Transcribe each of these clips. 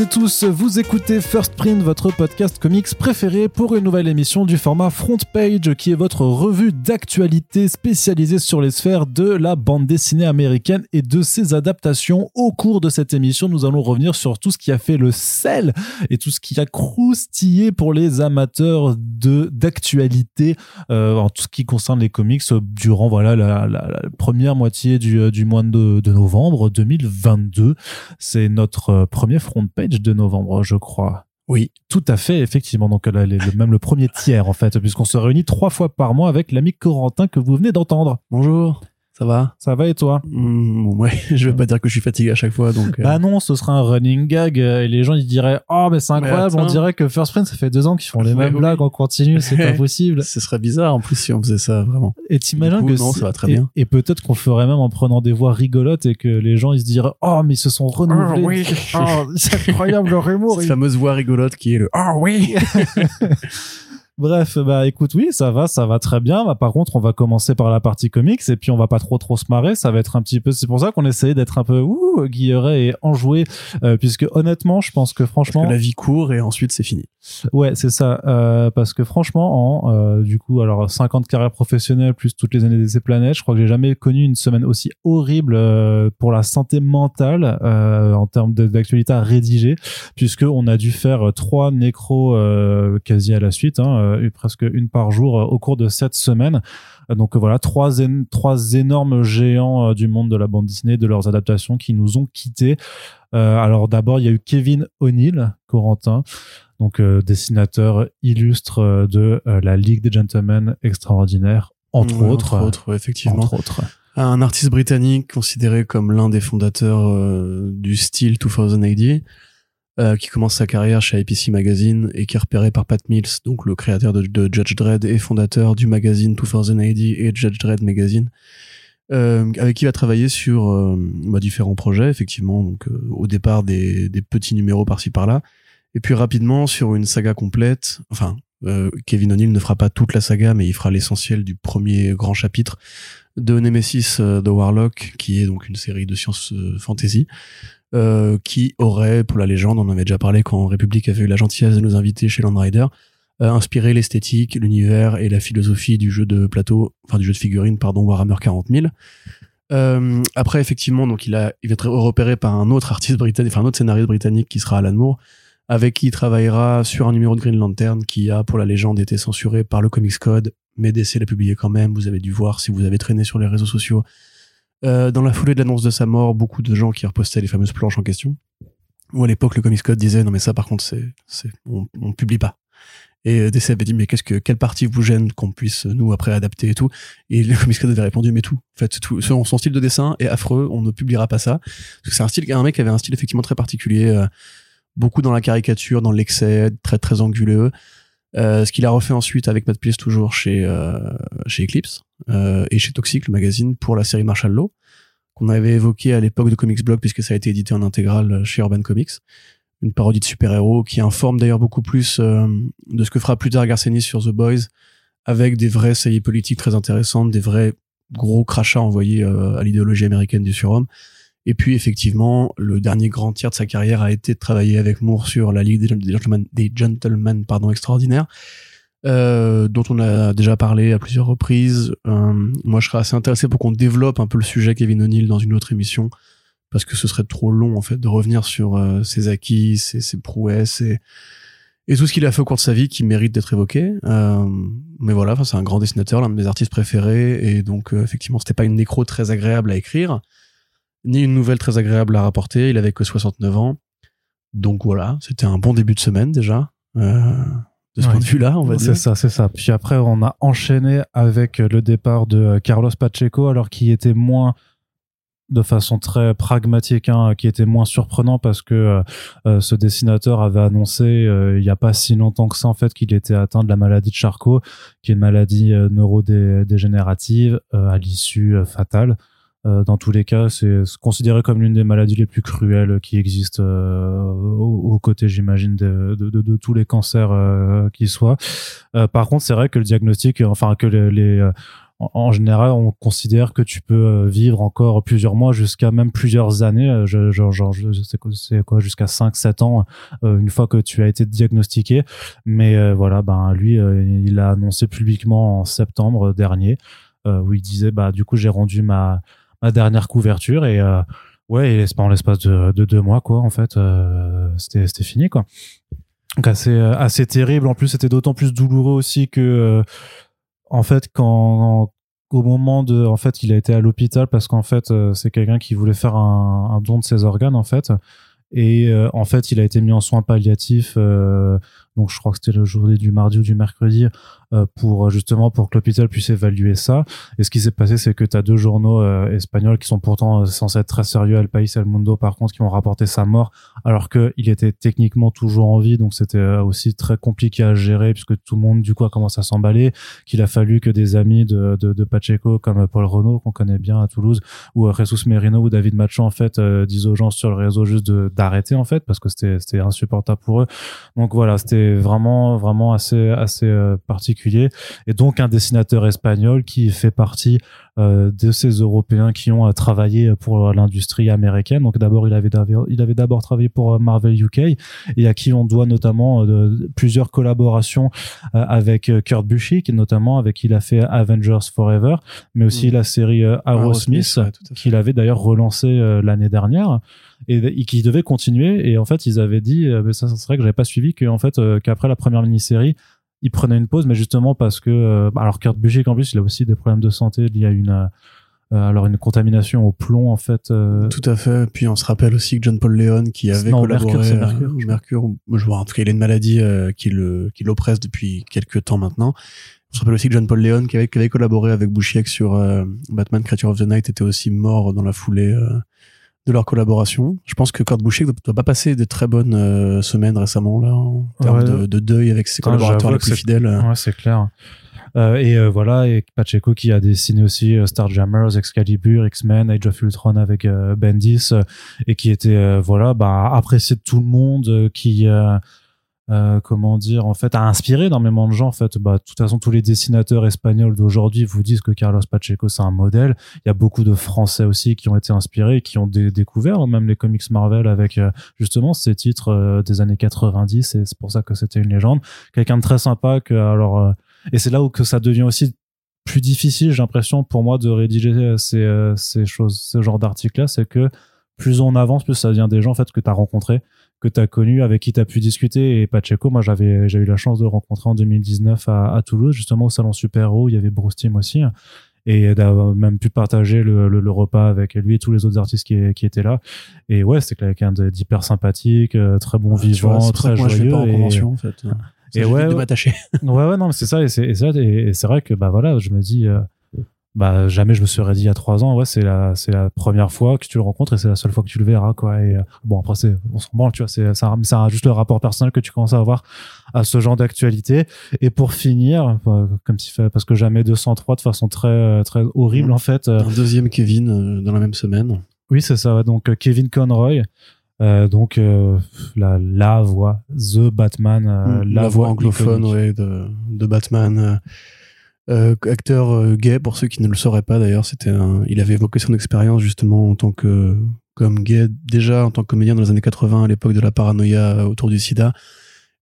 Et tous, vous écoutez First Print, votre podcast comics préféré pour une nouvelle émission du format Front Page qui est votre revue d'actualité spécialisée sur les sphères de la bande dessinée américaine et de ses adaptations. Au cours de cette émission, nous allons revenir sur tout ce qui a fait le sel et tout ce qui a croustillé pour les amateurs d'actualité euh, en tout ce qui concerne les comics durant voilà la, la- première moitié du, du mois de, de novembre 2022. C'est notre euh, premier front page de novembre, je crois. Oui. Tout à fait, effectivement. Donc là, les- le- même le premier tiers, en fait, puisqu'on se réunit trois fois par mois avec l'ami Corentin que vous venez d'entendre. Bonjour, ça va? Ça va et toi? Bon, Ouais, je vais pas dire que je suis fatigué à chaque fois, donc... euh, Bah non, ce sera un running gag euh, et les gens ils diraient oh mais c'est incroyable, on dirait que First Print ça fait deux ans qu'ils font les Ouais, mêmes oui. blagues en continu, c'est pas possible. ce serait bizarre en plus si on faisait ça, vraiment. Et t'imagines que non, ça va très et- bien. Et, peut-être qu'on ferait même en prenant des voix rigolotes et que les gens ils se diraient oh mais ils se sont renouvelés. Oh, oui. Oh, c'est incroyable leur humour. Cette fameuse voix rigolote qui est le « Ah oui Bref, bah écoute, oui, ça va, ça va très bien. Bah, par contre, on va commencer par la partie comics et puis on va pas trop trop se marrer. Ça va être un petit peu. C'est pour ça qu'on essayait d'être un peu ouh guilleret et enjoué, euh, puisque honnêtement, je pense que » Parce franchement, que la vie court et ensuite c'est fini. ouais, c'est ça. Euh, parce que franchement, en euh, du coup, alors 50 carrières professionnelles plus toutes les années d'essai planète, je crois que j'ai jamais connu une semaine aussi horrible euh, pour la santé mentale euh, en termes d'actualité à rédiger, puisque on a dû faire trois nécros euh, quasi à la suite, hein, euh, presque une par jour euh, au cours de cette semaine. Donc euh, voilà, trois, trois énormes géants du monde de la bande dessinée, de leurs adaptations qui nous ont quittés. Euh, alors d'abord, il y a eu Kevin O'Neill, Corentin, donc euh, dessinateur illustre de euh, la Ligue des Gentlemen extraordinaire, entre Ouais, autres. Entre autres, effectivement. Entre autres. Un artiste britannique considéré comme l'un des fondateurs du style 2080, euh, qui commence sa carrière chez IPC Magazine et qui est repéré par Pat Mills, donc le créateur de, de Judge Dredd et fondateur du magazine 2080 et Judge Dredd Magazine, euh, avec qui il va travailler sur euh, bah, différents projets, effectivement, donc euh, au départ des, des petits numéros par-ci par-là, et puis rapidement sur une saga complète, enfin, euh, Kevin O'Neill ne fera pas toute la saga, mais il fera l'essentiel du premier grand chapitre de Nemesis euh, The Warlock, qui est donc une série de science euh, fantasy, euh, qui aurait, pour la légende, on en avait déjà parlé quand République avait eu la gentillesse de nous inviter chez Land Rider, euh, inspiré l'esthétique, l'univers et la philosophie du jeu de plateau, enfin du jeu de figurines, pardon, Warhammer 40 000. Euh, après, effectivement, donc il a, il va être repéré par un autre artiste britannique, enfin un autre scénariste britannique qui sera Alan Moore, avec qui il travaillera sur un numéro de Green Lantern qui a, pour la légende, été censuré par le Comics Code, mais DC l'a publié quand même. Vous avez dû voir si vous avez traîné sur les réseaux sociaux. Euh, dans la foulée de l'annonce de sa mort, beaucoup de gens qui repostaient les fameuses planches en question. Où à l'époque, le Comics Code disait non mais ça par contre c'est, c'est, on, on publie pas. Et euh, DC avait dit mais qu'est-ce que quelle partie vous gêne qu'on puisse nous après adapter et tout? Et le Comics avait répondu mais tout. En fait tout. Son, son style de dessin est affreux, on ne publiera pas ça. Parce que c'est un style, un mec qui avait un style effectivement très particulier, euh, beaucoup dans la caricature, dans l'excès, très très anguleux. Euh, ce qu'il a refait ensuite avec Matt Pierce toujours chez euh, chez Eclipse euh, et chez Toxic le magazine pour la série Marshall Law qu'on avait évoqué à l'époque de Comics Blog puisque ça a été édité en intégrale chez Urban Comics. Une parodie de super-héros qui informe d'ailleurs beaucoup plus euh, de ce que fera plus tard Garcenis sur The Boys avec des vraies saillies politiques très intéressantes des vrais gros crachats envoyés euh, à l'idéologie américaine du surhomme et puis effectivement, le dernier grand tiers de sa carrière a été de travailler avec Moore sur la Ligue des Gen- des Gentlemen, des Gentlemen pardon, extraordinaires, euh, dont on a déjà parlé à plusieurs reprises. Euh, moi, je serais assez intéressé pour qu'on développe un peu le sujet Kevin O'Neill dans une autre émission, parce que ce serait trop long en fait de revenir sur euh, ses acquis, ses, ses prouesses et, tout ce qu'il a fait au cours de sa vie qui mérite d'être évoqué. Euh, mais voilà, c'est un grand dessinateur, l'un de mes artistes préférés, et donc euh, effectivement, c'était pas une nécro très agréable à écrire ni une nouvelle très agréable à rapporter. Il avait que 69 ans. Donc voilà, c'était un bon début de semaine déjà. Euh, de ce Ouais. point de vue-là, on va C'est dire. ça, c'est ça. Puis après, on a enchaîné avec le départ de Carlos Pacheco, alors qu'il était moins de façon très pragmatique, hein, qui était moins surprenant parce que euh, ce dessinateur avait annoncé euh, il n'y a pas si longtemps que ça en fait qu'il était atteint de la maladie de Charcot, qui est une maladie neurodégénérative à l'issue fatale. Euh, dans tous les cas, c'est considéré comme l'une des maladies les plus cruelles qui existent euh, aux, côtés, j'imagine, de, tous les cancers euh, qui soient. Par contre, c'est vrai que le diagnostic, enfin que les, en, général, on considère que tu peux vivre encore plusieurs mois jusqu'à même plusieurs années, genre, genre je sais c'est quoi, jusqu'à 5-7 ans, une fois que tu as été diagnostiqué. Mais voilà, ben lui, il a annoncé publiquement en septembre dernier, où il disait, bah du coup, j'ai rendu ma ma dernière couverture et ouais, et en l'espace de, de, deux mois, quoi, en fait, c'était c'était fini, quoi. Donc assez assez terrible. En plus, c'était d'autant plus douloureux aussi que en fait, quand au moment de, en fait, il a été à l'hôpital parce qu'en fait, euh, c'est quelqu'un qui voulait faire un, don de ses organes, en fait. Et euh, en fait, il a été mis en soins palliatifs. Euh, donc, je crois que c'était le journée du mardi ou du mercredi euh, pour justement pour que l'hôpital puisse évaluer ça. Et ce qui s'est passé, c'est que tu as deux journaux euh, espagnols qui sont pourtant euh, censés être très sérieux, El País El Mundo, par contre, qui ont rapporté sa mort, alors qu'il était techniquement toujours en vie, donc c'était aussi très compliqué à gérer, puisque tout le monde, du coup, a commencé à s'emballer, qu'il a fallu que des amis de, Pacheco, comme Paul Renault, qu'on connaît bien à Toulouse, ou Jesus Merino ou David Machon, en fait, disent aux gens sur le réseau juste d'arrêter, en fait, parce que c'était insupportable pour eux. Donc voilà, c'était vraiment, vraiment assez, assez particulier. Et donc un dessinateur espagnol qui fait partie euh, de ces Européens qui ont euh, travaillé pour l'industrie américaine. Donc d'abord, il avait il avait d'abord travaillé pour euh, Marvel UK et à qui on doit notamment plusieurs collaborations avec Kurt Busiek, notamment avec qui il a fait Avengers Forever, mais aussi mm. la série Aerosmith, qu'il avait d'ailleurs relancé l'année dernière et, qui devait continuer. Et en fait, ils avaient dit, mais ça, c'est vrai que j'avais pas suivi, qu'en fait, qu'après la première mini-série, il prenait une pause, mais justement parce que, euh, alors Kurt Busiek en plus, il a aussi des problèmes de santé liés à une, euh, alors une contamination au plomb en fait. Euh, Tout à fait. Puis on se rappelle aussi que John Paul Leon qui avait non, collaboré. Mercure, c'est Mercure. Je Mercure, je vois en tout cas il a une maladie qui le qui l'oppresse depuis quelques temps maintenant. On se rappelle aussi que John Paul Leon qui avait, qui avait collaboré avec Busiek sur Batman Creature of the Night était aussi mort dans la foulée de leur collaboration. Je pense que Kurt Busiek ne doit pas passer de très bonnes euh, semaines récemment là en termes de, deuil avec ses collaborateurs les plus fidèles. Ouais, c'est clair. Euh, et euh, voilà, et Pacheco qui a dessiné aussi Starjammers, Excalibur, X-Men, Age of Ultron avec Bendis, et qui était voilà bah apprécié de tout le monde, qui euh, comment dire, en fait, a inspiré énormément de gens. En fait, bah, de toute façon, tous les dessinateurs espagnols d'aujourd'hui vous disent que Carlos Pacheco c'est un modèle. Il y a beaucoup de Français aussi qui ont été inspirés, qui ont découvert même les comics Marvel avec euh, justement ces titres euh, des années 90. Et c'est pour ça que c'était une légende. Quelqu'un de très sympa. Que alors, et c'est là où que ça devient aussi plus difficile, j'ai l'impression, pour moi, de rédiger ces, ces choses, ce genre d'articles-là, c'est que plus on avance, plus ça devient des gens en fait que tu as rencontrés que tu as connu, avec qui tu as pu discuter. Et Pacheco, moi, j'avais j'ai eu la chance de le rencontrer en 2019 à, à Toulouse, justement au salon Super Haut. Il y avait Bruce Timm aussi. Et d'avoir même pu partager le, le, repas avec lui et tous les autres artistes qui, qui étaient là. Et ouais, c'était quelqu'un d'hyper sympathique, euh, très bon vivant, très joyeux. Moi, je pas en convention, en fait. et ouais, de m'attacher. ouais, ouais, non, c'est ça. Et c'est c'est vrai que, bah voilà, je me dis, euh, bah jamais je me serais dit il y a trois ans ouais c'est la c'est la première fois que tu le rencontres et c'est la seule fois que tu le verras quoi. Et euh, bon après c'est on s'en branle tu vois c'est ça ça juste le rapport personnel que tu commences à avoir à ce genre d'actualité. Et pour finir bah, comme si fait parce que jamais 203 de façon très euh, très horrible en fait euh, un deuxième Kevin dans la même semaine. Oui c'est ça donc Kevin Conroy donc la la voix the Batman mm, la, voix, anglophone ouais, de, de Batman euh, acteur euh, gay, pour ceux qui ne le sauraient pas d'ailleurs, c'était il avait évoqué son expérience justement en tant que comme gay déjà en tant que comédien dans les années 80 à l'époque de la paranoïa autour du sida.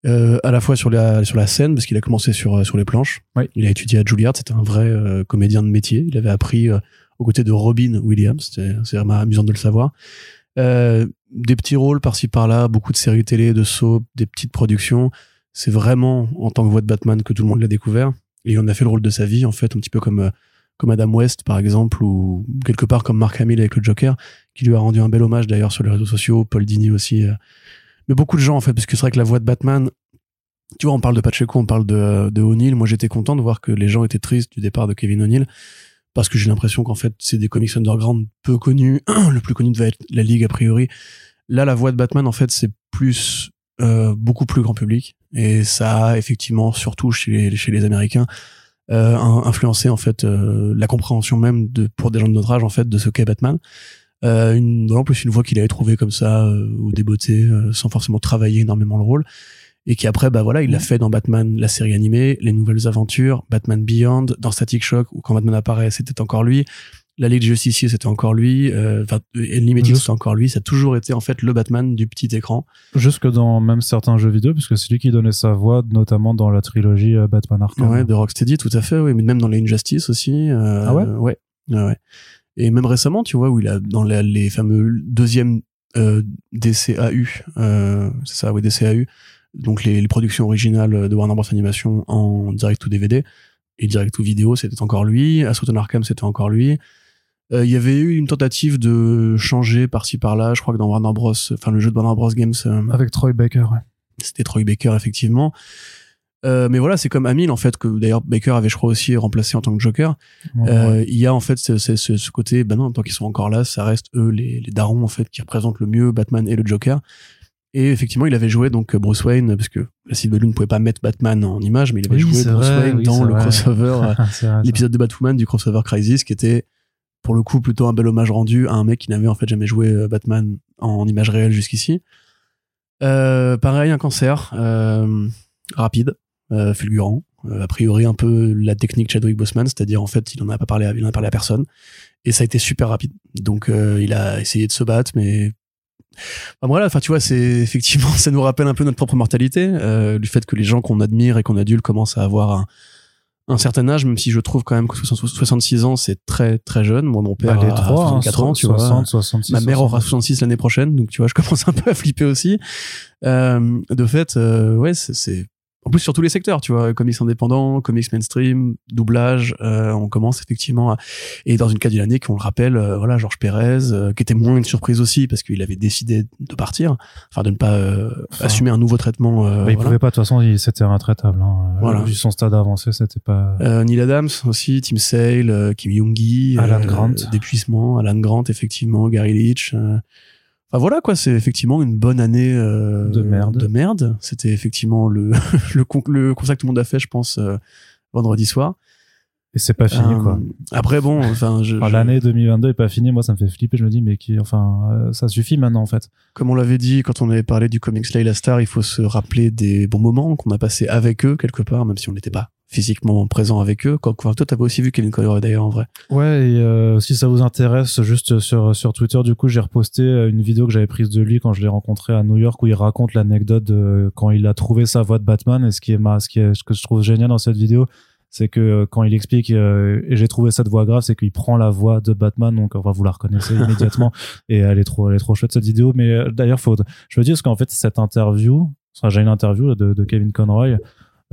Euh, à la fois sur la sur la scène parce qu'il a commencé sur sur les planches. Il a étudié à Juilliard, c'était un vrai comédien de métier. Il avait appris aux côtés de Robin Williams, c'est vraiment amusant de le savoir. des petits rôles par-ci par-là, beaucoup de séries télé, de soap, des petites productions. C'est vraiment en tant que voix de Batman que tout le monde l'a découvert et on a fait le rôle de sa vie en fait un petit peu comme euh, comme Adam West par exemple ou quelque part comme Mark Hamill avec le Joker qui lui a rendu un bel hommage d'ailleurs sur les réseaux sociaux Paul Dini aussi euh. mais beaucoup de gens en fait parce que c'est vrai que la voix de Batman tu vois on parle de Pacheco on parle de, de O'Neill. Moi j'étais content de voir que les gens étaient tristes du départ de Kevin O'Neill parce que j'ai l'impression qu'en fait c'est des comics underground peu connus. Le plus connu devait être la Ligue a priori. Là la voix de Batman en fait c'est plus euh, beaucoup plus grand public. Et ça a effectivement surtout chez les, chez les Américains euh, influencé en fait euh, la compréhension même de pour des gens de notre âge en fait de ce qu'est Batman. Euh, une en plus une voix qu'il avait trouvé comme ça euh, ou déboté sans forcément travailler énormément le rôle. Et qui après bah voilà il l'a fait dans Batman la série animée les nouvelles aventures Batman Beyond dans Static Shock où quand Batman apparaît c'était encore lui la Ligue Justicier c'était encore lui euh, enfin Unlimited Juste- c'était encore lui. Ça a toujours été en fait le Batman du petit écran. Jusque dans même certains jeux vidéo, puisque c'est lui qui donnait sa voix, notamment dans la trilogie euh, Batman Arkham. ouais de Rocksteady tout à fait oui mais même dans les Injustice aussi euh, Ah ouais? ouais ouais ouais. Et même récemment tu vois où il a dans la- les fameux deuxième euh, DCAU euh, c'est ça oui DCAU donc les, les productions originales de Warner Bros. Animation en direct ou DVD et direct ou vidéo c'était encore lui. Assault Arkham c'était encore lui Euh, il y avait eu une tentative de changer par-ci par-là je crois que dans Warner Bros enfin le jeu de Warner Bros Games euh, Avec Troy Baker, ouais. c'était Troy Baker effectivement Euh, mais voilà c'est comme Hamill en fait que d'ailleurs Baker avait je crois aussi remplacé en tant que Joker Ouais, euh, ouais. il y a en fait ce, ce, ce- ce côté, ben non, tant qu'ils sont encore là, ça reste eux les, les darons en fait qui représentent le mieux Batman et le Joker. Et effectivement, il avait joué donc Bruce Wayne parce que la Silver ne pouvait pas mettre Batman en image, mais il avait Oui, joué Bruce vrai, Wayne oui, dans le vrai. crossover, l'épisode de Batwoman du crossover Crisis, qui était pour le coup plutôt un bel hommage rendu à un mec qui n'avait en fait jamais joué euh, Batman en image réelle jusqu'ici. Euh, pareil, un cancer euh, rapide, fulgurant. A priori, un peu la technique Chadwick Boseman, c'est-à-dire en fait, il en a pas parlé, à, il en a parlé à personne, et ça a été super rapide. Donc, il a essayé de se battre, mais Enfin, voilà, enfin tu vois, c'est effectivement, ça nous rappelle un peu notre propre mortalité, du fait que les gens qu'on admire et qu'on adule commencent à avoir un, un certain âge, même si je trouve quand même que 60 66 ans c'est très très jeune. Moi, mon père Bah, les a trois, hein, 64 ans, tu vois. 60, 66. Ma mère aura 70. 66 l'année prochaine, donc tu vois, je commence un peu à flipper aussi. Euh, de fait, euh, ouais, c'est en plus sur tous les secteurs, tu vois, comics indépendants, comics mainstream, doublage, euh, on commence effectivement à... et dans une cas de l'année qu'on le rappelle, euh, voilà, Georges Pérez, euh, qui était moins une surprise aussi parce qu'il avait décidé de partir, enfin de ne pas euh, Enfin, assumer un nouveau traitement. euh, Bah, il voilà. pouvait pas, de toute façon, c'était intraitable. Hein. Voilà. Vu son stade avancé, c'était pas. Euh, Neil Adams aussi, Tim Sale, Kim Young-gi, Alan Grant. D'épuisement, Alan Grant, effectivement, Gary Leach. Euh. Enfin voilà quoi, c'est effectivement une bonne année euh, De merde. De merde. C'était effectivement le le, con- le constat que tout le monde a fait, je pense, euh, vendredi soir. Et c'est pas fini, Euh, quoi. Après bon, enfin, je, Enfin, je- L'année 2022 est pas finie. Moi, ça me fait flipper. Je me dis, mais qui, enfin, euh, ça suffit maintenant, en fait. comme on l'avait dit quand on avait parlé du comics Layla Star, il faut se rappeler des bons moments qu'on a passés avec eux quelque part, même si on n'était pas physiquement présent avec eux. Quand, enfin, toi, t'avais aussi vu Kevin Conroy d'ailleurs en vrai. Ouais, et euh, si ça vous intéresse, juste sur, sur Twitter, du coup, j'ai reposté euh, une vidéo que j'avais prise de lui quand je l'ai rencontré à New York où il raconte l'anecdote de quand il a trouvé sa voix de Batman. Et ce qui est, ma, ce qui est, ce que je trouve génial dans cette vidéo, c'est que euh, quand il explique, euh, et j'ai trouvé cette voix grave, c'est qu'il prend la voix de Batman, donc enfin, vous la reconnaissez immédiatement. Et elle est trop, elle est trop chouette cette vidéo. Mais euh, d'ailleurs, faut, je veux dire, parce qu'en fait, cette interview, enfin, j'ai une interview de, de Kevin Conroy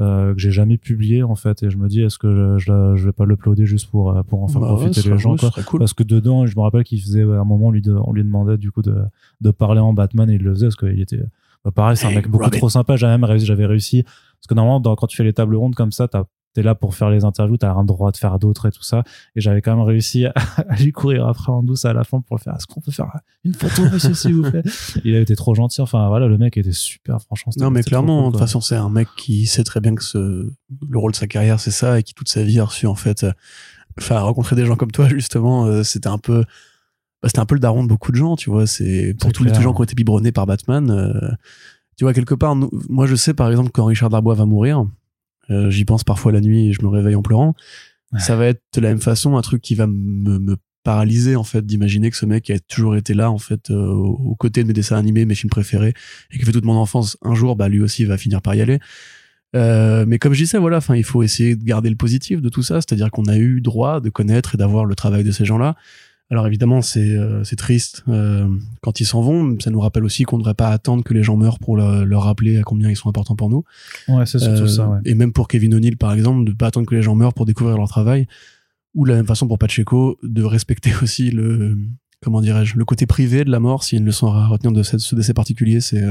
euh, que j'ai jamais publié en fait, et je me dis, est-ce que je, je, je vais pas l'uploader juste pour, euh, pour en faire Bah profiter les gens, quoi. cool. Parce que dedans, je me rappelle qu'il faisait à un moment, on lui, de- on lui demandait du coup de, de parler en Batman et il le faisait parce qu'il était. bah, pareil, c'est un Hey, mec beaucoup Robin. trop sympa. J'avais même réussi, j'avais réussi. Parce que normalement, dans- quand tu fais les tables rondes comme ça, t'as- t'es là pour faire les interviews, t'as un droit de faire d'autres et tout ça. Et j'avais quand même réussi à, à lui courir après en douce à la fin pour le faire. Est-ce qu'on peut faire une photo, monsieur, s'il vous plaît? Il a été trop gentil. Enfin, voilà, le mec était super, franchement. Non, mais clairement, cool, de toute façon, c'est un mec qui sait très bien que ce, le rôle de sa carrière, c'est ça, et qui toute sa vie a reçu, en fait, euh, enfin, rencontrer des gens comme toi, justement, euh, c'était un peu, bah, c'était un peu le daron de beaucoup de gens, tu vois, c'est, pour tous les gens qui ont été biberonnés par Batman, euh, tu vois, quelque part, nous- moi, je sais, par exemple, quand Richard Darbois va mourir, euh, j'y pense parfois la nuit et je me réveille en pleurant, Ouais. ça va être de la même façon un truc qui va me, me paralyser, en fait, d'imaginer que ce mec a toujours été là, en fait, euh, aux côtés de mes dessins animés, mes films préférés, et qui fait toute mon enfance, un jour, bah, lui aussi va finir par y aller. Euh, mais comme je disais, voilà, enfin, il faut essayer de garder le positif de tout ça, c'est-à-dire qu'on a eu droit de connaître et d'avoir le travail de ces gens-là. Alors évidemment, c'est euh, c'est triste euh, quand ils s'en vont. Ça nous rappelle aussi qu'on ne devrait pas attendre que les gens meurent pour le- leur rappeler à combien ils sont importants pour nous. Ouais, c'est surtout Euh, ça, ouais. Et même pour Kevin O'Neill, par exemple, de pas attendre que les gens meurent pour découvrir leur travail. Ou de la même façon pour Pacheco, de respecter aussi le comment dirais-je le côté privé de la mort. S'il y a une leçon à retenir de ce décès particulier, c'est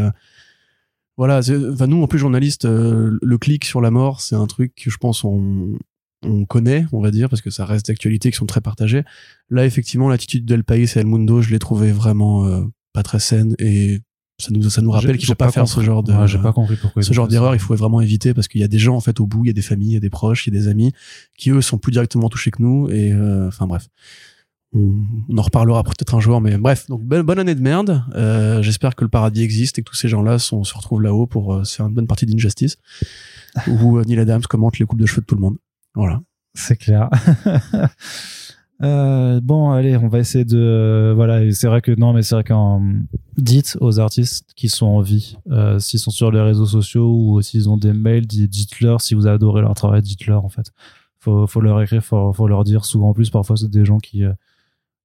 voilà. Enfin, nous, en plus journalistes, euh, le clic sur la mort, c'est un truc que je pense on on connaît, on va dire, parce que ça reste d'actualité qui sont très partagées. Là, effectivement, l'attitude d'El País et El Mundo, je l'ai trouvé vraiment euh, pas très saine et ça nous ça nous rappelle qu'il faut j'ai pas, faire ce genre de Ouais, j'ai pas compris pourquoi. ce genre d'erreur, il faut vraiment éviter parce qu'il y a des gens en fait au bout, il y a des familles, il y a des proches, il y a des amis qui eux sont plus directement touchés que nous et euh, enfin bref. on, on en reparlera peut-être un jour, mais bref. Donc bonne, bonne année de merde. Euh, J'espère que le paradis existe et que tous ces gens-là sont, se retrouvent là-haut pour euh, se faire une bonne partie d'Injustice, où euh, Neil Adams commente les coupes de cheveux de tout le monde. Voilà. C'est clair. Euh, bon, allez, on va essayer de. euh, voilà, c'est vrai que non, mais c'est vrai qu'en. Dites aux artistes qui sont en vie, euh, s'ils sont sur les réseaux sociaux ou s'ils ont des mails, di- dites-leur si vous adorez leur travail, dites-leur en fait. Faut, faut leur écrire, faut, faut leur dire. Souvent en plus, parfois c'est des gens qui. euh,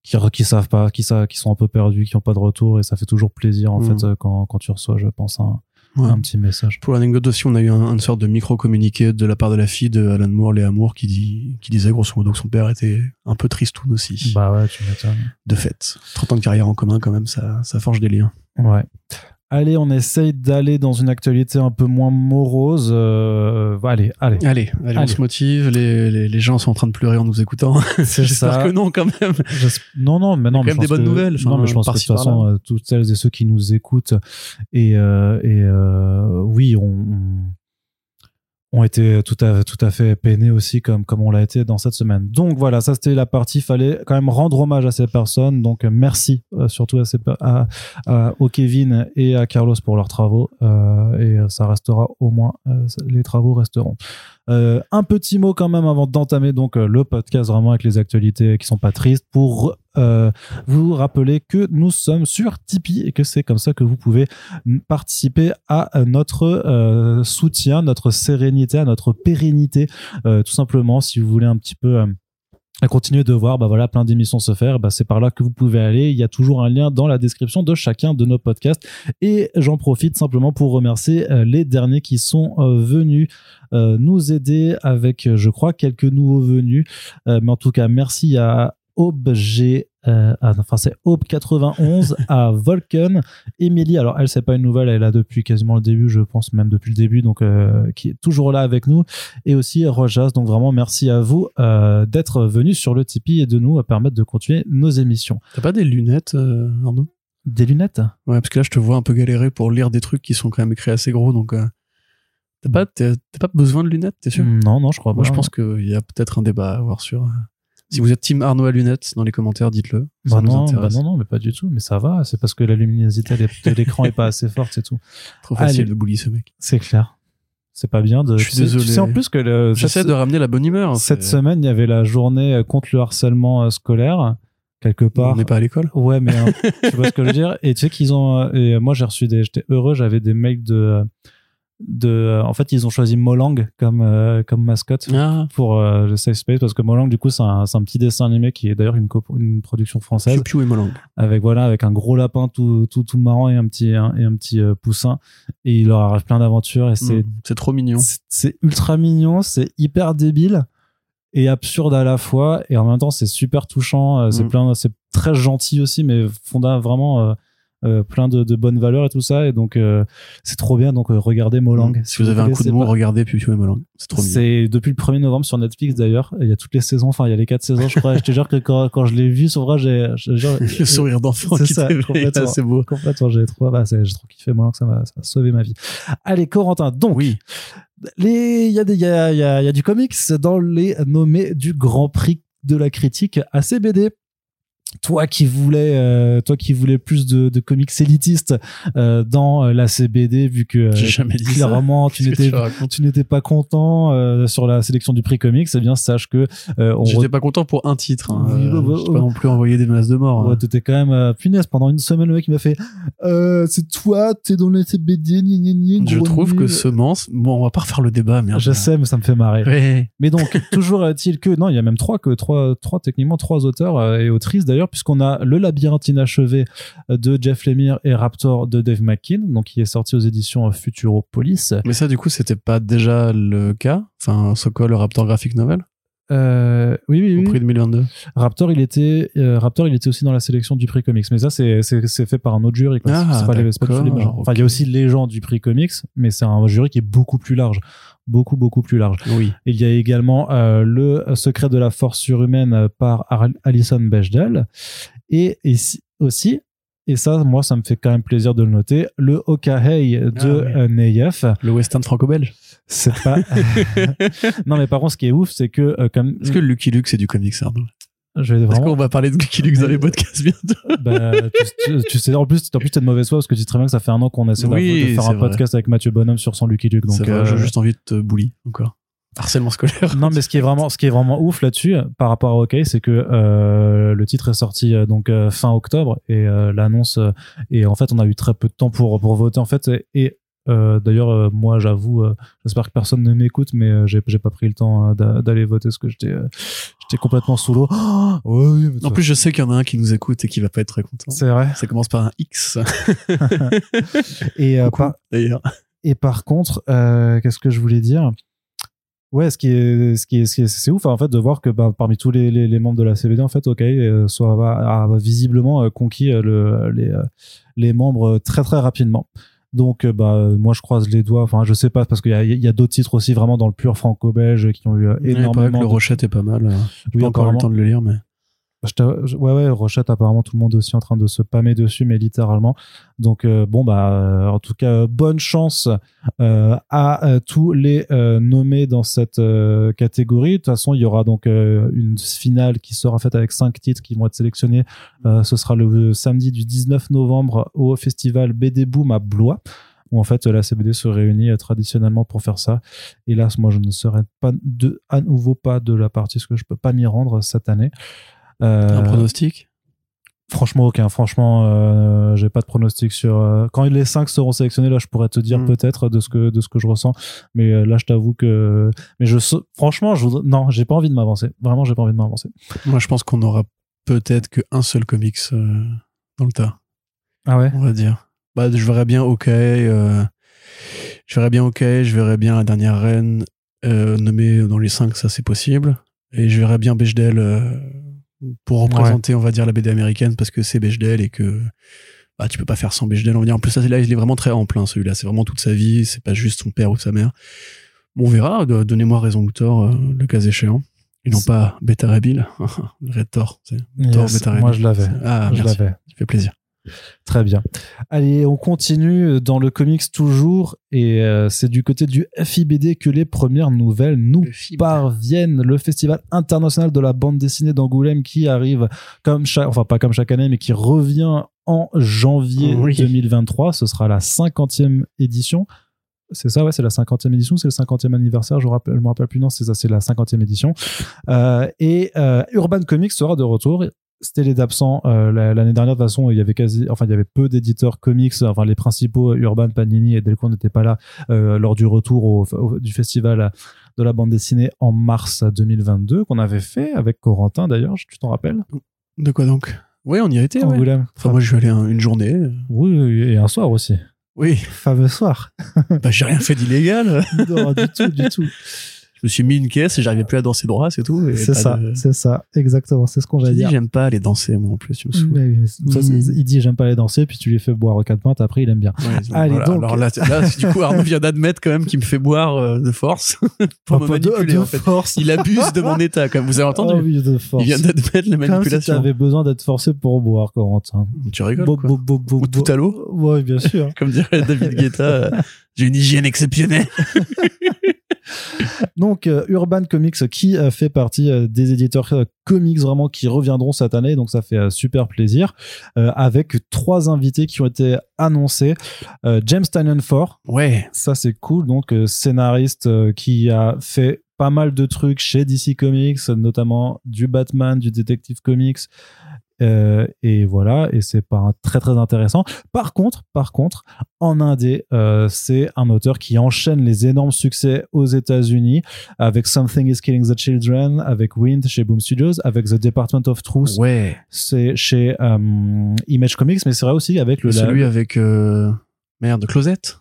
qui, qui savent pas, qui, qui sont un peu perdus, qui ont pas de retour, et ça fait toujours plaisir en Mhm. fait quand, quand tu reçois, je pense, un, Ouais. un petit message. Pour l'anecdote aussi, on a eu un, une sorte de micro-communiqué de la part de la fille de Alan Moore, Léa Moore, qui, dit, qui disait grosso modo que son père était un peu tristoun aussi. Bah ouais, tu m'étonnes. De fait. 30 ans de carrière en commun, quand même, ça, ça forge des liens. Ouais. Allez, on essaye d'aller dans une actualité un peu moins morose. Euh, allez, allez. Allez, allez, on se motive. Les, les, les gens sont en train de pleurer en nous écoutant. J'espère que non, quand même. Non, non, mais non, quand mais même des bonnes que- nouvelles, enfin, non, mais je pense que de toute façon, euh, toutes celles et ceux qui nous écoutent et, euh, et euh, oui, on, on- ont été tout à, tout à fait peinés aussi, comme, comme on l'a été dans cette semaine. Donc voilà, ça c'était la partie. Fallait quand même rendre hommage à ces personnes. Donc euh, merci euh, surtout à, au Kevin et à Carlos pour leurs travaux. Euh, et ça restera au moins, les travaux resteront. Euh, un petit mot quand même avant d'entamer donc euh, le podcast vraiment avec les actualités qui sont pas tristes pour euh, vous rappeler que nous sommes sur Tipeee et que c'est comme ça que vous pouvez participer à notre soutien, notre sérénité, à notre pérennité, tout simplement. Si vous voulez un petit peu euh, continuer de voir bah voilà plein d'émissions se faire bah c'est par là que vous pouvez aller. Il y a toujours un lien dans la description de chacun de nos podcasts. Et j'en profite simplement pour remercier euh, les derniers qui sont euh, venus euh, nous aider avec je crois quelques nouveaux venus. Mais en tout cas merci à Aube G euh, ah, enfin c'est Aube 91 à Volken Émilie alors elle c'est pas une nouvelle elle est là depuis quasiment le début je pense même depuis le début donc euh, qui est toujours là avec nous et aussi Rojas. Donc vraiment merci à vous euh, d'être venus sur le Tipeee et de nous permettre de continuer nos émissions. T'as pas des lunettes, euh, Arnaud? Des lunettes? Ouais, parce que là, je te vois un peu galérer pour lire des trucs qui sont quand même écrits assez gros, donc t'as pas, pas besoin de lunettes, t'es sûr? Non, non, je crois Moi, pas. je pense qu'il y a peut-être un débat à avoir sur. Euh, Si vous êtes team Arnaud à lunettes, dans les commentaires, dites-le. Bah non, bah non, non, mais pas du tout. Mais ça va. C'est parce que la luminosité de l'écran est pas assez forte, c'est tout. Trop facile Allez. de bully ce mec. C'est clair. C'est pas bien de. Je suis désolé. Tu sais en plus que le, J'essaie de ramener la bonne humeur. hein, cette semaine, il y avait la journée euh, contre le harcèlement euh, scolaire quelque part. On n'est pas à l'école. Ouais, mais hein, tu vois ce que je veux dire. Et tu sais qu'ils ont. euh, Et moi, j'ai reçu des. J'étais heureux. J'avais des mails de. De en fait, ils ont choisi Molang comme euh, comme mascotte Ah, pour euh, le Safe Space parce que Molang, du coup, c'est un, un petit dessin animé qui est d'ailleurs une, une production française Piu et Molang. avec voilà avec un gros lapin tout tout tout marrant et un petit un- et un petit euh, poussin et il leur arrive plein d'aventures et c'est Mm, C'est trop mignon. c'est- ultra mignon, c'est hyper débile et absurde à la fois et en même temps c'est super touchant, euh, c'est Mm. plein c'est très gentil aussi mais fonda vraiment euh, plein de, de bonnes valeurs et tout ça et donc euh, c'est trop bien donc euh, regardez Molang. Si vous avez un coup de mou, pas. regardez Piu Molang. C'est trop mignon. C'est depuis le 1er novembre sur Netflix d'ailleurs. Il y a toutes les saisons, enfin il y a les quatre saisons, je crois. je te jure que quand, quand je l'ai vu, sur vrai, j'ai, Le sourire d'enfant C'est qui ça, t'éveille, complètement. c'est beau. Complètement, j'ai trop, bah, j'ai trop kiffé, que ça m'a, sauvé ma vie. Allez, Corentin. Donc, Oui. il y a des, y a, y a, il y a du comics dans les nommés du Grand Prix de la critique ACBD. Toi qui voulais, euh, toi qui voulais plus de, de comics élitistes euh, dans euh, la CBD, vu que euh, jamais dit ça. clairement tu Qu'est-ce que n'étais tu tu n'étais pas content euh, sur la sélection du prix comics, eh bien sache que euh, on J'étais re- pas content pour un titre. Hein. Oui, bah, bah, pas oh. non plus envoyé des menaces de mort. Ouais, hein. t'étais quand même punaise pendant une semaine le mec il m'a fait c'est toi t'es dans la CBD gna, gna, gna, Je trouve que semence. Bon, on va pas refaire le débat, merde. je sais mais ça me fait marrer Ouais. mais donc toujours est-il que non il y a même trois que trois trois techniquement trois auteurs et autrices d'ailleurs puisqu'on a le labyrinthe inachevé euh, de Jeff Lemire et Raptor de Dave McKean donc qui est sorti aux éditions euh, Futuropolis Mais ça, du coup, c'était pas déjà le cas? Enfin, Sokol, le Raptor Graphic Novel, euh, oui oui au oui prix 2022. Raptor, il était, euh, Raptor, il était aussi dans la sélection du prix comics. Mais ça, c'est, c'est, fait par un autre jury. Quoi. Ah, c'est pas, les, c'est pas tous les d'accord, mêmes. Enfin, il y a aussi les gens du prix comics, mais c'est un jury qui est beaucoup plus large. Beaucoup, beaucoup plus large. Oui. Il y a également euh, Le secret de la force surhumaine euh, par Ar- Alison Bechdel. Et, et si- aussi, et ça, moi, ça me fait quand même plaisir de le noter, le Okahei de Ah, oui. euh, Neyef. Le western franco-belge. C'est pas. non, mais par contre, ce qui est ouf, c'est que euh, comme. Est-ce que Lucky Luke, c'est du comics, Arnaud? Je vais vraiment. qu'on va parler de Lucky Luke dans les podcasts bientôt Bah, tu, sais, en plus, en plus, t'es de mauvaise foi parce que tu sais très bien que ça fait un an qu'on essaie Oui, de faire un vrai. podcast avec Mathieu Bonhomme sur son Lucky Luke. Donc, euh, j'ai juste envie de te bully encore. Harcèlement scolaire. non, mais ce qui est vraiment, ce qui est vraiment ouf là-dessus, par rapport à OK, c'est que euh, le titre est sorti euh, donc fin octobre et euh, l'annonce et en fait, on a eu très peu de temps pour pour voter en fait et, et, euh, d'ailleurs, euh, moi, j'avoue, euh, j'espère que personne ne m'écoute, mais euh, j'ai j'ai pas pris le temps euh, d'a- d'aller voter parce que j'étais euh, j'étais complètement sous l'eau. Oh, oui, En plus, je sais qu'il y en a un qui nous écoute et qui va pas être très content. c'est vrai. Ça commence par un X, Et euh, Coucou. par, d'ailleurs. Et par contre, euh, qu'est-ce que je voulais dire? Ouais, ce qui est, ce qui est, ce qui est- c'est ouf en fait de voir que bah, parmi tous les, les, les membres de la CBD en fait, OK, euh, soit a, a visiblement conquis le, les, les membres très très rapidement. Donc euh, bah moi je croise les doigts. Enfin je sais pas parce qu'il y a, y a d'autres titres aussi vraiment dans le pur franco-belge qui ont eu euh, Ouais, il paraît que énormément. le de- Rochette est pas mal. J'ai Oui, pas encore eu le temps de le lire, mais. Ouais, ouais, Rochette, apparemment, tout le monde aussi en train de se pâmer dessus, mais littéralement. Donc, euh, bon, bah, euh, en tout cas, bonne chance euh, à tous les nommés dans cette catégorie. De toute façon, il y aura donc une finale qui sera faite avec cinq titres qui vont être sélectionnés. Ce sera le samedi du 19 novembre au festival BD Boom à Blois où en fait la CBD se réunit traditionnellement pour faire ça. Hélas, moi je ne serai pas à nouveau pas de la partie parce que je peux pas m'y rendre cette année. Euh, Un pronostic? Franchement, aucun. Franchement, euh, j'ai pas de pronostic sur. euh, quand les cinq seront sélectionnés, là, je pourrais te dire Mm. peut-être de ce que de ce que je ressens. Mais euh, là, je t'avoue que. Mais je. Franchement, je voudrais... non, j'ai pas envie de m'avancer. Vraiment, j'ai pas envie de m'avancer. Moi, je pense qu'on aura peut-être qu'un seul comics dans le tas, Ah ouais? on va dire. Bah, je verrais bien OK. je verrais bien OK. Je verrais bien la dernière reine nommée dans les cinq, ça c'est possible. Et je verrais bien Bechdel pour représenter, on va dire, la BD américaine parce que c'est Bechdel et que bah, tu peux pas faire sans Bechdel, on va dire. En plus, là, il est vraiment très ample, hein, celui-là. C'est vraiment toute sa vie. C'est pas juste son père ou sa mère. Bon, on verra. Donnez-moi raison ou tort, euh, le cas échéant. Et non C'est- pas Beta Rabil. Red Thor. Thor, Yes, Beta moi, je l'avais. Ah, je l'avais. Ça fait plaisir. Très bien. Allez, on continue dans le comics toujours. Et euh, c'est du côté du FIBD que les premières nouvelles nous parviennent. Le Festival international de la bande dessinée d'Angoulême qui arrive comme chaque, enfin pas comme chaque année, mais qui revient en janvier Oui. 2023. Ce sera la 50e édition. C'est ça, ouais, c'est la 50e édition, c'est le 50e anniversaire, je, je me rappelle plus, non, c'est ça, c'est la 50e édition. Euh, et euh, Urban Comics sera de retour. C'était les d'absents euh, la- l'année dernière de toute façon il y avait quasi enfin il y avait peu d'éditeurs comics enfin les principaux Urban Panini et Delcourt n'étaient pas là euh, lors du retour au- au- du festival de la bande dessinée en mars 2022 qu'on avait fait avec Corentin d'ailleurs tu t'en rappelles? De quoi donc? Oui, on y a été. ouais. Angoulême. Enfin, moi, je suis allé un- une journée. oui, oui, et un soir aussi Oui, fameux soir bah, j'ai rien fait d'illégal. non du tout du tout Je me suis mis une caisse et j'arrivais plus à danser droit, c'est tout. C'est ça de- c'est ça exactement c'est ce qu'on dit, dire j'aime pas aller danser, moi, en plus. Tu me. Mais oui, ça, Mhm. il dit j'aime pas aller danser puis tu lui fais boire quatre pintes après il aime bien Ouais, donc, Allez, voilà. donc- Alors là, là, du coup, Arnaud vient d'admettre quand même qu'il me fait boire euh, de force pour me Enfin, de- manipuler, de en fait. force Il abuse de mon état, comme vous avez entendu. Oh oui, de force. Il vient d'admettre la Comme si tu manipulation. avais besoin d'être forcé pour boire, Corentin. Tu rigoles, Bo- quoi. bo- Ou tout à l'eau Ouais, bien sûr. Comme dirait David Guetta, euh, j'ai une hygiène exceptionnelle. Donc, euh, Urban Comics, qui euh, fait partie euh, des éditeurs euh, comics vraiment qui reviendront cette année, donc ça fait super plaisir, avec trois invités qui ont été annoncés. James Tynion Ford, Ouais. ça c'est cool, donc scénariste qui a fait pas mal de trucs chez DC Comics, notamment du Batman, du Detective Comics. Euh, et voilà, et c'est pas très très intéressant. Par contre, par contre, en indé, euh, c'est un auteur qui enchaîne les énormes succès aux États-Unis avec Something Is Killing the Children, avec Wind chez Boom Studios, avec The Department of Truth, Ouais. c'est chez euh, Image Comics, mais c'est vrai aussi avec le Celui avec, euh, merde, Closette.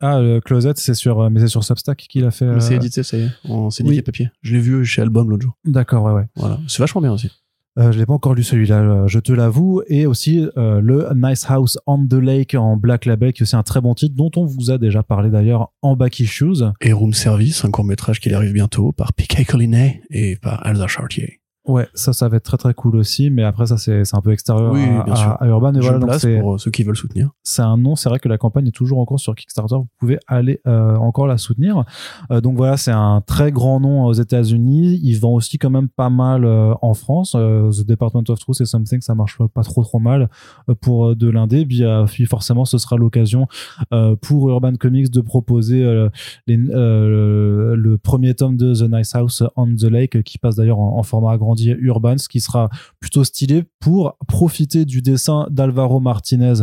ah le Closet, c'est sur mais c'est sur Substack qu'il a fait. C'est édité, ça y est. En syndiqué oui. papier. Je l'ai vu chez Album l'autre jour. D'accord, ouais, ouais. Voilà. C'est vachement bien aussi. Euh, je l'ai pas encore lu celui-là, euh, je te l'avoue. Et aussi euh, le Nice House on the Lake en Black Label, qui est aussi un très bon titre, dont on vous a déjà parlé d'ailleurs en Back Issues. Et Room Service, un court métrage qui arrive bientôt par P.K. Collinet et par Elsa Chartier. Ouais, ça, ça va être très très cool aussi, mais après ça c'est c'est un peu extérieur Oui, à, bien à- sûr. à Urban. Et voilà, donc place c'est pour ceux qui veulent soutenir. c'est un nom. C'est vrai que la campagne est toujours en cours sur Kickstarter. Vous pouvez aller euh, encore la soutenir. Euh, donc voilà, c'est un très grand nom aux États-Unis. Il vend aussi quand même pas mal euh, en France. Euh, The Department of Truth et Something, ça marche pas trop trop mal euh, pour euh, de l'indé. Puis, puis forcément, ce sera l'occasion euh, pour Urban Comics de proposer euh, les- le premier tome de The Nice House on the Lake, qui passe d'ailleurs en, en format agrandi Urban, ce qui sera plutôt stylé pour profiter du dessin d'Alvaro Martinez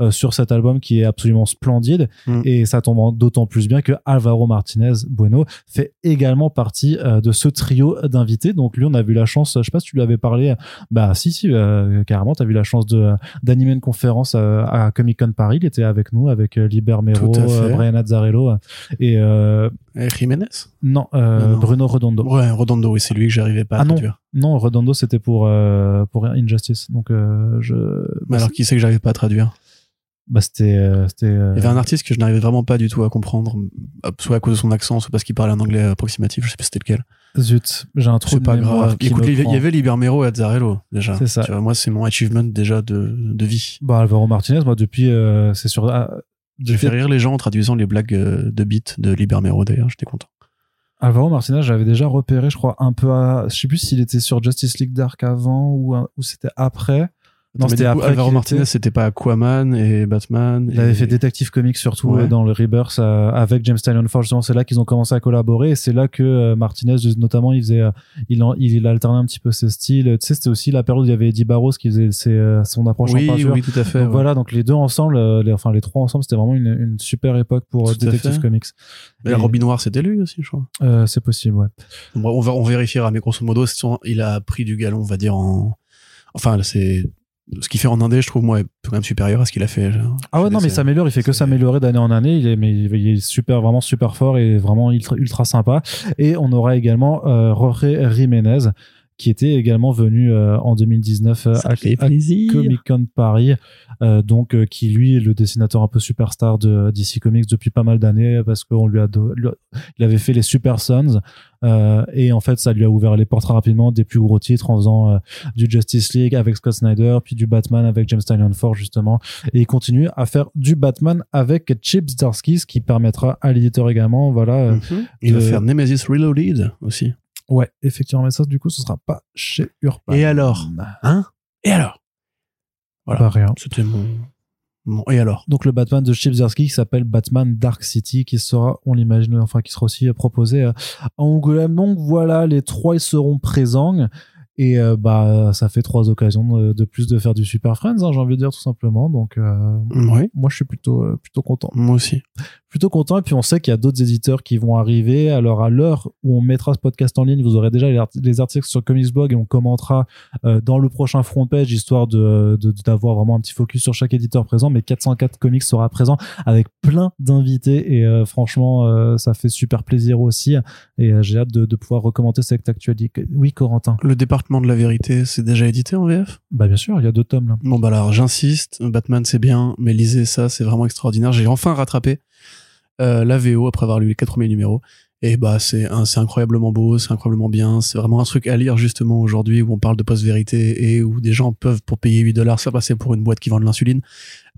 euh, sur cet album qui est absolument splendide Mm. et ça tombe d'autant plus bien que Alvaro Martinez Bueno fait également partie euh, de ce trio d'invités donc lui on a vu la chance je sais pas si tu lui avais parlé bah si si euh, carrément tu as vu la chance de d'animer une conférence à Comic Con Paris il était avec nous avec Liber Mero Brian Azzarello et Et Jiménez? Non. Bruno Redondo Ouais, Redondo, oui, c'est lui que j'arrivais pas à Ah non. traduire. non Redondo c'était pour pour Injustice donc je Mais alors, qui c'est que j'arrivais pas à traduire? Bah c'était euh, c'était euh, Il y avait un artiste que je n'arrivais vraiment pas du tout à comprendre, euh, soit à cause de son accent, soit parce qu'il parlait un anglais approximatif, je sais pas c'était lequel. zut j'ai un trou pas grave. Écoute, il y avait Libermero et Azzarello, déjà. C'est ça. Tu vois, moi, c'est mon achievement déjà de, de vie. Bah, Alvaro Martinez, moi, depuis, euh, c'est sur. ah, J'ai fait rire les gens en traduisant les blagues de beat de Libermero, d'ailleurs, j'étais content. Alvaro Martinez, j'avais déjà repéré, je crois, un peu à. Je sais plus s'il était sur Justice League Dark avant ou, ou c'était après. Non, c'était après. Alvaro Martinez, était- c'était pas Aquaman et Batman. Il avait et- fait Detective Comics surtout Ouais. euh, dans le Rebirth euh, avec James Tynion Forge. Justement, c'est là qu'ils ont commencé à collaborer et c'est là que euh, Martinez, notamment, il faisait, il, en- il, alternait un petit peu ses styles. Tu sais, c'était aussi la période où il y avait Eddie Barros qui faisait ses, son approche Oui, en peinture. oui, tout à fait. Donc ouais. voilà, donc les deux ensemble, les, enfin les trois ensemble, c'était vraiment une, une super époque pour Tout Detective. Comics. Mais Et- Robin Noir, c'était lui aussi, je crois. Euh, c'est possible, ouais. Bon, on, va, on vérifiera, mais grosso modo, il a pris du galon, on va dire, en. Enfin, c'est. Ce qu'il fait en indé, je trouve, moi, est quand même supérieur à ce qu'il a fait. genre. Ah ouais, non, mais il s'améliore, il fait que s'améliorer d'année en année. Il est, mais il est super, vraiment super fort et vraiment ultra, ultra sympa. Et on aura également euh, Jorge Jiménez, qui était également venu euh, en 2019 euh, à. Comic Con Paris, euh, donc euh, qui lui est le dessinateur un peu superstar de DC Comics depuis pas mal d'années parce qu'on lui a, do- lui a- il avait fait les Super Sons euh, et en fait ça lui a ouvert les portes très rapidement des plus gros titres en faisant euh, du Justice League avec Scott Snyder puis du Batman avec James Tynion Forge justement et il continue à faire du Batman avec Chip Zdarsky ce qui permettra à l'éditeur également voilà Mhm. Il va de- faire Nemesis Reloaded aussi. Ouais effectivement mais ça du coup ce sera pas chez Urban. Et alors? Hein? Et alors? Voilà. Bah, rien. C'était mon. mon- Et alors? Donc le Batman de Chip Zdarsky qui s'appelle Batman Dark City qui sera on l'imagine enfin qui sera aussi euh, proposé euh, à Angoulême. Donc voilà les trois ils seront présents. Et euh, bah ça fait trois occasions de, de plus de faire du Super Friends hein, j'ai envie de dire tout simplement. Donc euh, Oui, moi je suis plutôt euh, plutôt content. Moi aussi. Plutôt content. Et puis on sait qu'il y a d'autres éditeurs qui vont arriver. Alors à l'heure où on mettra ce podcast en ligne vous aurez déjà les, art- les articles sur Comics Blog et on commentera euh, dans le prochain front page histoire de d'avoir vraiment un petit focus sur chaque éditeur présent. Mais 404 Comics sera présent avec plein d'invités. Et euh, franchement euh, ça fait super plaisir aussi. Et j'ai hâte de, de pouvoir recommander cette actualité oui Corentin. Le département de la vérité, c'est déjà édité en VF bah bien sûr il y a deux tomes là. Bon, bah alors, j'insiste. Batman, c'est bien, mais lisez ça, c'est vraiment extraordinaire. J'ai enfin rattrapé euh, la VO après avoir lu les quatre premiers numéros. Et bah, c'est c'est incroyablement beau, c'est incroyablement bien. C'est vraiment un truc à lire justement aujourd'hui où on parle de post-vérité et où des gens peuvent, pour payer 8 dollars, se passer pour une boîte qui vend de l'insuline.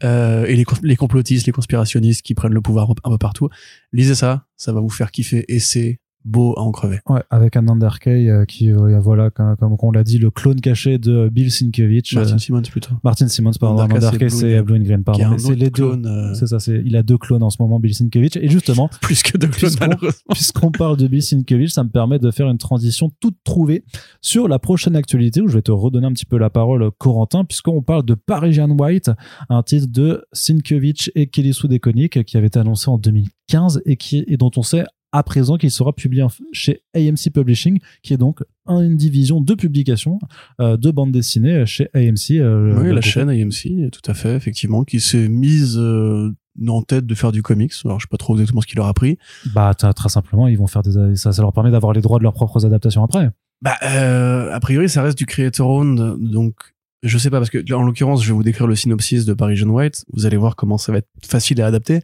Euh, et les, les complotistes, les conspirationnistes qui prennent le pouvoir un peu partout. Lisez ça, ça va vous faire kiffer et c'est beau à en crever. Ouais, avec un Underkay euh, qui, euh, voilà, comme, comme on l'a dit, le clone caché de Bill Sienkiewicz. Martin euh, Simmons plutôt. Martin Simmons, pardon. Underkay, c'est Blue and Green, pardon. c'est les deux. clone, euh, C'est ça, c'est, il a deux clones en ce moment, Bill Sienkiewicz. Et justement, plus que de clones Puisqu'on- malheureusement. puisqu'on parle de Bill Sienkiewicz, ça me permet de faire une transition toute trouvée sur la prochaine actualité où je vais te redonner un petit peu la parole, Corentin, puisqu'on parle de Parisian White, un titre de Sienkiewicz et Kelly Sue DeConnick qui avait été annoncé en 2015 et qui, et dont on sait à présent qu'il sera publié chez AMC Publishing, qui est donc une division de publication euh, de bande dessinée chez AMC. euh, Oui, la chaîne AMC, tout à fait, effectivement, qui s'est mise euh, en tête de faire du comics. Alors, je sais pas trop exactement ce qu'il leur a pris. Bah, très simplement, ils vont faire des, ça, ça leur permet d'avoir les droits de leurs propres adaptations après. Bah, euh, a priori, ça reste du creator owned, donc je sais pas parce que là, en l'occurrence, je vais vous décrire le synopsis de Paris John White. Vous allez voir comment ça va être facile à adapter.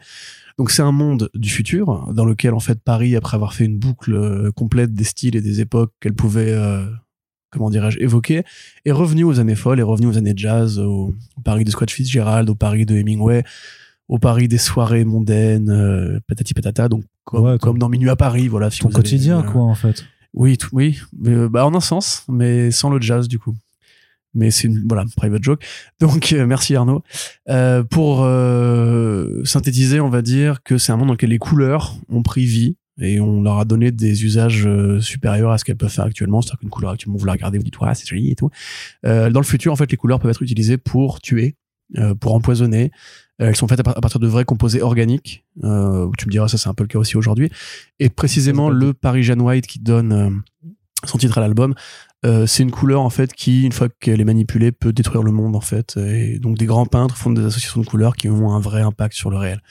Donc, c'est un monde du futur dans lequel, en fait, Paris, après avoir fait une boucle euh, complète des styles et des époques qu'elle pouvait euh, comment dirais-je, évoqué, est revenu aux années folles, est revenu aux années jazz, au, au Paris de Scott Fitzgerald, au Paris de Hemingway, au Paris des soirées mondaines, euh, patati patata, donc comme, Ouais, ton- comme dans Minuit à Paris, voilà. Si Ton avez, quotidien, euh, quoi, en fait. Oui, tout- oui, mais, bah, en un sens, mais sans le jazz du coup. Mais c'est une voilà private joke. Donc euh, merci Arnaud Euh, pour euh, synthétiser, on va dire que c'est un monde dans lequel les couleurs ont pris vie et on leur a donné des usages euh, supérieurs à ce qu'elles peuvent faire actuellement. C'est-à-dire qu'une couleur actuellement vous la regardez, vous dites ouais c'est joli et tout. Euh, dans le futur, en fait, les couleurs peuvent être utilisées pour tuer, euh, pour empoisonner. Elles sont faites à, à partir de vrais composés organiques. Euh, tu me diras, ça c'est un peu le cas aussi aujourd'hui. Et précisément, le Parisian White qui donne son titre à l'album, euh, c'est une couleur en fait qui, une fois qu'elle est manipulée, peut détruire le monde en fait. Et donc des grands peintres font des associations de couleurs qui ont un vrai impact sur le réel.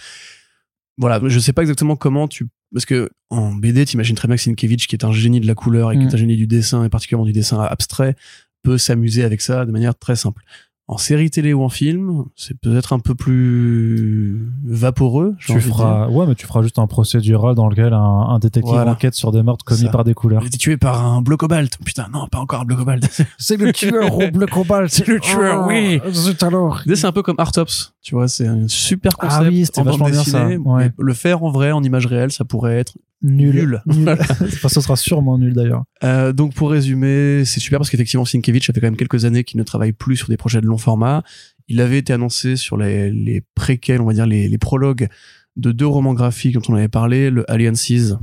Voilà, je sais pas exactement comment tu parce que en BD, t'imagines très bien que Sienkiewicz, qui est un génie de la couleur et qui Mm. est un génie du dessin et particulièrement du dessin abstrait, peut s'amuser avec ça de manière très simple. En série télé ou en film, c'est peut-être un peu plus vaporeux. Tu feras, ouais, mais tu feras juste un procédural dans lequel un, un détective Voilà. enquête sur des meurtres commis Ça. par des couleurs. Il a été tué par un bleu cobalt. Putain, non, pas encore un bleu cobalt. C'est le tueur au bleu cobalt. C'est le tueur, oui. Zut alors. C'est un peu comme Artops, tu vois, c'est un super concept Ah oui, c'était en bande vachement bien, ça. dessinée. Ouais. mais Le faire en vrai, en image réelle, ça pourrait être Nul. Nul. Nul. enfin, ce sera sûrement nul d'ailleurs. Euh, donc pour résumer, c'est super parce qu'effectivement Sienkiewicz, ça fait quand même quelques années qu'il ne travaille plus sur des projets de long format. Il avait été annoncé sur les, les préquels, on va dire les, les prologues de deux romans graphiques dont on avait parlé, le Alliances,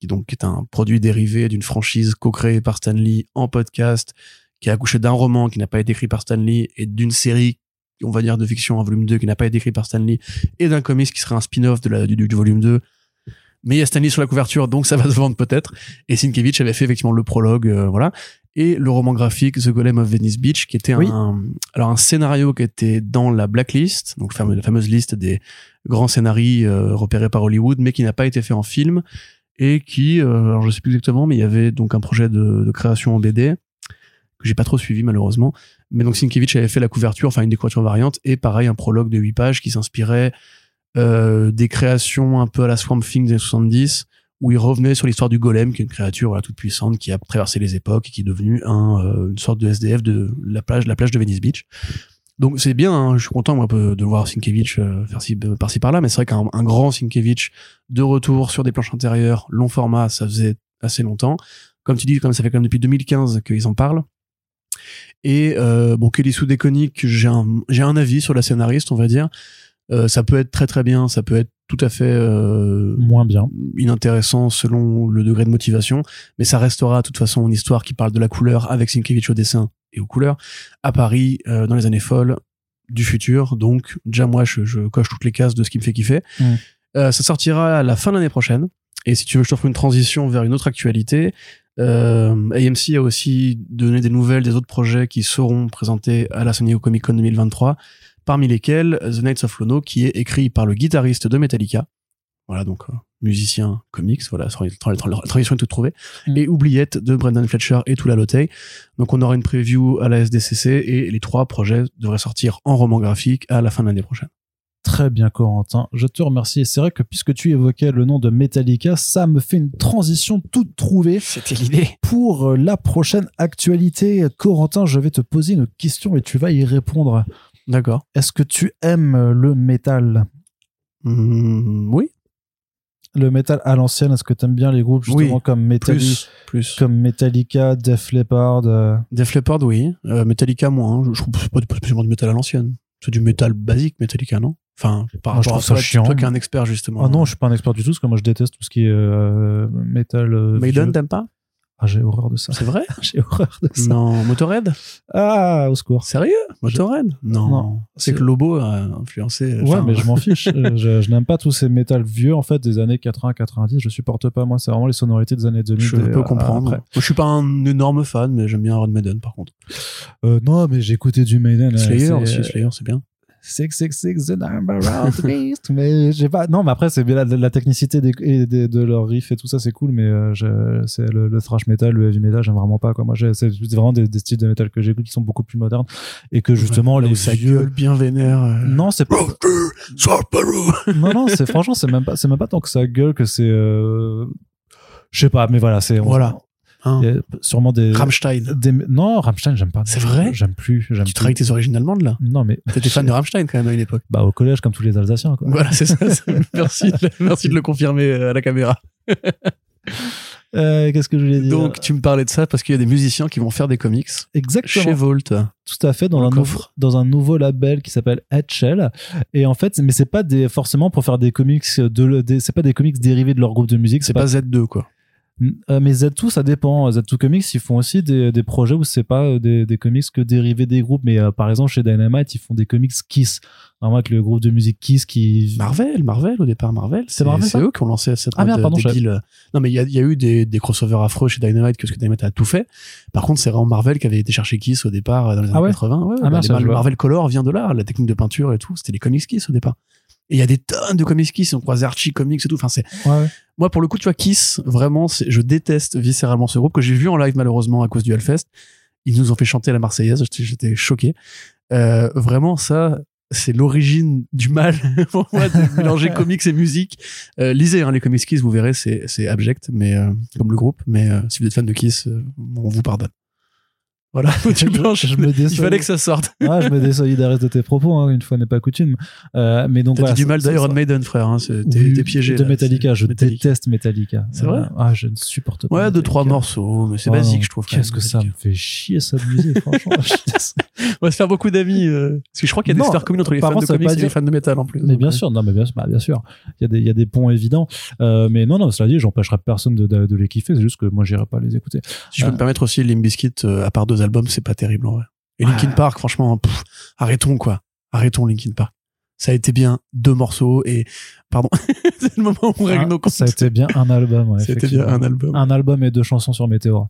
qui donc est un produit dérivé d'une franchise co-créée par Stan Lee en podcast, qui a accouché d'un roman qui n'a pas été écrit par Stan Lee et d'une série on va dire de fiction en volume 2 qui n'a pas été écrit par Stan Lee et d'un comics qui serait un spin-off de la, du, du volume 2 mais il y a Stan Lee sur la couverture donc ça va se vendre peut-être. Et Sienkiewicz avait fait effectivement le prologue euh, voilà. Et le roman graphique The Golem of Venice Beach qui était Oui. un alors un scénario qui était dans la blacklist donc la fameuse liste des grands scénarios euh, repérés par Hollywood mais qui n'a pas été fait en film. Et qui euh, alors je sais plus exactement mais il y avait donc un projet de, de création en BD que j'ai pas trop suivi malheureusement. Mais donc Sienkiewicz avait fait la couverture enfin une des couvertures variantes et pareil un prologue de 8 pages qui s'inspirait euh, des créations un peu à la Swamp Thing des années 70 où il revenait sur l'histoire du golem, qui est une créature voilà, toute puissante qui a traversé les époques et qui est devenue un, euh, une sorte de SDF de la plage, la plage de Venice Beach. Donc c'est bien, hein, je suis content moi, de voir Sienkiewicz euh, faire ci, euh, par-ci par-là, mais c'est vrai qu'un un grand Sienkiewicz de retour sur des planches intérieures, long format, ça faisait assez longtemps. Comme tu dis, comme ça fait quand même depuis 2015 qu'ils en parlent. Et euh, bon, Kelly Sue Déconique, j'ai un, j'ai un avis sur la scénariste, on va dire. Euh, ça peut être très très bien, ça peut être tout à fait euh, Moins bien. inintéressant selon le degré de motivation, mais ça restera de toute façon une histoire qui parle de la couleur avec Sienkiewicz au dessin et aux couleurs à Paris euh, dans les années folles du futur. Donc déjà moi je, je coche toutes les cases de ce qui me fait kiffer. Mm. Ça sortira à la fin de l'année prochaine. Et si tu veux, je t'offre une transition vers une autre actualité. Euh, AMC a aussi donné des nouvelles des autres projets qui seront présentés à la Diego Comic Con 2023, parmi lesquels The Knights of Lono, qui est écrit par le guitariste de Metallica. Voilà, donc euh, musicien comics, voilà, la tra- tra- la transition est toute trouvée. Mm. Et Oubliette de Brendan Fletcher et Tula Lotay. Donc on aura une preview à la SDCC et les trois projets devraient sortir en roman graphique à la fin de l'année prochaine. Très bien, Corentin. Je te remercie. Et c'est vrai que puisque tu évoquais le nom de Metallica, ça me fait une transition toute trouvée C'était l'idée. pour euh, la prochaine actualité. Corentin, je vais te poser une question et tu vas y répondre. D'accord. Est-ce que tu aimes le métal? Mm, oui. Le métal à l'ancienne, est-ce que tu aimes bien les groupes justement Oui, comme, Metalli- Plus. Plus. comme Metallica, Def Leppard euh, Def Leppard, oui. Euh, Metallica, moins. Je, je trouve que c'est pas, spécialement du métal à l'ancienne. C'est du métal basique, Metallica, non? Enfin, par Moi, je rapport trouve ça à toi, chiant. toi qui es un expert, justement. Ah non, je suis pas un expert du tout, parce que moi je déteste tout ce qui est euh, métal. euh, Maiden, t'aimes pas? Ah, j'ai horreur de ça. C'est vrai J'ai horreur de ça. Non. Motorhead Ah, au secours. Sérieux Motorhead Non. Non. C'est que Lobo a influencé. Ouais, enfin, mais je m'en fiche. Euh, je je n'aime pas tous ces métal vieux, en fait, des années 80-90. Je supporte pas, moi. C'est vraiment les sonorités des années 2000. Je des- peux euh, comprendre. après. Je suis pas un énorme fan, mais j'aime bien Iron Maiden, par contre. Euh, non, mais j'ai écouté du Maiden. euh, Slayer aussi, euh, Slayer, c'est bien. 666 the number of beast. mais j'ai pas. Non, mais après, c'est la, la technicité des, et des- de leurs riffs et tout ça, c'est cool. Mais euh, c'est le, le thrash metal, le heavy metal, j'aime vraiment pas. Quoi. Moi, j'ai- c'est vraiment des, des styles de métal que j'écoute qui sont beaucoup plus modernes et que justement où les ça vieux. gueule bien vénère. euh. Non, c'est pas. non, non, c'est franchement, c'est même pas, c'est même pas tant que ça gueule que c'est. euh, Je sais pas, mais voilà, c'est. Voilà. Hein. Sûrement des. Rammstein. des- Non, Rammstein, j'aime pas. C'est vrai J'aime plus. J'aime Tu travailles avec tes origines allemandes là Non, mais. T'étais fan de Rammstein quand même à une époque. Bah, au collège, comme tous les Alsaciens, quoi. Voilà, c'est ça. merci, de, merci de le confirmer euh, à la caméra. Euh, Qu'est-ce que je voulais dire Donc, tu me parlais de ça parce qu'il y a des musiciens qui vont faire des comics Exactement. chez Volt. Tout à fait, dans un, nouveau, dans un nouveau label qui s'appelle Headshell. Et en fait, mais c'est pas des, forcément pour faire des comics de, des- c'est pas des comics dérivés de leur groupe de musique. C'est pas Z2, quoi. Euh, mais Z2, ça dépend. Z2 Comics, ils font aussi des, des projets où c'est pas euh, des, des comics que dérivés des groupes. Mais euh, par exemple, chez Dynamite, ils font des comics Kiss. Vraiment avec le groupe de musique Kiss qui. Marvel, Marvel, au départ, Marvel. C'est Marvel, C'est eux qui ont lancé cette Ah, merde, pardon, débile. Non, mais il y a, il y a eu des, des crossovers affreux chez Dynamite, que ce que Dynamite a tout fait. Par contre, c'est vraiment Marvel qui avait été chercher Kiss au départ, dans les années Ah ouais 80. Ouais, Ah, bah, merde, les. Marvel Color vient de là, la technique de peinture et tout. C'était les comics Kiss au départ. Et il y a des tonnes de comics Kiss, on croise Archie Comics et tout. Enfin, c'est, Ouais. moi, pour le coup, tu vois, Kiss, vraiment, c'est- je déteste viscéralement ce groupe que j'ai vu en live malheureusement à cause du Hellfest. Ils nous ont fait chanter la Marseillaise, j'étais- choqué. Euh, vraiment, ça, c'est l'origine du mal pour moi de mélanger comics et musique. Euh, lisez hein, les comics Kiss, vous verrez, c'est c'est abject, mais euh, comme le groupe. Mais euh, si vous êtes fan de Kiss, euh, on vous pardonne. Voilà, tu planches. je me Il fallait que ça sorte. Ah, je me désolidarise de tes propos, hein, une fois n'est pas coutume. Euh, mais donc T'as voilà, dit du mal ça- ça- d'Iron ça- Maiden, frère. Hein, t'es piégé. De là, Metallica, je Metallica. déteste Metallica. C'est vrai? Ah, je ne supporte pas. Ouais, deux, trois morceaux, mais c'est Oh basique, non, je trouve. Qu'est-ce que ça me fait chier cette musique, franchement. Je. On va se faire beaucoup d'amis. euh, parce que je crois qu'il y a des super communes entre les fans de ça comics et les fans de métal en plus. Mais bien euh, sûr, non, mais bien, sûr- bah, bien sûr. Il y, a des, ponts évidents. Euh, mais non, non, cela dit, j'empêcherai personne de, de, de les kiffer. C'est juste que moi, j'irai pas les écouter. Si je peux me permettre aussi, euh, à part deux albums, c'est pas terrible en vrai. Et Linkin Ouais. Park, franchement, pff, arrêtons quoi. Arrêtons Linkin Park. Ça a été bien deux morceaux et pardon, c'est le moment où on règle Ah, nos comptes. ça a été bien un album. Ouais, C'était bien un album. Un album et deux chansons sur Météor.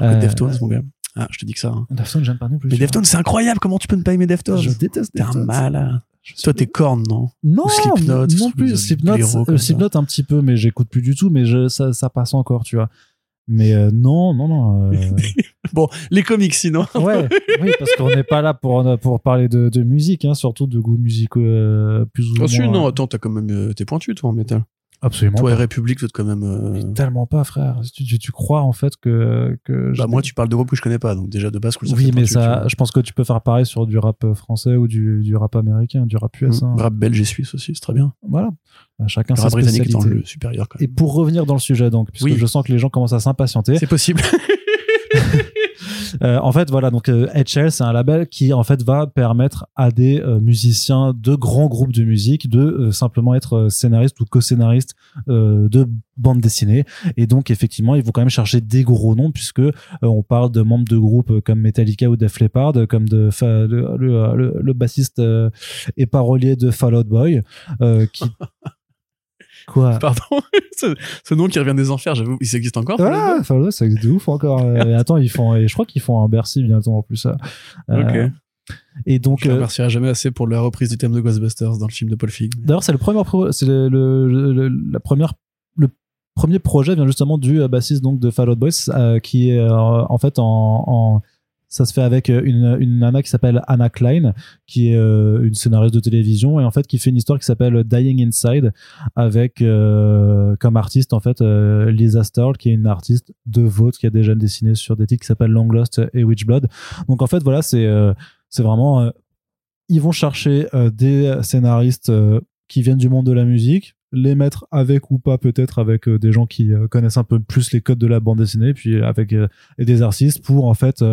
Euh, Deftones, mon gars. Ah, je te dis que ça. hein. Deftones, j'aime pas non plus. Mais Deftones, c'est incroyable. Comment tu peux ne pas aimer Deftones? Je déteste T'es un malade. Je Toi, t'es corne, non? Non, Slipknot, non plus. Slipknot, euh. Slipknot un petit peu, mais j'écoute plus du tout. Mais je, ça, ça passe encore, tu vois. Mais euh, non, non, non. euh, Bon, les comics sinon. ouais, oui, parce qu'on n'est pas là pour pour parler de, de musique, hein, surtout de goûts musicaux euh, plus ou Ah, moins. non, attends, t'as quand même, euh, t'es pointu, toi, en métal. Absolument. Toi et pas. République, vous êtes quand même. euh, Mais tellement pas, frère. Tu, crois en fait que que Bah, moi, tu parles de groupes que je connais pas, donc déjà de base, cool, ça oui, mais tu ça, je pense que tu peux faire pareil sur du rap français ou du, du rap américain, du rap US. hein. Mmh. Rap belge et suisse aussi, c'est très bien. Voilà. Bah, chacun sa rap britannique dans spécialité. le supérieur quand Et pour revenir dans le sujet, donc, puisque Oui. je sens que les gens commencent à s'impatienter, C'est possible. Euh, en fait, voilà, donc euh, HL, c'est un label qui en fait va permettre à des euh, musiciens de grands groupes de musique de euh, simplement être euh, scénaristes ou co-scénaristes euh, de bandes dessinées. Et donc, effectivement, ils vont quand même chercher des gros noms puisque euh, on parle de membres de groupes comme Metallica ou Def Leppard, comme de le, le, le- le bassiste euh, et parolier de Fall Out Boy, euh, qui quoi Pardon. ce, ce nom qui revient des enfers, j'avoue, il existe encore. Ah, Fall Out Boy, ça existe de ouf encore. Euh, et attends, ils font, et je crois qu'ils font un Bercy bientôt en plus. ça. Euh, Ok. Et donc, Je ne euh, remercierai jamais assez pour la reprise du thème de Ghostbusters dans le film de Paul Feig. D'ailleurs, c'est le premier, c'est le, le- le- la première, le premier projet vient justement du euh, bassiste donc de Fall Out Boys, euh, qui est euh, en fait en, en- ça se fait avec euh, une, une nana qui s'appelle Anna Klein, qui est euh, une scénariste de télévision et en fait qui fait une histoire qui s'appelle Dying Inside avec euh, comme artiste en fait Lisa Starl qui est une artiste de Vault qui a déjà dessiné sur des titres qui s'appellent Long Lost et Witchblood. Donc en fait voilà c'est c'est vraiment ils vont chercher des scénaristes qui viennent du monde de la musique, les mettre avec ou pas peut-être avec euh, des gens qui euh, connaissent un peu plus les codes de la bande dessinée, puis avec euh, et des artistes pour en fait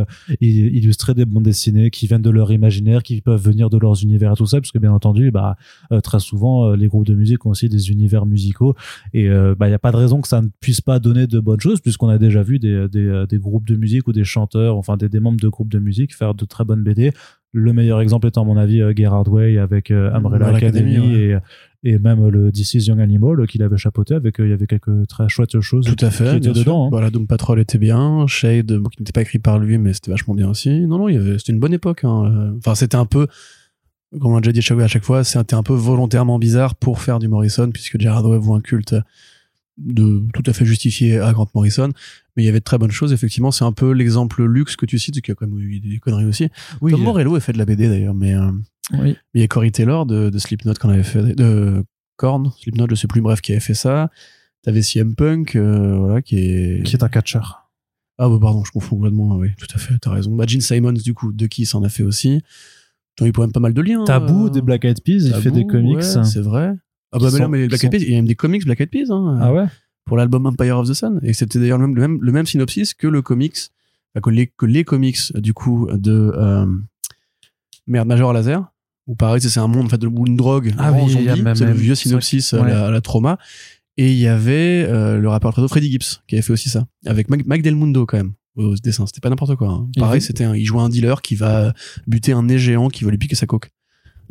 illustrer des bandes dessinées qui viennent de leur imaginaire, qui peuvent venir de leurs univers et tout ça, parce que bien entendu, bah très souvent les groupes de musique ont aussi des univers musicaux et bah il y a pas de raison que ça ne puisse pas donner de bonnes choses puisqu'on a déjà vu des, des, des groupes de musique ou des chanteurs, enfin des, des membres de groupes de musique faire de très bonnes BD. Le meilleur exemple étant à mon avis euh, Gerard Way avec euh, Umbrella Academy, Academy, et et même le This Is Young Animal euh, qu'il avait chapeauté avec euh, il y avait quelques très chouettes choses Tout à qui fait. étaient bien sûr. dedans hein. Voilà, Doom Patrol était bien. Shade, bon, qui n'était pas écrit par lui, mais c'était vachement bien aussi. Non, non, c'était une bonne époque. hein. Euh, Enfin, c'était un peu, comme on l'a déjà dit à chaque- fois, c'était un peu volontairement bizarre pour faire du Morrison, puisque Gerard Way voue un culte de tout à fait justifié à Grant Morrison. Mais il y avait de très bonnes choses. Effectivement, c'est un peu l'exemple luxe que tu cites, qui a quand même eu des conneries aussi. oui, Tom Morello a fait de la BD d'ailleurs, mais euh, oui. il y a Cory Taylor de, de Slipknot qu'on avait fait, de Korn, Slipknot, je sais plus, bref, qui avait fait ça. T'avais CM Punk, euh, voilà, qui est, qui est un catcheur Ah bah pardon, je confonds complètement. Oui, tout à fait, t'as raison. Bah, Gene Simons, du coup, de qui s'en a fait aussi. J'en ai quand même pas mal de liens. Tabou euh, des Black Eyed Peas, il fait des comics. ouais, c'est vrai. Ah bah mais non, mais Black Eyed Peas, il y a même des comics Black Eyed Peas, hein, ah ouais pour l'album Empire of the Sun. Et c'était d'ailleurs le même, le, même, le même synopsis que le comics, enfin, que, les, que les comics, du coup, de euh, Merde, Major Laser. Où pareil, c'est un monde en fait, où une drogue Ah oui, il y a zombie. même- C'est le vieux synopsis à, ouais. la, trauma. Et il y avait euh, le rappeur très Freddy Gibbs qui avait fait aussi ça. Avec Mac, Mac Del Mundo quand même au dessin. C'était pas n'importe quoi. hein. Il Pareil, c'était il jouait un dealer qui va buter un nez géant qui va lui piquer sa coque.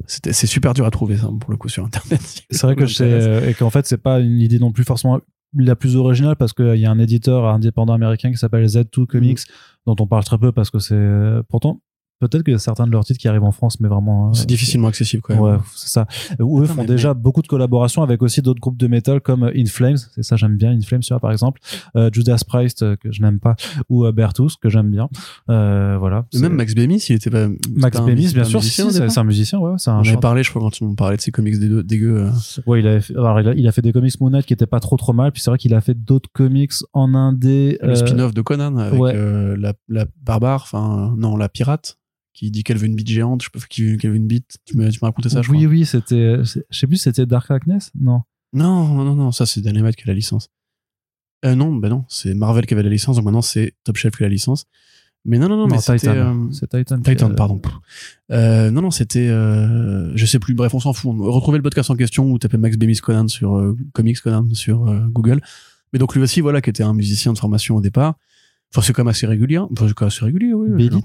C'est super dur à trouver ça pour le coup sur internet. C'est vrai que c'est euh, et qu'en fait c'est pas une idée non plus forcément la plus originale parce qu'il y a un éditeur indépendant américain qui s'appelle Z2 Comics dont on parle très peu parce que c'est euh, pourtant peut-être qu'il y a certains de leurs titres qui arrivent en France mais vraiment euh, C'est difficilement accessible quand même. Ouais, c'est ça. Où eux font mais- déjà beaucoup de collaborations avec aussi d'autres groupes de metal comme In Flames, c'est ça j'aime bien In Flames tu vois, par exemple, euh, Judas Priest euh, que je n'aime pas ou euh, Bertus que j'aime bien. Euh, voilà. Et même Max Bemis, il était pas. Max Bemis bien sûr, si, c'est un musicien ouais, c'est On un en avait parlé, je crois, quand on parlait de ces comics dégueux. dégueux, euh. Ouais, il a fait, alors, il a, il a fait des comics Moon Knight qui étaient pas trop trop mal. Puis c'est vrai qu'il a fait d'autres comics en indé. Le euh, spin-off de Conan avec ouais. euh, la, la barbare, enfin, euh, non, la pirate, qui dit qu'elle veut une bite géante, je pas qui- qu'elle veut une bite. Tu m'as raconté ça, je oui, crois. oui, c'était. c'est- Je sais plus, c'était Dark Agnes Non. Non, non, non, non, ça c'est Dynamite qui a la licence. Euh, non, bah non, c'est Marvel qui avait la licence, donc maintenant c'est Top Chef qui a la licence. Mais non, non, non, mais c'était. Titan. euh, C'est Titan. Titan, euh, pardon. Euh, non, non, c'était. Euh, je sais plus. Bref, on s'en fout. Retrouvez le podcast en question ou tapez Max Bemis Conan sur Comics Conan sur Google. Mais donc lui aussi, voilà, qui était un musicien de formation au départ. Enfin, c'est quand même assez régulier. Enfin, c'est quand même assez régulier, oui. Bélit.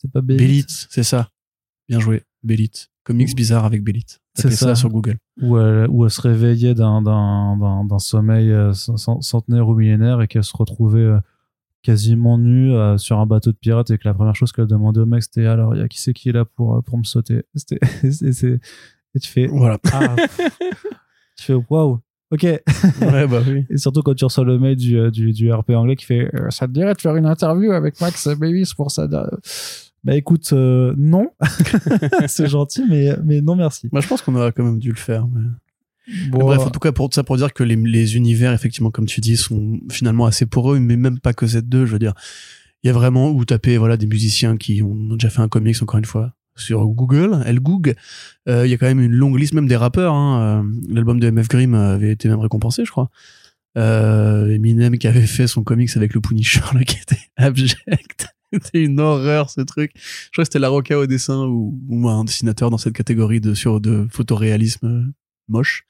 C'était pas Bélit. Bélit, c'est ça. Bien joué. Bélit. Comics bizarre avec Bélit. C'est ça. ça. sur Google. Où elle, où elle se réveillait d'un, d'un, d'un, d'un sommeil euh, cent- centenaire ou millénaire et qu'elle se retrouvait euh, quasiment nue euh, sur un bateau de pirates et que la première chose qu'elle demandait au mec c'était alors il y a qui c'est qui est là pour, pour me sauter? C'était, c'est, c'est- et tu fais. Voilà. Ah, tu fais waouh. Ok. ouais, bah oui. Et surtout quand tu reçois le mail du, du, du RP anglais qui fait euh, Ça te dirait de faire une interview avec Max Babies pour ça Bah écoute, euh, non. c'est gentil, mais, mais non merci. Moi, je pense qu'on aurait quand même dû le faire. mais- Bon, Bref, en tout cas, pour ça, pour dire que les, les univers, effectivement, comme tu dis, sont finalement assez poreux, mais même pas que Z2, je veux dire. Il y a vraiment où taper, voilà, des musiciens qui ont déjà fait un comics, encore une fois, sur Google, El Goog. Euh, Il y a quand même une longue liste, même des rappeurs, hein. Euh, L'album de MF Grimm avait été même récompensé, je crois. Euh, Eminem qui avait fait son comics avec le Punisher, là, qui était abject. C'était une horreur, ce truc. Je crois que c'était La Roca au dessin ou, ou un dessinateur dans cette catégorie de, sur, de photoréalisme euh, moche.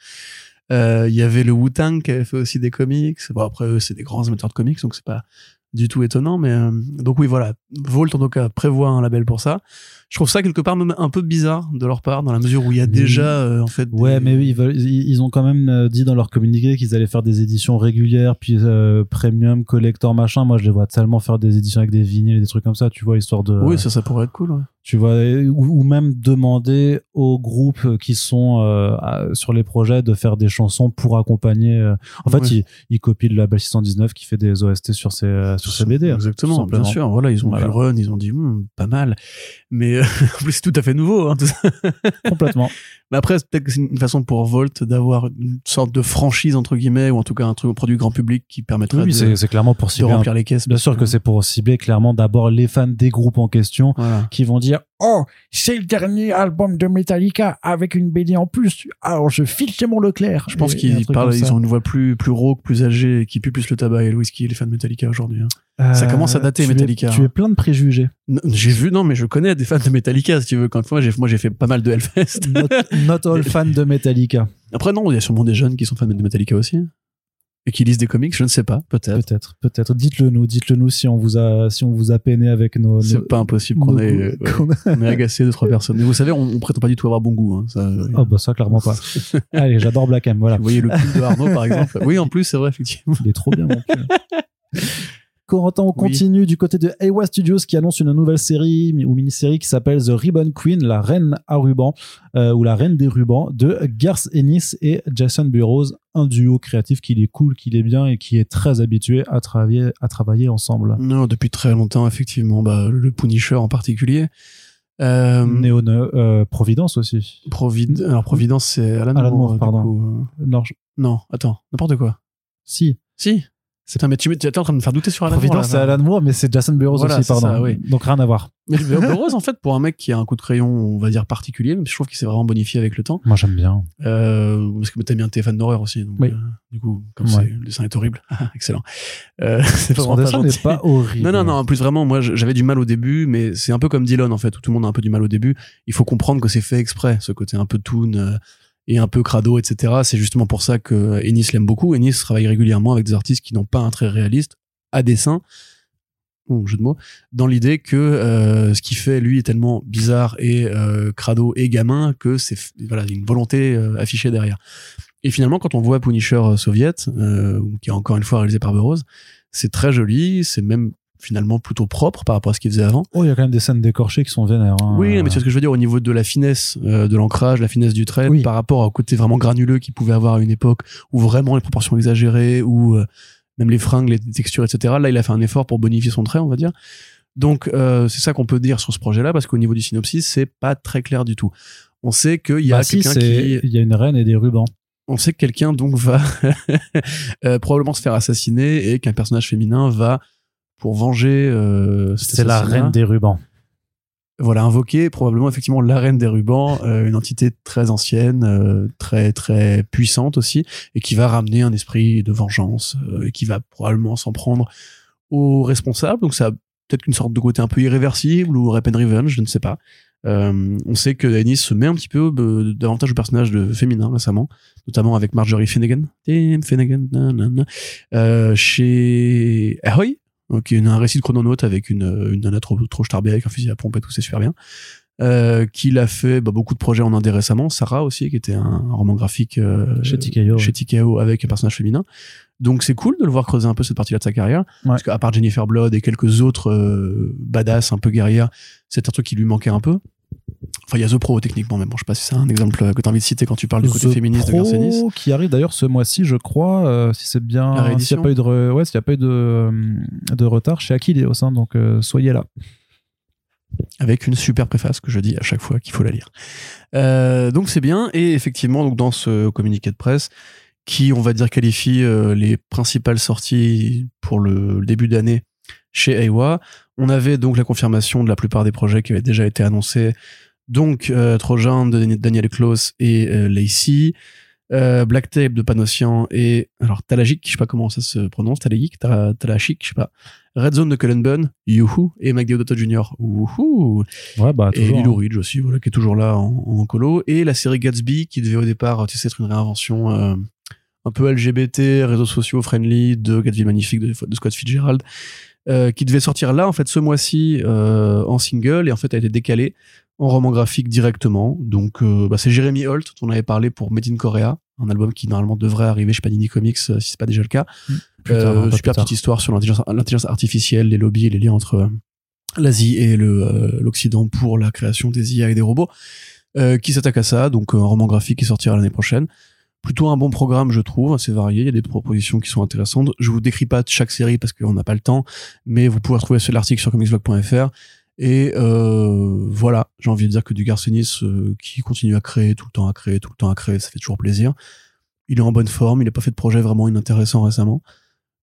Euh, Il y avait le Wu-Tang qui avait fait aussi des comics. Bon, après, eux, c'est des grands amateurs de comics, donc c'est pas du tout étonnant. Mais euh, donc oui, voilà. Volt, en tout cas, prévoit un label pour ça. Je trouve ça quelque part même un peu bizarre de leur part, dans la mesure où il y a déjà, euh, en fait... Ouais, des- mais oui, ils, veulent, ils, ils ont quand même euh, dit dans leur communiqué qu'ils allaient faire des éditions régulières, puis euh, premium, collector, machin. Moi, je les vois tellement faire des éditions avec des vinyles et des trucs comme ça, tu vois, histoire de. Oui, ça, ça pourrait être cool. ouais. Tu vois, ou, ou même demander aux groupes qui sont euh, à- sur les projets de faire des chansons pour accompagner. euh, En fait, ils, ils copient le label 619 qui fait des OST sur ses, euh, sur ses BD. hein, Exactement, bien sûr. Voilà, ils ont Voilà. vu Run, ils ont dit Hmm, pas mal. Mais euh, en plus, c'est tout à fait nouveau. Hein, tout ça. Complètement. Mais après, peut-être que c'est une façon pour Volt d'avoir une sorte de franchise, entre guillemets, ou en tout cas un truc, un produit grand public qui permettrait Oui, de, c'est c'est clairement pour de cibler. un- remplir les caisses. Bien sûr que c'est pour cibler clairement d'abord les fans des groupes en question Voilà. qui vont dire Oh, c'est le dernier album de Metallica avec une BD en plus. Alors je file chez mon Leclerc. Je pense qu'ils parlent, ils ont une voix plus, plus rauque, plus âgée, qui pue plus le tabac et le whisky, les fans de Metallica aujourd'hui. hein. ça commence à dater, tu es- Metallica, tu hein. es plein de préjugés. J'ai vu, non, mais je connais des fans de Metallica, si tu veux. Quand moi, j'ai, moi, j'ai fait pas mal de Hellfest. Not, not all fans de Metallica. Après, non, il y a sûrement des jeunes qui sont fans de Metallica aussi. Et qui lisent des comics, je ne sais pas, peut-être. Peut-être, peut-être. Dites-le nous, dites-le nous si on vous a, si on vous a peiné avec nos. C'est pas impossible qu'on ait, goûts- ouais, qu'on a- on est agacé de trois personnes. Et vous savez, on, on prétend pas du tout avoir bon goût. Hein, ça, euh, Oh bah ça clairement pas. Allez, j'adore Black M. Voilà, Vous voyez le pull de Arnaud, par exemple. Oui, en plus, c'est vrai, effectivement. il est trop bien. Mon pull. Corentin, on continue du côté de Ewa Studios qui annonce une nouvelle série ou mini-série qui s'appelle The Ribbon Queen, la reine à ruban euh, ou la reine des rubans de Garth Ennis et Jason Burrows, un duo créatif qui est cool, qui est bien et qui est très habitué à travailler à travailler ensemble. Non, depuis très longtemps, effectivement. Bah, le Punisher en particulier. Euh, Néo euh, Providence aussi. Provid- Alors, Providence, c'est Alan, Alan Moore, Moore, pardon. coup, euh. Non, je- Non, attends, n'importe quoi. si. Si, C'est mais tu étais en train de me faire douter sur Alan Moore. C'est. Alan Moore, mais c'est Jason Burroughs Voilà, aussi, pardon. ça, oui. Donc rien à voir. Mais Burroughs, en fait, pour un mec qui a un coup de crayon, on va dire particulier, mais je trouve qu'il s'est vraiment bonifié avec le temps. Moi, j'aime bien. Euh, parce que t'as bien tes fans d'horreur aussi. Donc, Oui. euh, du coup, comme Ouais. le dessin est horrible. Excellent. Euh, c'est pas dessin n'est pas horrible. Non, non, non. En plus, vraiment, moi, j'avais du mal au début, mais c'est un peu comme Dylan, en fait, où tout le monde a un peu du mal au début. Il faut comprendre que c'est fait exprès, ce côté un peu toon euh, et un peu crado, etc. C'est justement pour ça que Ennis l'aime beaucoup. Ennis travaille régulièrement avec des artistes qui n'ont pas un trait réaliste à dessin, ou jeu de mots, dans l'idée que euh, ce qu'il fait, lui, est tellement bizarre et euh, crado et gamin que c'est voilà une volonté euh, affichée derrière. Et finalement, quand on voit Punisher soviet, qui est encore une fois réalisé par Burroughs, c'est très joli, c'est même finalement plutôt propre par rapport à ce qu'il faisait avant. Oh, il y a quand même des scènes décorchées qui sont vénères. hein. Oui, mais c'est ce que je veux dire au niveau de la finesse euh, de l'ancrage, la finesse du trait, Oui. par rapport au côté vraiment granuleux qu'il pouvait avoir à une époque où vraiment les proportions exagérées, ou euh, même les fringues, les textures, etc. Là, il a fait un effort pour bonifier son trait, on va dire. Donc, euh, c'est ça qu'on peut dire sur ce projet-là, parce qu'au niveau du synopsis, c'est pas très clair du tout. On sait qu'il y a Bah quelqu'un qui, il y a une reine et des rubans. on sait que quelqu'un donc va euh, probablement se faire assassiner et qu'un personnage féminin va pour venger. euh, C'est la reine des rubans. voilà, invoquer probablement effectivement la reine des rubans, euh, une entité très ancienne, euh, très très puissante aussi, et qui va ramener un esprit de vengeance, euh, et qui va probablement s'en prendre aux responsables. Donc ça a peut-être une sorte de côté un peu irréversible ou Rap and Revenge, je ne sais pas. Euh, on sait que Ennis se met un petit peu euh, davantage au personnage de féminin récemment, notamment avec Marjorie Finnegan, Tim Finnegan, nanana, euh, chez Ahoy, donc une, un récit de chrononaute avec une, une nana trop, trop starbée avec un fusil à pompe et tout, c'est super bien. Euh, qu'il a fait bah, beaucoup de projets en indé récemment, Sarah aussi, qui était un, un roman graphique euh, Chez TKO avec un personnage féminin. Donc c'est cool de le voir creuser un peu cette partie-là de sa carrière. Parce qu'à part Jennifer Blood et quelques autres euh, badass un peu guerrières, c'est un truc qui lui manquait un peu. Enfin, il y a The Pro techniquement, mais bon, je sais pas si c'est un exemple que tu as envie de citer quand tu parles du côté The féministe de Pro, Garcenis. qui arrive d'ailleurs ce mois-ci, je crois, euh, si c'est bien, s'il n'y a pas eu de, re- ouais, y a pas eu de, euh, de retard chez Achilles, hein, donc euh, soyez là. avec une super préface que je dis à chaque fois qu'il faut la lire. Euh, donc c'est bien et effectivement donc dans ce communiqué de presse qui on va dire qualifie les principales sorties pour le, le début d'année chez Aiwa, on avait donc la confirmation de la plupart des projets qui avaient déjà été annoncés. Donc euh, Trojan de Daniel Klaus et euh, Lacey, euh, Black Tape de Panosian et alors Talagic, je sais pas comment ça se prononce, Talagic, Tala- Talachik, je sais pas. Red Zone de Cullen Bunn, Youhou, et Mike Deodato Jr. Wouhou Ouais, bah, et. Lilo hein. Ridge aussi, voilà, qui est toujours là en, en colo. Et la série Gatsby, qui devait au départ tu sais, être une réinvention euh, un peu LGBT, réseaux sociaux friendly de Gatsby Magnifique de, de Scott Fitzgerald, euh, qui devait sortir là, en fait, ce mois-ci euh, en single, et en fait a été décalée en roman graphique directement. Donc, euh, bah, c'est Jeremy Holt, dont on avait parlé pour Made in Korea, un album qui normalement devrait arriver chez Panini Comics, si c'est pas déjà le cas. Plus tard, Euh, hein, super plus petite histoire sur l'intelligence artificielle, les lobbies et les liens entre l'Asie et l'Occident pour la création des IA et des robots, qui s'attaque à ça. Donc un roman graphique qui sortira l'année prochaine. Plutôt un bon programme, je trouve, assez varié. Il y a des propositions qui sont intéressantes. Je vous décris pas chaque série parce qu'on n'a pas le temps, mais vous pouvez retrouver l'article sur comicsblog.fr. Et euh, voilà, j'ai envie de dire que du Garcenis euh, qui continue à créer, tout le temps à créer, tout le temps à créer, ça fait toujours plaisir. Il est en bonne forme, il n'a pas fait de projet vraiment inintéressant récemment.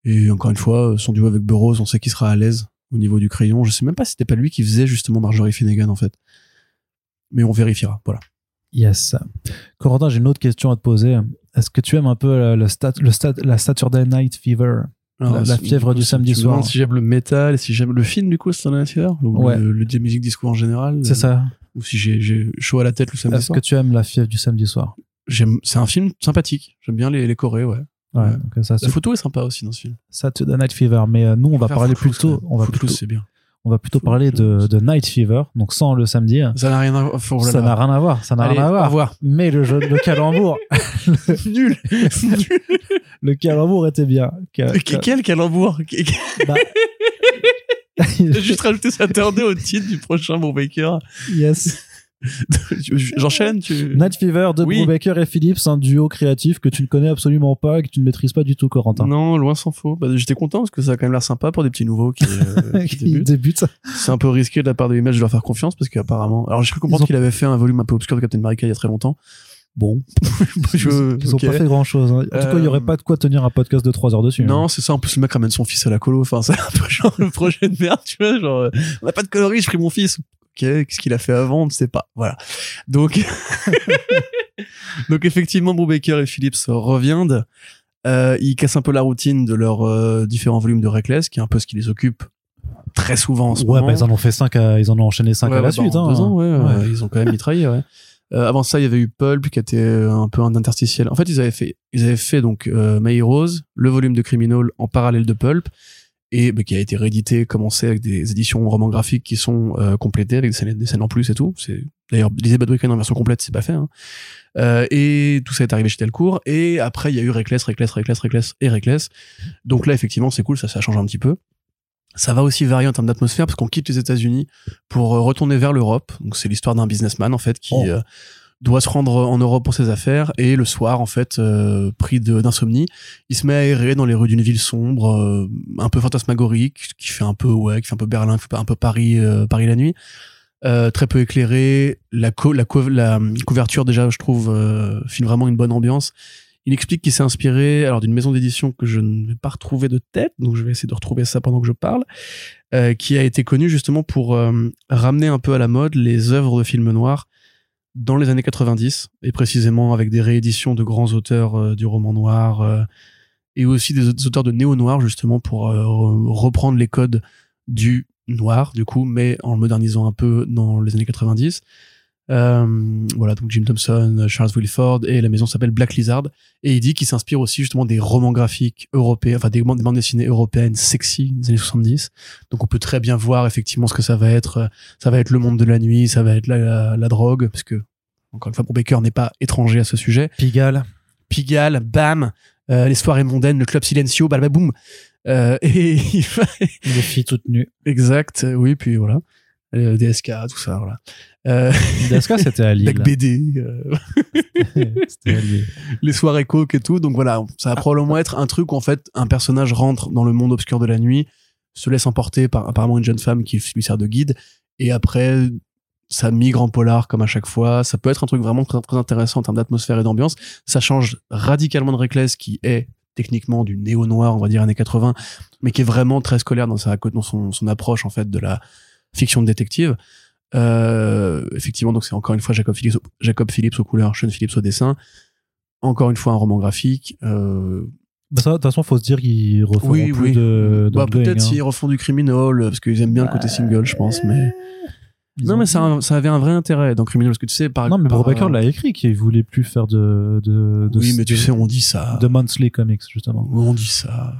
Et encore une fois, son duo avec Burroughs, on sait qu'il sera à l'aise au niveau du crayon. Je sais même pas si c'était pas lui qui faisait justement Marjorie Finnegan en fait. Mais on vérifiera, voilà. Yes. Corentin, j'ai une autre question à te poser. Est-ce que tu aimes un peu euh, le stat, le stat, la Saturday Night Fever? La- la fièvre du si samedi tu soir. Si j'aime le métal, et si j'aime le film du coup, c'est un affaire ou Ouais. le, le musique disco en général? C'est ça. Ou si j'ai- chaud à la tête le samedi Est-ce que tu aimes la fièvre du samedi soir? J'aime, c'est un film sympathique. J'aime bien les, les chorés, ouais. Ouais, Ouais. donc ça, La photo est sympa aussi dans ce film. Saturday Night Fever. Mais euh, nous, on va parler plutôt, on va plutôt, c'est bien. On va plutôt parler de, Night Fever, donc sans le samedi. Ça n'a rien à voir. faut- Ça n'a rien à voir. Ça n'a rien à voir. Mais le jeu, le calembour, Nul. Nul. le calembour était bien. Ca- Mais ca- Quel calembour bah, J'ai juste rajouté Saturday au titre du prochain Brubaker. yes. J'enchaîne, tu... Night Fever de Oui. Brubaker et Phillips, un duo créatif que tu ne connais absolument pas, que tu ne maîtrises pas du tout, Corentin. Non, loin s'en faut. Bah, J'étais content parce que ça a quand même l'air sympa pour des petits nouveaux qui, euh, qui Qui débutent. débute. C'est un peu risqué de la part de Image de leur faire confiance parce qu'apparemment. Alors j'ai cru comprendre Ils ont- qu'il avait fait un volume un peu obscur de Captain America il y a très longtemps. bon. Je, ils ont ok. pas fait grand chose. En tout cas, il y aurait Euh, pas de quoi tenir un podcast de 3 heures dessus. hein. Non, c'est ça. En plus, le mec ramène son fils à la colo. Enfin, c'est un peu genre le projet de merde, tu vois. Genre, euh, on n'a pas de coloris, je prie mon fils. Qu'est-ce qu'il a fait avant On ne sait pas. Voilà. Donc, donc effectivement, Brubaker et Phillips reviennent. Euh, ils cassent un peu la routine de leurs euh, différents volumes de Reckless, qui est un peu ce qui les occupe très souvent en ce Ouais, moment. bah, ils en ont fait 5 ils en ont enchaîné 5 Ouais, à la ouais, suite. hein. deux ans, ouais, Ouais. ils ont quand même mitraillé, ouais. Euh, avant ça, il y avait eu Pulp qui était un peu un interstitiel. En fait, ils avaient fait, ils avaient fait donc euh, My Heroes, le volume de Criminal en parallèle de Pulp, et bah, qui a été réédité, commencé avec des éditions romans graphiques qui sont euh, complétées avec des scènes, des scènes en plus et tout. C'est d'ailleurs lisez Bad Weekend en version complète, c'est pas fait. Hein. Euh, et tout ça est arrivé chez Delcourt. Et après, il y a eu Reckless, Reckless, Reckless, Reckless et Reckless. Donc là, effectivement, c'est cool, ça, ça change un petit peu. Ça va aussi varier en termes d'atmosphère parce qu'on quitte les États-Unis pour euh, retourner vers l'Europe. Donc c'est l'histoire d'un businessman en fait qui Oh. euh, doit se rendre en Europe pour ses affaires et le soir en fait euh, pris d'insomnie, il se met à errer dans les rues d'une ville sombre, euh, un peu fantasmagorique, qui fait un peu ouais, qui fait un peu Berlin, un peu Paris, euh, Paris la nuit. Très peu éclairé, la, co- la, co- la couverture déjà je trouve filme vraiment une bonne ambiance. Il explique qu'il s'est inspiré alors d'une maison d'édition que je ne vais pas retrouver de tête, donc je vais essayer de retrouver ça pendant que je parle, qui a été connue justement pour ramener un peu à la mode les œuvres de films noirs dans les années 90 et précisément avec des rééditions de grands auteurs euh, du roman noir euh, et aussi des, auteurs de néo noir justement pour euh, re- reprendre les codes du noir du coup mais en le modernisant un peu dans les années 90 euh, voilà donc Jim Thompson Charles Wilford et la maison s'appelle Black Lizard. Et il dit qu'il s'inspire aussi justement des romans graphiques européens enfin des, bandes- des bandes dessinées européennes sexy des années 70 donc on peut très bien voir effectivement ce que ça va être euh, ça va être le monde de la nuit ça va être la, la, la drogue parce que encore une fois Baker n'est pas étranger à ce sujet. Pigalle. Pigalle bam euh, les soirées mondaines le club Silencio balababoum euh, et il va Les filles toutes nues. exact oui puis voilà Euh, DSK tout ça voilà euh, Daska, c'était à Lille. Bec BD euh, c'était à Lille. les soirées coke et tout. Donc voilà, ça va probablement être un truc où en fait un personnage rentre dans le monde obscur de la nuit, se laisse emporter par apparemment une jeune femme qui lui sert de guide, et après ça migre en polar comme à chaque fois. Ça peut être un truc vraiment très, très intéressant en termes d'atmosphère et d'ambiance. Ça change radicalement de Reckless qui est techniquement du néo noir, on va dire années 80, mais qui est vraiment très scolaire dans sa dans son, son approche en fait de la fiction de détective. Euh, effectivement, donc c'est encore une fois Jacob Phillips, Jacob Phillips aux couleurs, Sean Phillips au dessin. Encore une fois un roman graphique. Euh, Bah, ça, de toute façon, faut se dire qu'ils referont oui, plus oui. de. bah, peut-être hein. s'ils refont du criminal, parce qu'ils aiment bien le côté single, je pense. Mais Ils non, mais ça, a un- ça avait un vrai intérêt dans criminal, parce que tu sais, par Non, mais par- Brubaker l'a écrit qu'il voulait plus faire de. de, de Oui, mais tu sais, on dit ça. De monthly comics, justement. On dit ça.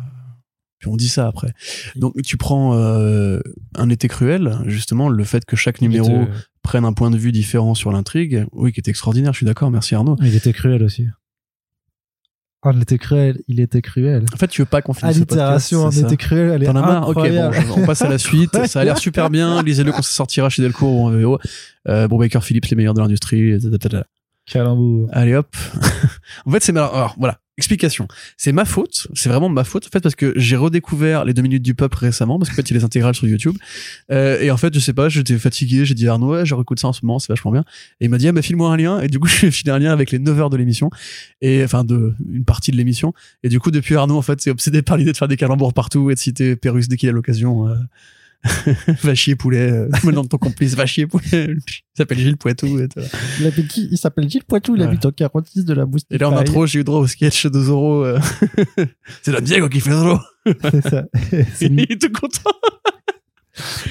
Puis on dit ça après. Donc tu prends euh, un été cruel, justement, le fait que chaque numéro était, prenne un point de vue différent sur l'intrigue, oui, qui est extraordinaire, je suis d'accord, merci Arnaud. il était cruel aussi. Ah, il était cruel, il était cruel. En fait, tu veux pas qu'on finisse ce podcast, Allitération, on était cruel, elle est T'en as marre Ok, bon, on passe à la suite. Ça a l'air super bien. Lisez-le quand ça sortira chez Delcourt ou en VO. Euh, Brubaker Philips, les meilleurs de l'industrie. Calembour. Allez hop. en fait, c'est mal. Alors voilà. Explication. C'est ma faute. C'est vraiment ma faute en fait parce que j'ai redécouvert les deux minutes du peuple récemment parce qu'en fait il les intégrales sur YouTube. Euh, et en fait je sais pas, j'étais fatigué. J'ai dit Arnaud, ouais, je réécoute ça en ce moment, c'est vachement bien. Et il m'a dit, ah, bah, file-moi un lien. Et du coup je filé un lien avec les 9 heures de l'émission et enfin de une partie de l'émission. Et du coup depuis Arnaud en fait c'est obsédé par l'idée de faire des calembours partout et de citer Pérus dès qu'il a l'occasion. euh. va chier poulet, euh, le nom de ton complice, va chier poulet. Il s'appelle Gilles Poitou. Et, tout. Il, habite qui? Il s'appelle Gilles Poitou, il habite au 46 de la Boustille. Et là, en intro, j'ai eu droit au sketch de Zoro. euh, c'est la Diego qui fait Zoro. C'est ça. C'est Il est tout content.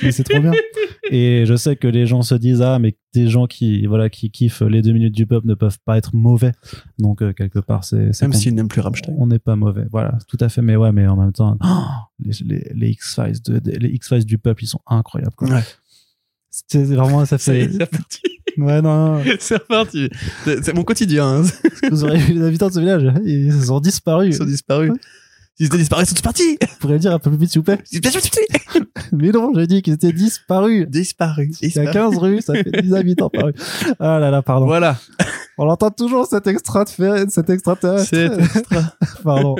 Mais c'est trop bien. Et je sais que les gens se disent ah mais des gens qui voilà qui kiffent les deux minutes du peuple ne peuvent pas être mauvais. Donc euh, quelque part c'est Même qu'on- s'il n'aime plus Rammstein. on n'est pas mauvais. Voilà, tout à fait. Mais ouais, mais en même temps, les, les, les X-Files de, de- les X-Files du peuple, ils sont incroyables. Quoi. Ouais. C'est vraiment ça fait. est, c'est reparti. Ouais non, non. C'est reparti. C'est mon quotidien. hein. Vous aurez vu les habitants de ce village, ils ont disparu. Ils sont disparus. Ils étaient disparus, ils sont tous partis. Vous pourriez le dire un peu plus vite s'il vous plaît. Ils sont disparus. Mais non, j'ai dit qu'ils étaient disparus. Disparus. Il y a 15 rues, ça fait 10 habitants par rue. Ah là là, pardon. Voilà. On entend toujours cet extra de fait, cet extraterrestre. C'est extra. Pardon.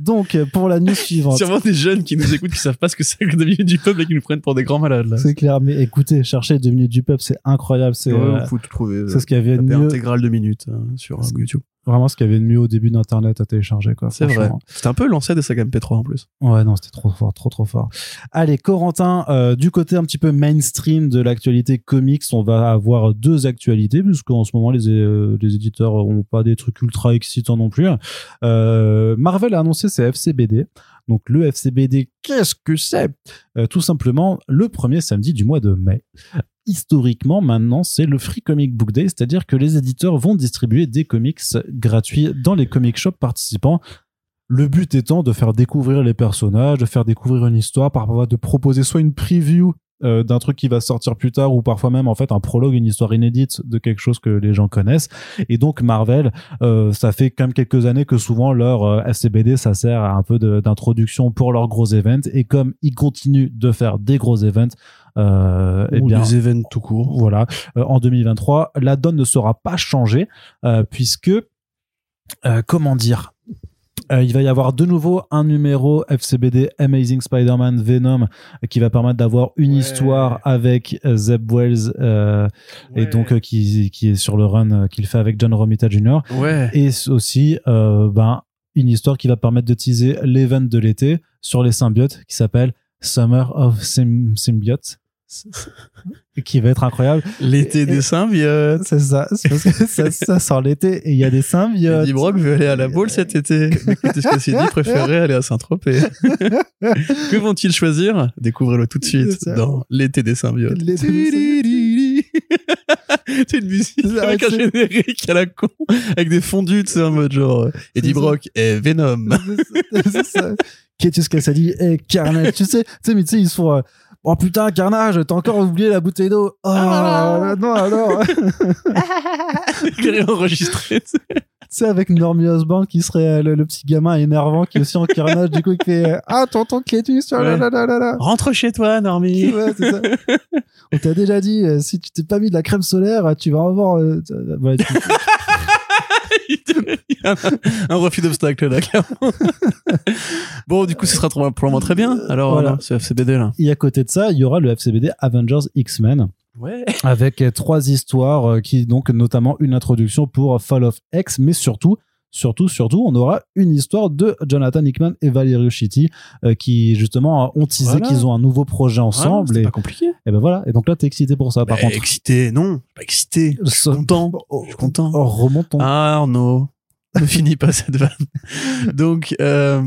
Donc, pour la news suivante. Sûrement des jeunes qui nous écoutent qui savent pas ce que c'est que deux minutes du peuple et qui nous prennent pour des grands malades là. C'est clair, mais écoutez, cherchez deux minutes du peuple, c'est incroyable. C'est Ouais, euh, faut tout trouver. c'est ce qu'il y avait de mieux, intégrale de minutes euh, sur euh, YouTube. Vraiment ce qu'il y avait de mieux au début d'Internet à télécharger, quoi. C'est vrai. C'était un peu lancé de sa gamme P3 en plus. Ouais, non, c'était trop fort, trop trop fort. Allez, Corentin, euh, du côté un petit peu mainstream de l'actualité comics, on va avoir deux actualités, puisqu'en ce moment, les, euh, les éditeurs ont pas des trucs ultra excitants non plus. Euh, Marvel a annoncé ses FCBD. Donc le FCBD, qu'est-ce que c'est? Tout simplement, le premier samedi du mois de mai. Historiquement, maintenant, c'est le Free Comic Book Day, c'est-à-dire que les éditeurs vont distribuer des comics gratuits dans les comic shops participants. Le but étant de faire découvrir les personnages, de faire découvrir une histoire, parfois de proposer soit une preview euh, d'un truc qui va sortir plus tard ou parfois même en fait un prologue, une histoire inédite de quelque chose que les gens connaissent. Et donc Marvel, euh, ça fait quand même quelques années que souvent leur euh, SCBD ça sert à un peu d'introduction pour leurs gros events. Et comme ils continuent de faire des gros events, euh, eh Ou bien des événements tout court. voilà, en 2023, la donne ne sera pas changée puisque, comment dire, euh, il va y avoir de nouveau un numéro FCBD Amazing Spider-Man Venom qui va permettre d'avoir une Ouais. histoire avec Zeb Wells euh, et donc euh, qui, qui est sur le run qu'il fait avec John Romita Jr. Ouais. Et aussi ben, une histoire qui va permettre de teaser l'event de l'été sur les symbiotes qui s'appelle Summer of Sym- Symbiotes qui va être incroyable. L'été Et- des symbiotes. C'est ça, c'est parce que ça, ça sort l'été et il y a des symbiotes. Eddie Brock veut aller à la boule cet été. Écoutez ce que c'est dit, préférerait aller à Saint-Tropez? que vont-ils choisir? Découvrez-le tout de suite dans l'été des symbiotes. L'été des C'est une musique avec un générique à la con, avec des fondus, tu sais, en mode genre euh, Eddie. Brock et Venom. C'est ça. Qu'est-ce que ça dit Eh, Carnage, tu sais, tu sais, mais tu sais, ils euh, Oh putain, Carnage, t'as encore oublié la bouteille d'eau. Oh, Ah. non, alors. Enregistré. tu sais. tu sais, avec Normie Osborn qui serait euh, le, le petit gamin énervant qui est aussi en Carnage, du coup, qui fait euh, Ah, tonton Clétus, oh là là là là là. Rentre chez toi, Normie. Ouais, c'est ça. On t'a déjà dit, euh, si tu t'es pas mis de la crème solaire, tu vas avoir. euh, tu- Il y a un, un refus d'obstacle là, clairement. bon, du coup, ce sera probablement très bien. Alors, Voilà. voilà, ce FCBD là. Et à côté de ça, il y aura le FCBD Avengers X-Men. Ouais. avec euh, trois histoires euh, qui donc notamment une introduction pour Fall of X mais surtout surtout surtout on aura une histoire de Jonathan Hickman et Valerio Chitti euh, qui justement ont teasé Voilà. qu'ils ont un nouveau projet ensemble c'est et, pas compliqué. et ben voilà et donc là t'es excité pour ça par Bah, contre excité, non, pas excité. Je suis content. Oh, Je suis content. oh, remontons Ah, Arnaud, ne finis pas cette vanne. Donc, euh,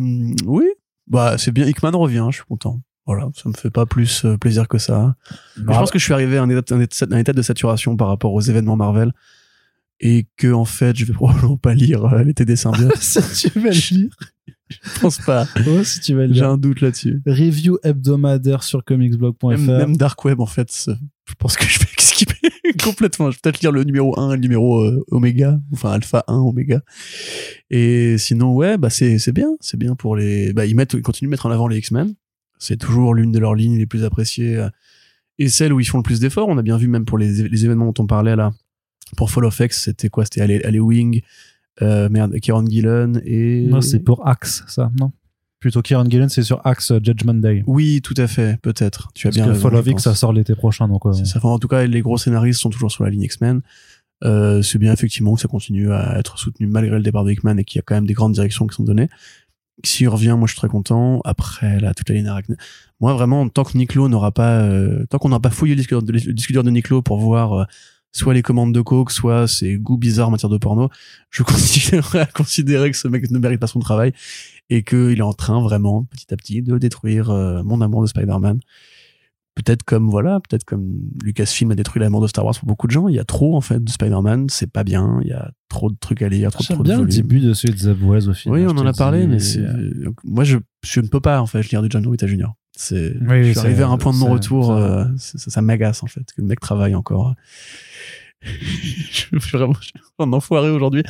oui, bah c'est bien. Hickman revient, je suis content. Voilà, ça me fait pas plus euh, plaisir que ça. Mais je pense que je suis arrivé à état- un état de saturation par rapport aux événements Marvel et que en fait, je vais probablement pas lire euh, l'été des symbiotes. si tu vas le lire je pense pas. oh, si tu vas le J'ai un doute là-dessus. review hebdomadaire sur comicsblog.fr Même, même Dark Web, en fait, je pense que je vais skipper complètement. Je vais peut-être lire le numéro 1 et le numéro euh, Oméga, enfin Alpha 1, Oméga. Et sinon, ouais, bah c'est c'est bien, c'est bien pour les. Bah ils mettent, ils continuent de mettre en avant les X-Men. C'est toujours l'une de leurs lignes les plus appréciées euh, et celle où ils font le plus d'efforts. On a bien vu même pour les, les événements dont on parlait là. Pour Fall of X, c'était quoi? C'était Wing, euh, merde, Kieran Gillen et. non c'est pour Axe ça non? Plutôt Kieran Gillen c'est sur Axe euh, Judgment Day Oui, tout à fait, peut-être. Tu as parce bien que raison. Fall of X ça sort l'été prochain donc euh, C'est ça. Enfin, en tout cas, les gros scénaristes sont toujours sur la ligne X-Men. Euh, c'est bien effectivement que ça continue à être soutenu malgré le départ de Hickman et qu'il y a quand même des grandes directions qui sont données. S'il revient, moi je suis très content. Après, là, toute la ligne arachne. Moi vraiment, tant que Niclo n'aura pas, euh, tant qu'on n'a pas fouillé le disque, dur de- Niclo pour voir soit les commandes de coke, soit ses goûts bizarres en matière de porno, je continuerai à considérer que ce mec ne mérite pas son travail et qu'il est en train vraiment, petit à petit, de détruire euh, mon amour de Spider-Man peut-être comme voilà, peut-être comme Lucasfilm a détruit l'amour de Star Wars pour beaucoup de gens. Il y a trop en fait de Spider-Man, c'est pas bien. Il y a trop de trucs à lire, trop, trop de bien le volumes. début de celui de Wells au final. Oui, on en a parlé, mais et, c'est euh, moi je je ne peux pas en fait lire du John Romita Jr. C'est Oui, je suis arrivé à un point de c'est- retour. euh, ça ça m'agace en fait que le mec travaille encore. je suis vraiment un enfoiré aujourd'hui.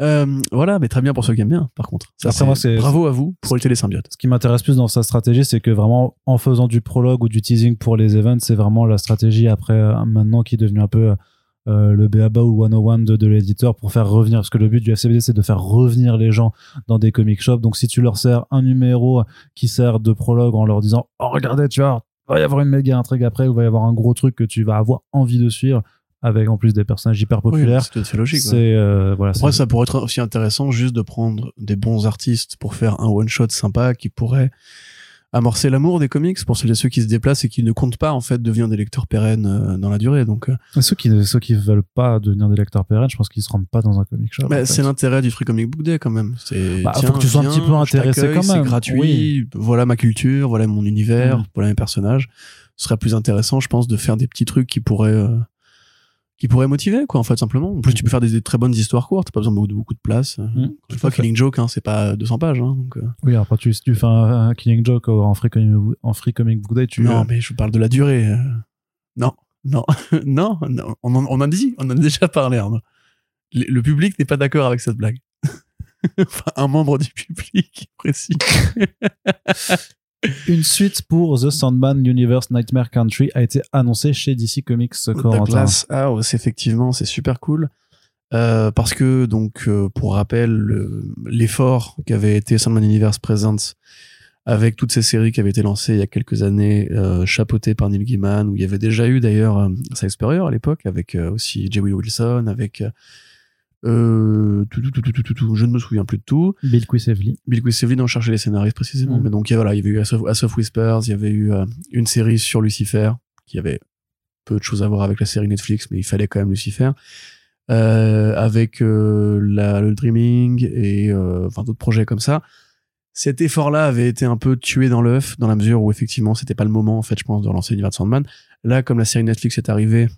Euh, voilà, mais très bien pour ceux qui aiment bien. Par contre, ça, Après, moi, bravo à vous pour l'été des symbiotes. ce qui m'intéresse plus dans sa stratégie, c'est que vraiment, en faisant du prologue ou du teasing pour les events, c'est vraiment la stratégie après, euh, maintenant, qui est devenue un peu euh, le BABA ou le 101 de, de l'éditeur pour faire revenir, parce que le but du FCBD c'est de faire revenir les gens dans des comic shops. Donc si tu leur sers un numéro qui sert de prologue en leur disant oh regardez tu vois il va y avoir une méga intrigue après, ou il va y avoir un gros truc que tu vas avoir envie de suivre avec en plus des personnages hyper populaires. Oui, c'est logique. C'est euh, voilà. Après, ça pourrait être aussi intéressant juste de prendre des bons artistes pour faire un one shot sympa qui pourrait amorcer l'amour des comics pour celles et ceux qui se déplacent et qui ne comptent pas en fait devenir des lecteurs pérennes euh, dans la durée. Donc, euh, ceux qui ceux qui veulent pas devenir des lecteurs pérennes, je pense qu'ils se rendent pas dans un comic shop. bah, en c'est l'intérêt du Free Comic Book Day quand même. C'est Bah, faut que tu sois un petit peu intéressé quand même. C'est gratuit. Oui. Voilà ma culture, voilà mon univers, Mhm. voilà mes personnages. Ce serait plus intéressant, je pense, de faire des petits trucs qui pourraient euh, qui pourraient motiver quoi en fait simplement. En plus, tu peux faire des, des très bonnes histoires courtes, t'as pas besoin de beaucoup de, place. Une Tout fois à fait. Killing Joke, hein, c'est pas 200 pages. Hein, donc, euh, Oui, après tu, si tu fais un, un Killing Joke en free, comic, en free Comic Book Day, tu. Non, euh, mais je parle de la durée. euh. Non, non, non, non. On, en, on a dit, on en a déjà parlé. Arnaud. Le, le public n'est pas d'accord avec cette blague. enfin, un membre du public précis. Une suite pour The Sandman Universe Nightmare Country a été annoncée chez DC Comics Corentin. Douglas House, effectivement, c'est super cool. Euh, parce que, donc, euh, pour rappel, le- l'effort qu'avait été Sandman Universe Presents avec toutes ces séries qui avaient été lancées il y a quelques années, euh, chapeautées par Neil Gaiman, où il y avait déjà eu d'ailleurs euh, Side Spurrier à l'époque, avec euh, aussi J. Will Wilson, avec euh, tout, tout, tout, je ne me souviens plus de tout. Bill Quisevely. Bill Quisevely, on cherchait les scénaristes précisément, Mm. mais donc il y a- voilà, il y avait eu House of, Whispers, il y avait eu euh, une série sur Lucifer, qui avait peu de choses à voir avec la série Netflix, mais il fallait quand même Lucifer, euh, avec la, le Dreaming et enfin d'autres projets comme ça. Cet effort-là avait été un peu tué dans l'œuf, dans la mesure où effectivement c'était pas le moment en fait, je pense, de relancer l'univers de Sandman. Là, comme la série Netflix est arrivée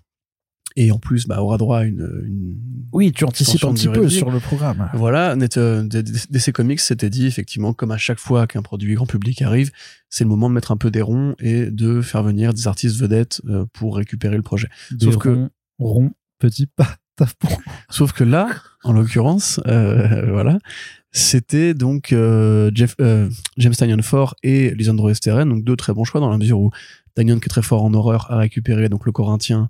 et en plus bah, aura droit à une, une Oui, tu anticipes un petit peu sur le programme. voilà, net, euh, DC Comics s'était dit effectivement, comme à chaque fois qu'un produit grand public arrive, c'est le moment de mettre un peu des ronds et de faire venir des artistes vedettes euh, pour récupérer le projet. Des Sauf que- ronds, petits pas. Sauf que là, en l'occurrence, euh, voilà, c'était donc euh, Jeff, James Tynion Ford et Lisandro Esteren, donc deux très bons choix dans la mesure où Tynion qui est très fort en horreur a récupéré donc le Corinthien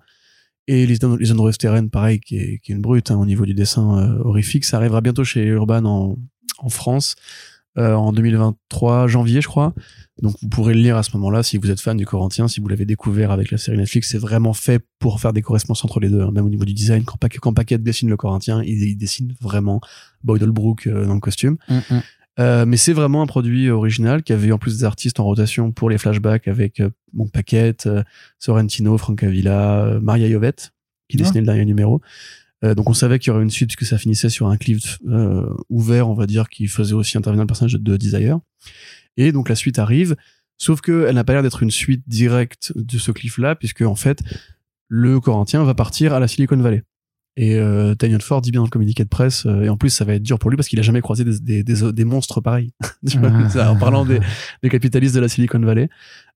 et Lisandro, Lisandro Esteren, pareil, qui est, une brute hein, au niveau du dessin euh, horrifique. Ça arrivera bientôt chez Urban en, France euh, en 2023, janvier, je crois. Donc vous pourrez le lire à ce moment-là si vous êtes fan du Corinthien, si vous l'avez découvert avec la série Netflix, c'est vraiment fait pour faire des correspondances entre les deux, hein, même au niveau du design. Quand, Paquet- quand Paquette dessine le Corinthien, il, dessine vraiment Boyd Holbrook euh, dans le costume. Euh, mais c'est vraiment un produit original qui avait eu en plus des artistes en rotation pour les flashbacks avec euh, bon, Paquette, euh, Sorrentino, Francavilla, euh, Maria Jovette qui Ah. dessinait le dernier numéro. Euh, donc on savait qu'il y aurait une suite puisque ça finissait sur un cliff euh, ouvert, on va dire, qui faisait aussi intervenir le personnage de Desire. Et donc la suite arrive, sauf que elle n'a pas l'air d'être une suite directe de ce cliff-là, puisque en fait le Corinthien va partir à la Silicon Valley. Et euh, Tynion Ford dit bien dans le communiqué de presse, euh, et en plus ça va être dur pour lui parce qu'il a jamais croisé des, des, des, des monstres pareils. Tu vois, Ah. ça, en parlant des, des capitalistes de la Silicon Valley.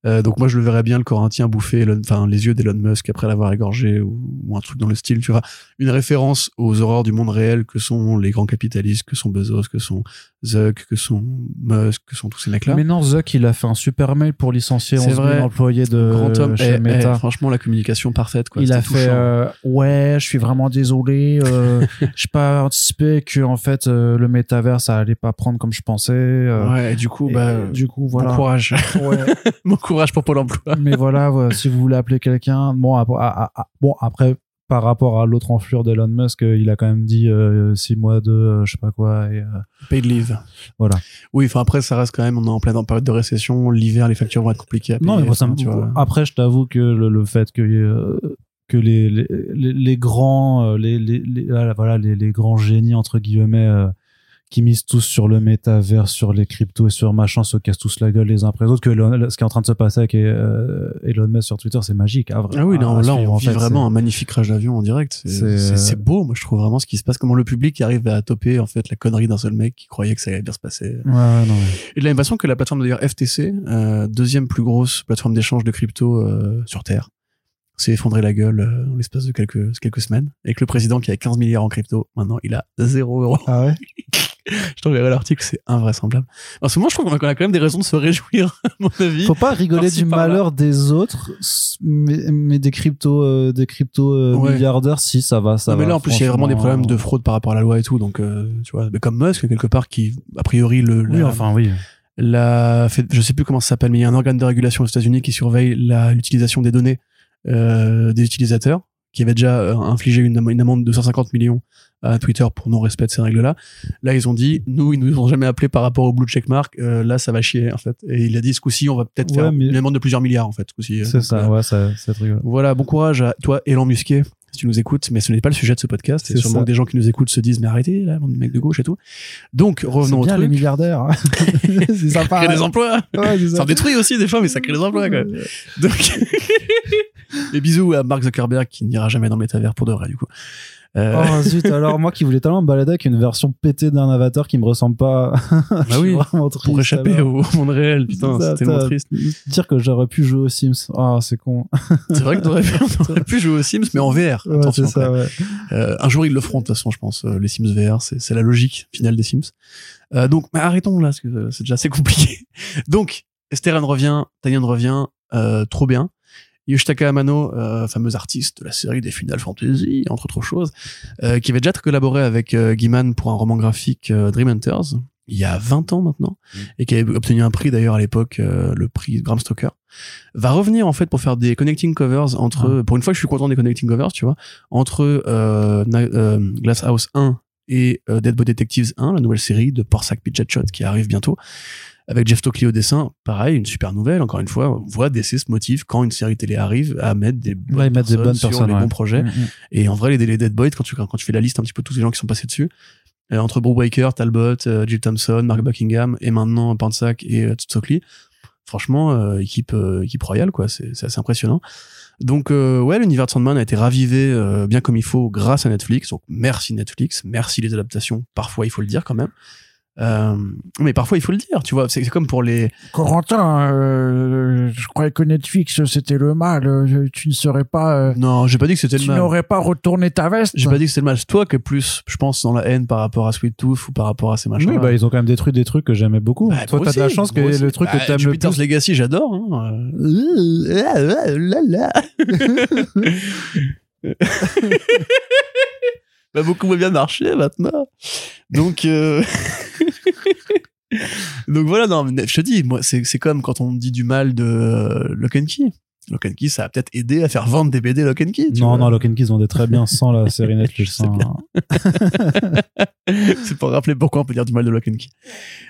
Euh, donc moi je le verrais bien le Corinthien bouffer Elon- enfin les yeux d'Elon Musk après l'avoir égorgé ou, ou un truc dans le style, tu vois. Une référence aux horreurs du monde réel que sont les grands capitalistes, que sont Bezos, que sont Zuck, que sont Musk, que sont tous ces mecs-là. Mais non, Zuck, il a fait un super mail pour licencier C'est 11 000 vrai. employés de Grand homme, chez Eh, Meta. eh, franchement la communication parfaite quoi. il a fait euh, ouais je suis vraiment désolé euh, j'ai pas anticipé que en fait euh, le métavers ça allait pas prendre comme je pensais ouais, et du coup et, bah du coup voilà bon courage. Ouais. bon courage pour Pôle emploi. mais voilà si vous voulez appeler quelqu'un bon après, bon après par rapport à l'autre enflure d'Elon Musk euh, il a quand même dit euh, six mois de euh, je sais pas quoi et euh, Paid leave. Voilà. Oui, enfin après ça reste quand même on est en pleine période de récession, l'hiver les factures vont être compliquées à payer. non mais ça tu vois. après je t'avoue que le, le fait que euh, que les, les, les, les grands euh, les, les, les- voilà les, les grands génies entre guillemets euh, qui misent tous sur le métavers, sur les cryptos et sur machin, se cassent tous la gueule les uns après les autres. Que Elon- ce qui est en train de se passer avec euh, Elon Musk sur Twitter, c'est magique. Ah, Ah oui, non, à là suivre, on vit fait, vraiment un magnifique crash d'avion en direct. C'est- euh, c'est beau, moi je trouve vraiment ce qui se passe, comment le public arrive à toper en fait la connerie d'un seul mec qui croyait que ça allait bien se passer. c'est- Ouais, ouais, non, ouais. Et de la même façon que la plateforme d'ailleurs FTC, euh, deuxième plus grosse plateforme d'échange de crypto euh, sur Terre, s'est effondré la gueule euh, en l'espace de quelques, quelques semaines. Et que le président qui a 15 milliards en crypto, maintenant il a 0 euros. Ah ouais? je t'enverrai l'article, c'est invraisemblable. En ce moment, je trouve qu'on a quand même des raisons de se réjouir, à mon avis. Faut pas rigoler du malheur des autres, mais, mais des crypto, euh, des crypto euh, Ouais. milliardaires, si ça va, ça non, mais va, là, en plus, il y a vraiment des problèmes de fraude par rapport à la loi et tout, donc, euh, tu vois, mais comme Musk, quelque part, qui, a priori, le, Oui, la- enfin, oui. la je sais plus comment ça s'appelle, mais il y a un organe de régulation aux États-Unis qui surveille l'utilisation des données euh, des utilisateurs, qui avait déjà euh, infligé une, am- une amende de 150 millions à Twitter pour non-respect de ces règles-là. Là, ils ont dit, nous, ils nous ont jamais appelé par rapport au blue checkmark. Euh, là, ça va chier, en fait. Et il a dit, ce coup-ci, on va peut-être Ouais, faire mais- une amende de plusieurs milliards, en fait. ce coup-ci. C'est Donc, ça, euh, ouais, ça, c'est rigolo. Voilà, bon courage à toi, Elan Musquet, si tu nous écoutes, mais ce n'est pas le sujet de ce podcast. C'est C'est sûrement ça. que des gens qui nous écoutent se disent, mais arrêtez, là, de mecs de gauche et tout. Donc, revenons C'est au bien les truc. milliardaires. c'est Ça sympa. crée des emplois. Ouais, c'est Ça ça. en détruit aussi des fois, mais ça crée des emplois quand même. Donc, les bisous à Mark Zuckerberg qui n'ira jamais dans le métavers pour de vrai, du coup. Euh, Oh zut, alors moi qui voulais tellement me balader avec une version pétée d'un avatar qui me ressemble pas. bah oui, triste, pour échapper alors. au monde réel, putain, c'est tellement triste. Dire que j'aurais pu jouer aux Sims. Ah, c'est con. C'est vrai que t'aurais pu, pu jouer aux Sims, mais en VR. Ouais, Attention, ça, ouais. Euh, un jour, ils le feront, de toute façon, je pense. Euh, les Sims VR, c'est la logique finale des Sims. Euh, donc, mais arrêtons là, parce que c'est déjà assez compliqué. Donc, Esteren revient, Tanyan revient, trop bien. Yoshitaka Amano, euh, fameux artiste de la série des Final Fantasy, entre autres choses, euh, qui avait déjà collaboré avec euh, Guiman pour un roman graphique euh, Dream Hunters, il y a 20 ans maintenant, Mm. et qui avait obtenu un prix d'ailleurs à l'époque, le prix Bram Stoker, va revenir en fait pour faire des connecting covers entre, pour une fois je suis content des connecting covers, tu vois, entre Glass House 1 et Dead Boy Detectives 1, la nouvelle série de Porsac Pidget Shot qui arrive bientôt. Avec Jeff Tockley au dessin, pareil, une super nouvelle. Encore une fois, on voit DC se motive quand une série télé arrive à mettre des bonnes, Ouais, mettent des bonnes sur personnes, les ouais. bons projets. Mm, mm. Et en vrai, les, Dead Boys, quand tu, quand tu fais la liste un petit peu de tous les gens qui sont passés dessus, euh, entre Brubaker, Talbot, euh, Jill Thompson, Mark Buckingham et maintenant Pansack et euh, franchement, euh, équipe, équipe royale, quoi. C'est c'est assez impressionnant. Donc, euh, ouais, l'univers de Sandman a été ravivé euh, bien comme il faut grâce à Netflix. Donc, merci Netflix, merci les adaptations. Parfois, il faut le dire quand même. Euh, mais parfois, il faut le dire, tu vois. C'est comme pour les. Corentin, euh, je croyais que Netflix c'était le mal. euh, Tu ne serais pas, euh, Non, j'ai pas dit que c'était le tu mal. n'aurais pas retourné ta veste. J'ai pas dit que c'était le mal. C'est toi qui es plus, je pense, dans la haine par rapport à Sweet Tooth ou par rapport à ces machins. Oui, bah, ils ont quand même détruit des trucs que j'aimais beaucoup. Bah, Toi, t'as de la chance que aussi. le truc Bah, que t'aimes le Jupiter's plus. Legacy, j'adore. Hein. Va beaucoup moins bien marcher maintenant. Donc, euh... donc voilà, non, mais je te dis, moi, c'est c'est comme quand on dit du mal de euh, Lock and Key. Lock and Key, ça a peut-être aidé à faire vendre des BD Lock and Key. Non, vois. non, Lock and Key, ils vendaient très bien sans la série Netflix. sais hein. c'est pour rappeler pourquoi on peut dire du mal de Lock and Key.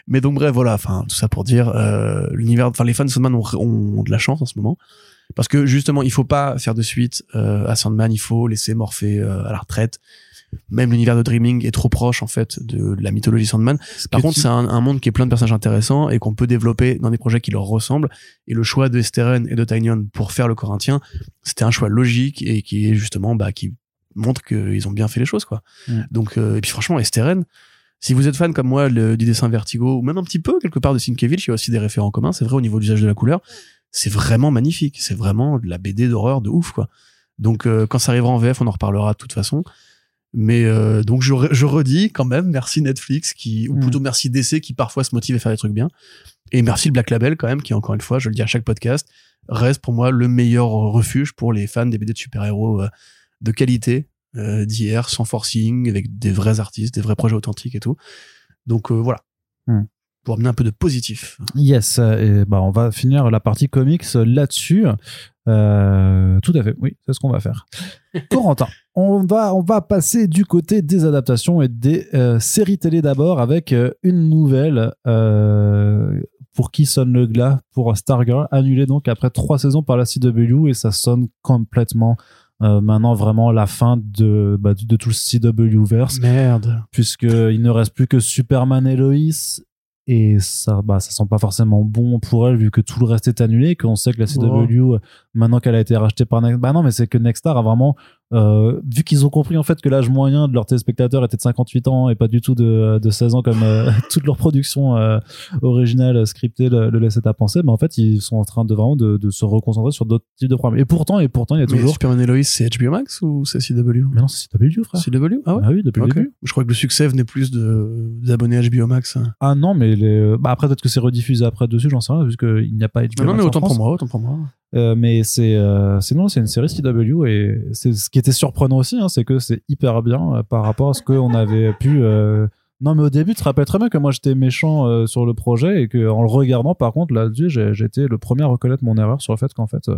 Mais donc bref, voilà, enfin tout ça pour dire euh, l'univers, enfin les fans de Sandman ont, ont de la chance en ce moment parce que justement il faut pas faire de suite euh, à Sandman, il faut laisser Morphée euh, à la retraite. Même l'univers de Dreaming est trop proche en fait de la mythologie Sandman. Par contre, tu- c'est un, un monde qui est plein de personnages intéressants et qu'on peut développer dans des projets qui leur ressemblent. Et le choix de et de Tynion pour faire le Corinthien, c'était un choix logique et qui est justement bah, qui montre qu'ils ont bien fait les choses quoi. Donc euh, et puis franchement Esteren, si vous êtes fan comme moi le- du dessin Vertigo ou même un petit peu quelque part de Sienkiewicz, il y a aussi des référents communs. C'est vrai au niveau de l'usage de la couleur, c'est vraiment magnifique. C'est vraiment de la BD d'horreur de ouf quoi. Donc euh, quand ça arrivera en VF, on en reparlera de toute façon. Mais euh, donc je, je redis quand même merci Netflix qui ou Mm. plutôt merci DC qui parfois se motive à faire des trucs bien et merci le Black Label quand même qui encore une fois je le dis à chaque podcast reste pour moi le meilleur refuge pour les fans des BD de super-héros euh, de qualité euh, d'hier sans forcing avec des vrais artistes des vrais projets authentiques et tout donc voilà Mm. pour amener un peu de positif Yes, et bah on va finir la partie comics là-dessus. Euh, tout à fait, oui, c'est ce qu'on va faire. Corentin, on va, on va passer du côté des adaptations et des euh, séries télé d'abord avec euh, une nouvelle euh, pour qui sonne le glas pour Stargirl, annulée donc après trois saisons par la CW et ça sonne complètement maintenant vraiment la fin de, bah, de, de tout le CW-verse merde. Puisqu'il ne reste plus que Superman et Lois et ça bah ça sent pas forcément bon pour elle vu que tout le reste est annulé et qu'on sait que la CW maintenant qu'elle a été rachetée par Next bah non mais c'est que Nexstar a vraiment euh, vu qu'ils ont compris en fait que l'âge moyen de leurs téléspectateurs était de 58 ans et pas du tout de, de 16 ans comme euh, toute leur production euh, originale scriptée le, le laissait à penser, mais en fait ils sont en train de vraiment de, de se reconcentrer sur d'autres types de programmes. Et pourtant, et pourtant, il y a Mais toujours. Superman et Lois, c'est HBO Max ou c'est CW Mais non, c'est CW, frère. CW Ah ouais? Ah oui, depuis le début. Je crois que le succès venait plus de d'abonnés HBO Max. hein. Ah non, mais les... bah après peut-être que c'est rediffusé après dessus, j'en sais rien, puisqu'il n'y a pas HBO Non, non, Max mais en autant pour moi, autant pour moi. Euh, mais c'est euh, non, c'est une série CW et c'est ce qui était surprenant aussi, hein, c'est que c'est hyper bien euh, par rapport à ce qu'on avait pu. Non, mais au début, tu te rappelles très bien que moi j'étais méchant sur le projet et que en le regardant, par contre, là-dessus, été le premier à reconnaître mon erreur sur le fait qu'en fait,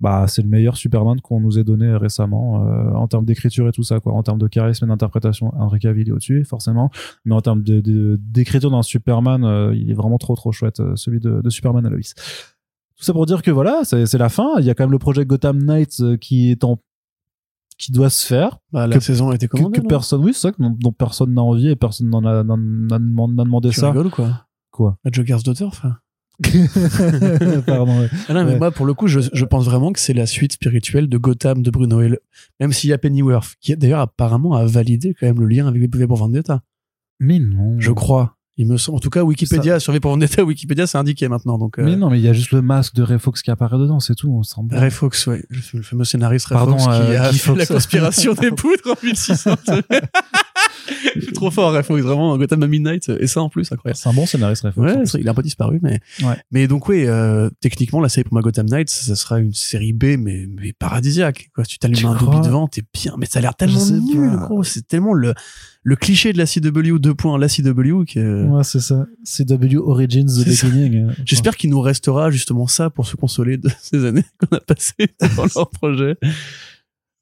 bah c'est le meilleur Superman qu'on nous ait donné récemment en termes d'écriture et tout ça, quoi, en termes de charisme et d'interprétation. Henry Cavill est au-dessus, forcément, mais en termes d'écriture dans Superman, il est vraiment trop trop chouette, celui de, de Superman à Lois. Tout ça pour dire que voilà, c'est la fin. Il y a quand même le projet Gotham Knights euh, qui est en qui doit se faire, Bah, la Que- saison a été commandée. que personne, oui, c'est ça, dont, dont personne n'a envie et personne n'en a, demandé, Tu ça. rigoles quoi Quoi La Joker's Daughter, enfin. Pardon. ouais. Ah non, mais Ouais. moi, pour le coup, je, je pense vraiment que c'est la suite spirituelle de Gotham de Bruno Hill. Même s'il y a Pennyworth, qui d'ailleurs apparemment a validé quand même le lien avec V pour Vendetta. Mais non. Je crois. Il me semble. En tout cas, Wikipédia, sur V pour Vendetta, Wikipédia, c'est indiqué maintenant. Donc, euh, Mais non, mais il y a juste le masque de Ray Fox qui apparaît dedans, c'est tout. On bat. Ray Fox, ouais. Le, fameux scénariste Ray Pardon, Fox qui euh, a Guy fait la conspiration des poudres en 1600. Je suis trop fort, Ray Fox, vraiment. Gotham à Midnight. Et ça en plus, incroyable. C'est un bon scénariste, Fox. Ouais, il a un peu disparu, mais Ouais. mais donc oui, euh, techniquement la série pour ma Gotham Knights, ça sera une série B, mais mais paradisiaque. Quoi, tu t'allumes un crois devant, t'es bien, mais ça a l'air tellement nul, gros. C'est tellement le le cliché de la CW 2. La CW que Ouais, c'est ça. CW Origins The. Beginning. euh, j'espère qu'il nous restera justement ça pour se consoler de ces années qu'on a passées dans leur projet.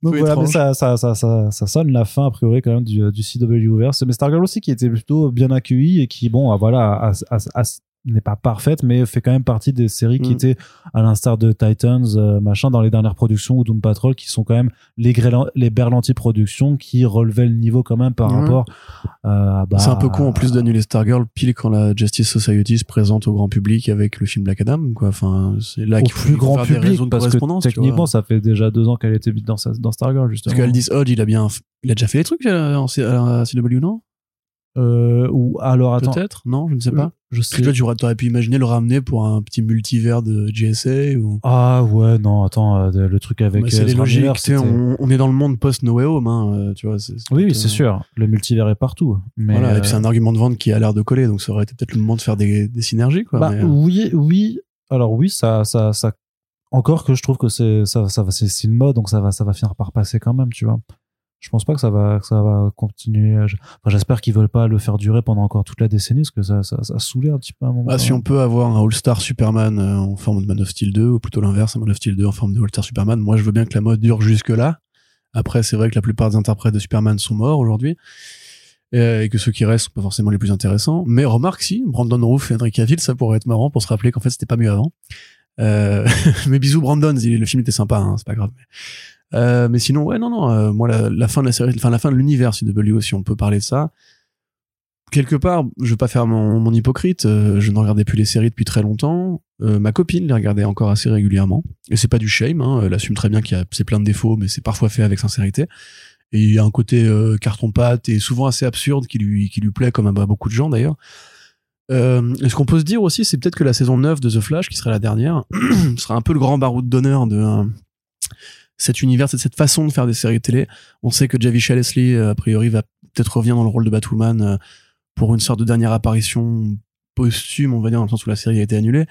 Donc voilà, mais étrange. ça, ça, ça, ça, ça sonne la fin, a priori, quand même, du, du CW-verse. Mais Stargirl aussi, qui était plutôt bien accueilli et qui, bon, ah, voilà, a- a- a- n'est pas parfaite, mais fait quand même partie des séries qui Mm. étaient, à l'instar de Titans, euh, machin, dans les dernières productions, ou Doom Patrol, qui sont quand même les, les Berlanti productions qui relevaient le niveau quand même par rapport euh, à. bah, c'est un peu con en plus d'annuler Stargirl pile quand la Justice Society se présente au grand public avec le film Black Adam, quoi. Enfin, c'est là au qu'il faut plus grand faire des public, réseaux de parce que correspondance. vois. techniquement, ça fait déjà deux ans qu'elle était dans, sa- dans Stargirl, justement. Parce qu'Aldis Hodge, il a bien, il a déjà fait des trucs euh, en C- à la CW, non? Euh, ou alors, attends. Peut-être, non, je ne sais pas. Je Parce sais. que toi, tu aurais, pu imaginer le ramener pour un petit multivers de GSA ou. Ah ouais, non, attends, euh, le truc avec Bah, c'est c'était- on, on est dans le monde post No Way Home, hein, euh, tu vois. Oui, c'est euh, sûr. Le multivers est partout. Mais Voilà, et euh, puis c'est un argument de vente qui a l'air de coller, donc ça aurait été peut-être le moment de faire des, des synergies, quoi. bah, mais, euh, oui, oui. Alors oui, ça, ça, ça. Encore que je trouve que c'est, ça, ça va, c'est c'est une mode, donc ça va, ça va finir par passer quand même, tu vois. Je pense pas que ça va, que ça va continuer. Enfin, j'espère qu'ils veulent pas le faire durer pendant encore toute la décennie, parce que ça, ça, ça a saoulé un petit peu à un moment. bah, si on peut avoir un All-Star Superman euh, en forme de Man of Steel 2, ou plutôt l'inverse, un Man of Steel 2 en forme de All-Star Superman, moi je veux bien que la mode dure jusque-là. Après, c'est vrai que la plupart des interprètes de Superman sont morts aujourd'hui. Et que ceux qui restent sont pas forcément les plus intéressants. Mais remarque si, Brandon Roof et Henry Cavill, ça pourrait être marrant pour se rappeler qu'en fait c'était pas mieux avant. Euh, mais bisous Brandon, le film était sympa, hein, c'est pas grave. Mais, euh, mais sinon, ouais, non, non, euh, moi la, la fin de la série, enfin la fin de l'univers CW, si on peut parler de ça. Quelque part, je veux pas faire mon, mon hypocrite, euh, je ne regardais plus les séries depuis très longtemps. Euh, ma copine les regardait encore assez régulièrement. Et c'est pas du shame, hein, elle assume très bien qu'il y a c'est plein de défauts, mais c'est parfois fait avec sincérité. Et il y a un côté euh, carton-pâte et souvent assez absurde qui lui, qui lui plaît, comme à beaucoup de gens d'ailleurs. Euh, ce qu'on peut se dire aussi, c'est peut-être que la saison 9 de The Flash, qui sera la dernière, sera un peu le grand baroud d'honneur de cet univers, cette, cette façon de faire des séries télé. On sait que Javicia Leslie, euh, a priori, va peut-être revenir dans le rôle de Batwoman euh, pour une sorte de dernière apparition posthume, on va dire, dans le sens où la série a été annulée.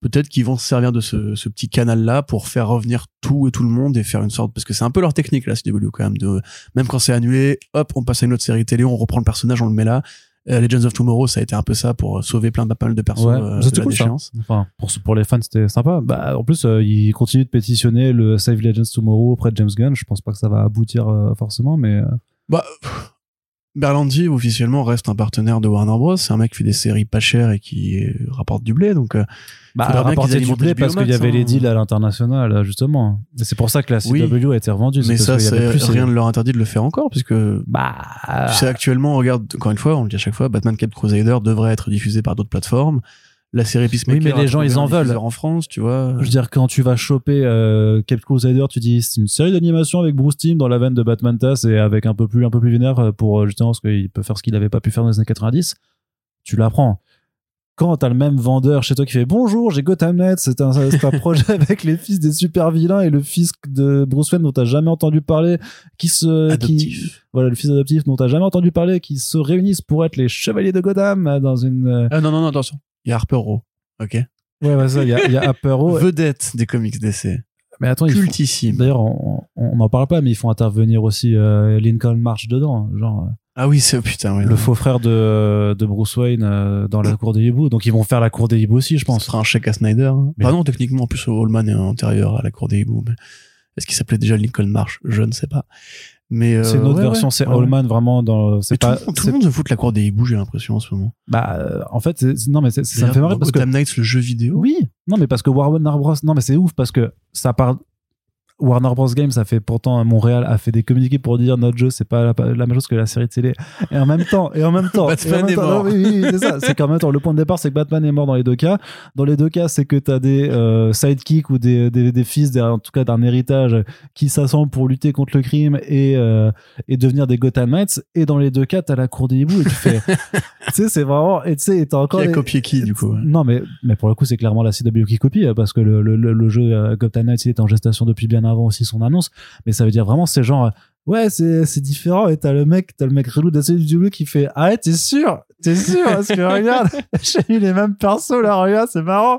Peut-être qu'ils vont se servir de ce, ce petit canal-là pour faire revenir tout et tout le monde et faire une sorte, parce que c'est un peu leur technique, là, CW, quand même, de, même quand c'est annulé, hop, on passe à une autre série télé, on reprend le personnage, on le met là. Euh, Legends of Tomorrow, ça a été un peu ça pour sauver plein de, pas mal de personnes Ouais, euh, de c'était la cool, ça. Enfin, pour, pour les fans, c'était sympa. Bah, en plus, euh, ils continuent de pétitionner le Save Legends Tomorrow auprès de James Gunn. Je pense pas que ça va aboutir euh, forcément, mais euh, Bah, Berlanti officiellement reste un partenaire de Warner Bros. C'est un mec qui fait des séries pas chères et qui euh, rapporte du blé. Donc, euh, bah, rapporter du blé parce qu'il y avait les hein. deals à l'international, euh, justement. C'est pour ça que la CW Oui. a été revendue. mais ça, c'est plus ces- rien ne leur interdit de le faire encore, puisque Bah, tu sais actuellement, regarde encore une fois, on le dit à chaque fois, Batman Cape Crusader devrait être diffusé par d'autres plateformes. La série Peacemaker. Oui, mais les gens, ils en veulent. en France, tu vois. Je veux dire, quand tu vas choper euh, Cape Crusader, tu dis c'est une série d'animation avec Bruce Timm dans la veine de Batman Tass et avec un peu plus, un peu plus vénère euh, pour euh, justement parce qu'il peut faire ce qu'il avait pas pu faire dans les années 90. Tu l'apprends. Quand t'as le même vendeur chez toi qui fait bonjour, j'ai Gotham Knights, c'est un, c'est un projet avec les fils des super vilains et le fils de Bruce Wayne dont t'as jamais entendu parler, qui se, qui, voilà, le fils adoptif dont t'as jamais entendu parler, qui se réunissent pour être les chevaliers de Gotham euh, dans une, Ah non, non, non, attention. Il y a Harper Row. Ok? ouais, ouais, ça, il y a, y a Apero. Vedette des comics DC. Mais attends, font- Cultissime. D'ailleurs, on n'en parle pas, mais ils font intervenir aussi euh, Lincoln March dedans, genre euh, Ah oui, c'est, putain, ouais. le faux frère de, de Bruce Wayne euh, dans la cour des hiboux. Donc ils vont faire la cour des hiboux aussi, je Ce pense. sera un chèque à Snyder. hein. Mais- Bah non, techniquement, en plus, Allman est antérieur à la cour des hiboux. Mais est-ce qu'il s'appelait déjà Lincoln March Je ne sais pas. Mais euh, C'est une autre ouais, version, ouais, c'est ouais. Allman vraiment dans. C'est tout, pas. le monde- tout le monde se fout de la cour des hiboux, j'ai l'impression en ce moment. Bah, euh, en fait, non, mais c'est- ça me fait marrer parce que. Knights, le jeu vidéo. Oui, non, mais parce que Warner Bros. Non, mais c'est ouf parce que ça part. Warner Bros. Games a fait pourtant Montréal a fait des communiqués pour dire notre jeu c'est pas la, la même chose que la série de télé. Et en même temps et en même temps Batman et en même est temps- mort. non, oui, oui, c'est ça. C'est qu'en même temps le point de départ c'est que Batman est mort dans les deux cas. Dans les deux cas c'est que t'as des euh, sidekicks ou des, des, des fils d'un- en tout cas d'un héritage qui s'assemblent pour lutter contre le crime et euh, et devenir des Gotham Knights. Et dans les deux cas t'as la cour des hiboux et tu fais tu sais c'est vraiment et tu sais t'as encore Qui a les- copié qui, du coup ouais. non, mais, mais pour le coup, c'est clairement la CW qui copie, euh, parce que le, le, le, le jeu euh, Gotham Knights, il était en gestation depuis bien avant aussi son annonce. Mais ça veut dire vraiment, c'est genre, euh, ouais, c'est, c'est différent. Et t'as le mec, t'as le mec relou de la CW qui fait, ah ouais, t'es sûr? T'es sûr? Parce que regarde, j'ai mis les mêmes persos là, regarde, c'est marrant.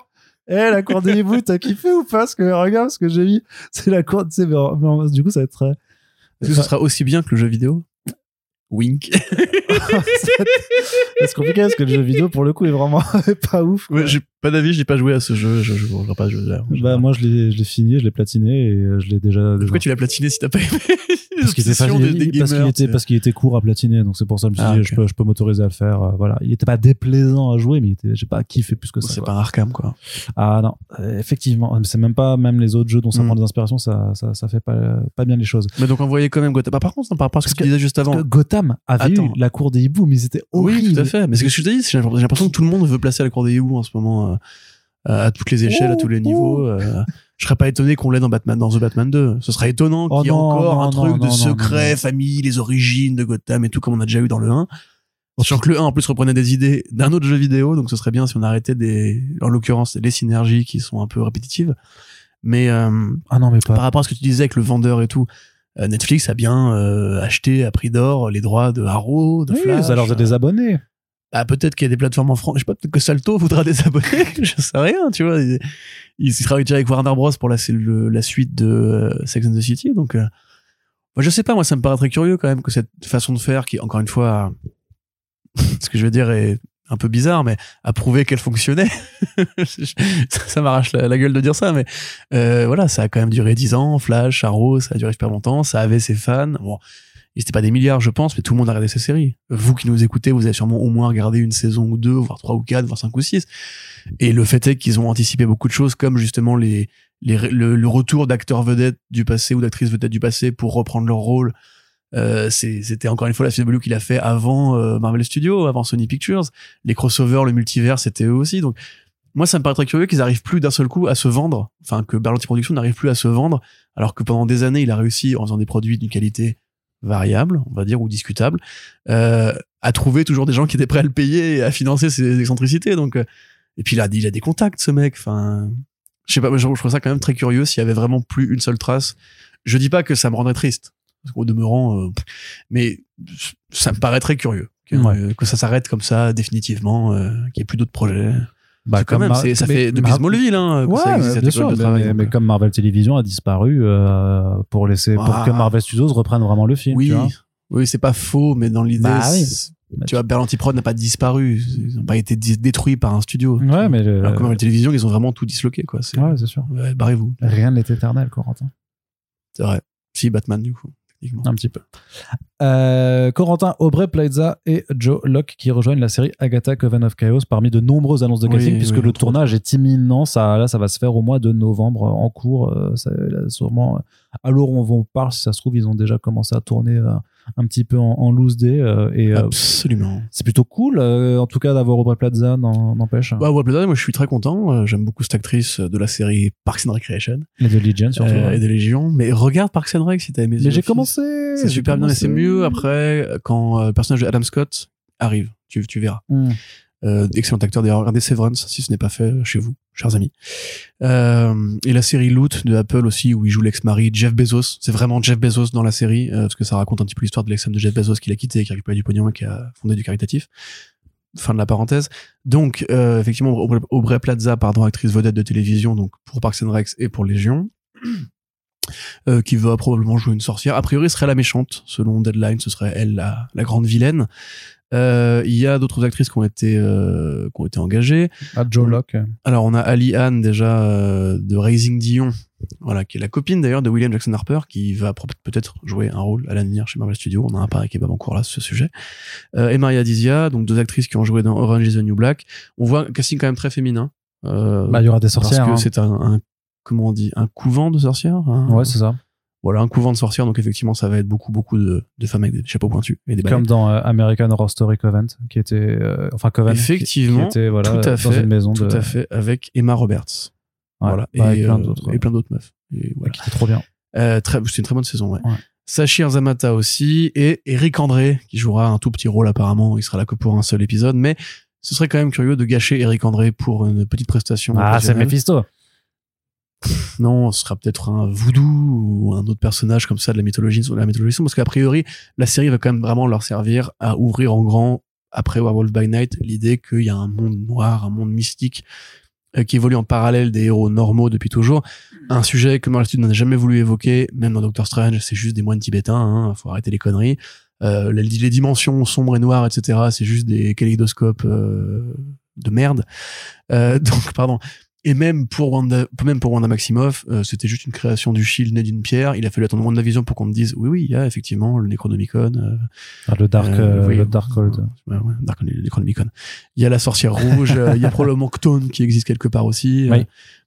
Eh, la cour des hiboux, t'as kiffé ou pas? Parce que regarde ce que j'ai mis. C'est la cour, tu sais, mais, en- mais du coup, ça va être très, Est-ce que ce sera aussi bien que le jeu vidéo? Wink. c'est compliqué parce que le jeu vidéo, pour le coup, est vraiment pas ouf. quoi. Ouais, j'ai pas d'avis, j'ai pas joué à ce jeu, je jouerai pas à ce jeu là. Bah, moi, je l'ai, je l'ai fini, je l'ai platiné et euh, je l'ai déjà. déjà- Pourquoi tu l'as platiné si t'as pas aimé parce qu'il était, qu'il gamers, était, court à platiner, donc c'est pour ça que je me suis Ah, dit, je peux, je peux m'autoriser à le faire. euh, voilà, il était pas déplaisant à jouer, mais j'ai pas kiffé plus que ça. C'est pas un Arkham quoi. Ah non, euh, effectivement, c'est même pas même les autres jeux dont ça Mm. prend des inspirations, ça, ça, ça fait pas, pas bien les choses. Mais donc envoyez quand même Gotham. Bah, par contre, par rapport à ce que Parce tu que- disais juste avant. Que Gotham avait Attends. eu la cour des hiboux, mais ils étaient horribles. Oui, tout à fait. Mais ce que je te dis, j'ai l'impression que tout le monde veut placer la cour des hiboux en ce moment, euh, à toutes les échelles, à tous les niveaux. euh, je serais pas étonné qu'on l'ait dans Batman, dans The Batman 2. Ce serait étonnant Oh qu'il y ait encore non, un truc non, de non, secret, non, non. famille, les origines de Gotham et tout, comme on a déjà eu dans le 1. Sachant que le 1, en plus, reprenait des idées d'un autre jeu vidéo, donc ce serait bien si on arrêtait des, en l'occurrence, les synergies qui sont un peu répétitives. Mais, euh, Ah non, mais par pas. rapport à ce que tu disais avec le vendeur et tout, euh, Netflix a bien euh, acheté à prix d'or les droits de Arrow, de Oui, Flash. ça leur faisait des abonnés. Bah, peut-être qu'il y a des plateformes en France. Je sais pas, peut-être que Salto voudra des abonnés. je sais rien, tu vois. Ils, ils travaillent déjà avec Warner Bros pour la, le- la suite de euh, Sex and the City. Donc, euh, je sais pas, moi, ça me paraît très curieux quand même que cette façon de faire, qui, encore une fois, ce que je veux dire est un peu bizarre, mais a prouvé qu'elle fonctionnait. ça m'arrache la, la gueule de dire ça, mais euh, voilà, ça a quand même duré 10 ans. Flash, Arrow, ça a duré super longtemps. Ça avait ses fans. Bon, ils étaient pas des milliards, je pense, mais tout le monde a regardé ces séries. Vous qui nous écoutez, vous avez sûrement au moins regardé une saison ou deux, voire trois ou quatre, voire cinq ou six. Et le fait est qu'ils ont anticipé beaucoup de choses, comme justement les, les le, retour d'acteurs vedettes du passé ou d'actrices vedettes du passé pour reprendre leur rôle. Euh, c'était encore une fois la CW qu'il a fait avant euh, Marvel Studios, avant Sony Pictures. Les crossovers, le multivers, c'était eux aussi. Donc, moi, ça me paraît très curieux qu'ils arrivent plus d'un seul coup à se vendre. Enfin, que Berlanti Productions n'arrive plus à se vendre, alors que pendant des années, il a réussi, en faisant des produits d'une qualité variable, on va dire, ou discutable, euh, à trouver toujours des gens qui étaient prêts à le payer et à financer ses excentricités. Donc, euh, et puis il a, il a des contacts, ce mec. Enfin, je sais pas, je, je trouve ça quand même très curieux s'il y avait vraiment plus une seule trace. Je dis pas que ça me rendrait triste, parce qu'au demeurant, euh, mais ça me paraît très curieux que, Ouais. que ça s'arrête comme ça définitivement, euh, qu'il y ait plus d'autres projets. Bah, quand même, ça mais- fait depuis Smallville, hein, Ouais, ça existe, bien sûr, de travail. mais- mais euh. comme Marvel Television a disparu euh, pour laisser pour Ah. que Marvel Studios reprenne vraiment le film. oui, tu vois. oui, c'est pas faux, mais dans l'idée, Bah oui. c'est- tu vois, Berlanti Prod n'a pas disparu, ils n'ont pas été dé- détruits par un studio. Ouais, mais le- Alors que Marvel Télévision, ils ont vraiment tout disloqué, quoi. Ouais, c'est sûr. ouais, barrez-vous. Rien n'est éternel, Corentin. C'est vrai. Si, Batman, du coup, Un petit peu. Euh, Corentin Aubrey Plaza et Joe Locke qui rejoignent la série Agatha Coven of Chaos parmi de nombreuses annonces de Oui, casting puisque oui, le tournage est imminent. Ça, là, ça va se faire au mois de novembre en cours. Euh, ça, là, sûrement, à l'heure où on parle, si ça se trouve, ils ont déjà commencé à tourner euh, un petit peu en, en loose day euh, et euh, Absolument. c'est plutôt cool, en tout cas, d'avoir Aubrey Plaza, n'empêche. Bah, Aubrey Plaza, moi, je suis très content. J'aime beaucoup cette actrice de la série Parks and Recreation Et de Legion surtout. ouais. et des Légions. Mais regarde Parks and Rec si t'as aimé Mais j'ai commencé. C'est super bien et c'est mieux après quand le personnage de Adam Scott arrive. Tu, tu verras. Hmm. Euh, excellent acteur d'ailleurs. Regardez Severance si ce n'est pas fait chez vous, chers amis. Euh, et la série Loot de Apple aussi où il joue l'ex-mari Jeff Bezos. C'est vraiment Jeff Bezos dans la série euh, parce que ça raconte un petit peu l'histoire de l'ex-femme de Jeff Bezos qui l'a quitté, qui a récupéré du pognon et qui a fondé du caritatif. Fin de la parenthèse. Donc euh, effectivement Aubrey- Aubrey Plaza, pardon, actrice vedette de télévision, donc pour Parks and Recs et pour Légion. Euh, qui va probablement jouer une sorcière. A priori, ce serait la méchante. Selon Deadline, ce serait elle la, la grande vilaine. Euh, Il y a d'autres actrices qui ont été euh, qui ont été engagées. Ah, Joe Locke. Alors on a Ali Ann déjà euh, de Raising Dion, voilà, qui est la copine d'ailleurs de William Jackson Harper, qui va peut-être jouer un rôle à l'avenir chez Marvel Studios. On a un pari qui est pas en cours là sur ce sujet. Euh, et Maria Dizia, donc deux actrices qui ont joué dans Orange is the New Black. On voit un casting quand même très féminin. Euh, Bah, il y aura des parce sorcières. que hein. c'est un, un- comment on dit un couvent de sorcières. un- Ouais, c'est ça. Voilà un couvent de sorcières. Donc effectivement, ça va être beaucoup beaucoup de, de femmes avec des chapeaux pointus et des Comme dans euh, American Horror Story Covent, qui était, euh, enfin Covent, qui- Effectivement, qui, était voilà, tout à dans fait, une maison tout de, à fait avec Emma Roberts. Ouais, voilà bah, et, plein euh, d'autres, et plein d'autres meufs. Et voilà. qui trop bien. Euh, c'est une très bonne saison, ouais. Ouais. Sachir Zamata aussi, et Eric André, qui jouera un tout petit rôle apparemment, il sera là que pour un seul épisode, mais ce serait quand même curieux de gâcher Eric André pour une petite prestation. Ah, c'est occasionnelle. Non, ce sera peut-être un voodoo ou un autre personnage comme ça de la mythologie, de la mythologie, parce qu'a priori, la série va quand même vraiment leur servir à ouvrir en grand, après Werewolf by Night, l'idée qu'il y a un monde noir, un monde mystique, euh, qui évolue en parallèle des héros normaux depuis toujours. Un sujet que Marvel n'a jamais voulu évoquer, même dans Doctor Strange, c'est juste des moines tibétains, hein, faut arrêter les conneries. Euh, les, les dimensions sombres et noires, etc., c'est juste des kaléidoscopes euh, de merde. Euh, donc, pardon. Et même pour Wanda, même pour Wanda Maximoff, euh, c'était juste une création du Shield né d'une pierre. Il a fallu attendre WandaVision pour qu'on me dise, oui, oui, il y a effectivement le Necronomicon. euh, Ah, le Dark, euh, euh, oui. le Dark Hold. Ouais, ouais, Dark Necronomicon. Il y a la sorcière rouge, euh, il y a probablement Ctone qui existe quelque part aussi. Oui.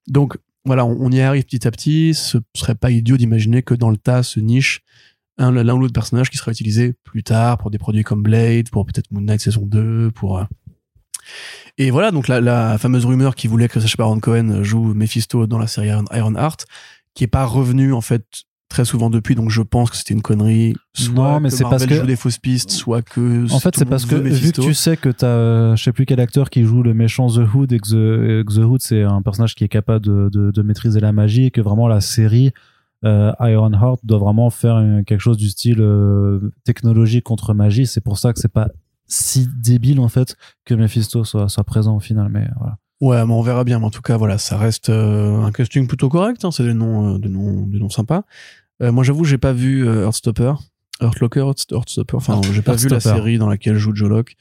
Donc, voilà, on, on y arrive petit à petit. Ce serait pas idiot d'imaginer que dans le tas se niche un- l'un ou l'autre personnage qui sera utilisé plus tard pour des produits comme Blade, pour peut-être Moon Knight saison 2, pour... Et voilà, donc la, la fameuse rumeur qui voulait que Sacha Baron Cohen joue Mephisto dans la série Iron, Heart, qui est pas revenue en fait très souvent depuis, donc je pense que c'était une connerie. Soit Non, mais que c'est parce que- joue des fausses pistes, soit que En fait, c'est parce que vu que tu sais que t'as, je sais plus quel acteur qui joue le méchant The Hood et que The, Hood c'est un personnage qui est capable de, de, de maîtriser la magie et que vraiment la série euh, Ironheart doit vraiment faire une- quelque chose du style euh, technologie contre magie. C'est pour ça que c'est pas si débile en fait que Mephisto soit, soit présent au final. Mais voilà. Ouais, mais on verra bien. Mais en tout cas, voilà, ça reste euh, un casting plutôt correct. Hein, c'est des noms, euh, des noms, des noms sympas. Euh, moi, j'avoue, j'ai pas vu euh, Heartstopper, Heartlocker, Heartst- Heartstopper. Enfin, Heart- j'ai pas vu la série dans laquelle joue Joe Locke,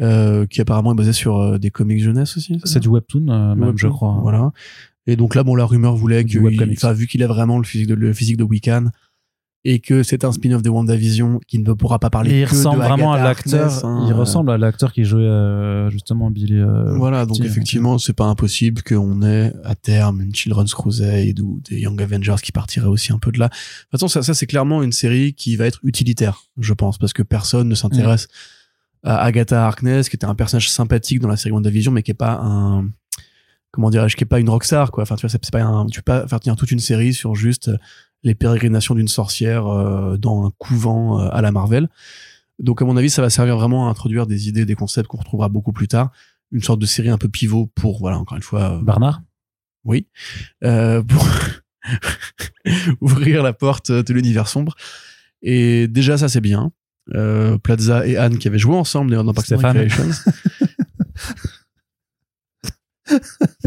euh, qui apparemment est basée sur euh, des comics jeunesse aussi. C'est du webtoon, euh, même, je crois. Voilà. Et donc là, bon, la rumeur voulait que, vu qu'il a vraiment le physique de, le physique de Wiccan, et que c'est un spin-off de WandaVision qui ne pourra pas parler Et il que ressemble de vraiment à l'acteur. Hein, il euh, ressemble à l'acteur qui jouait euh, justement Billy. euh, Voilà, donc effectivement, c'est pas impossible qu'on ait à terme une Children's Crusade ou des Young Avengers qui partiraient aussi un peu de là. De toute façon, ça, ça c'est clairement une série qui va être utilitaire, je pense, parce que personne ne s'intéresse à Agatha Harkness, qui était un personnage sympathique dans la série WandaVision, mais qui est pas un comment dirais-je, qui est pas une rockstar, quoi. Enfin, tu vois, c'est c'est pas un, tu peux pas faire tenir toute une série sur juste les pérégrinations d'une sorcière euh, dans un couvent euh, à la Marvel. Donc, à mon avis, ça va servir vraiment à introduire des idées, des concepts qu'on retrouvera beaucoup plus tard. Une sorte de série un peu pivot pour, voilà, encore une fois, euh, Bernard oui, euh, pour ouvrir la porte de l'univers sombre. Et déjà, ça, c'est bien. Euh, Plaza et Anne qui avaient joué ensemble d'ailleurs dans Parks and. Recreations.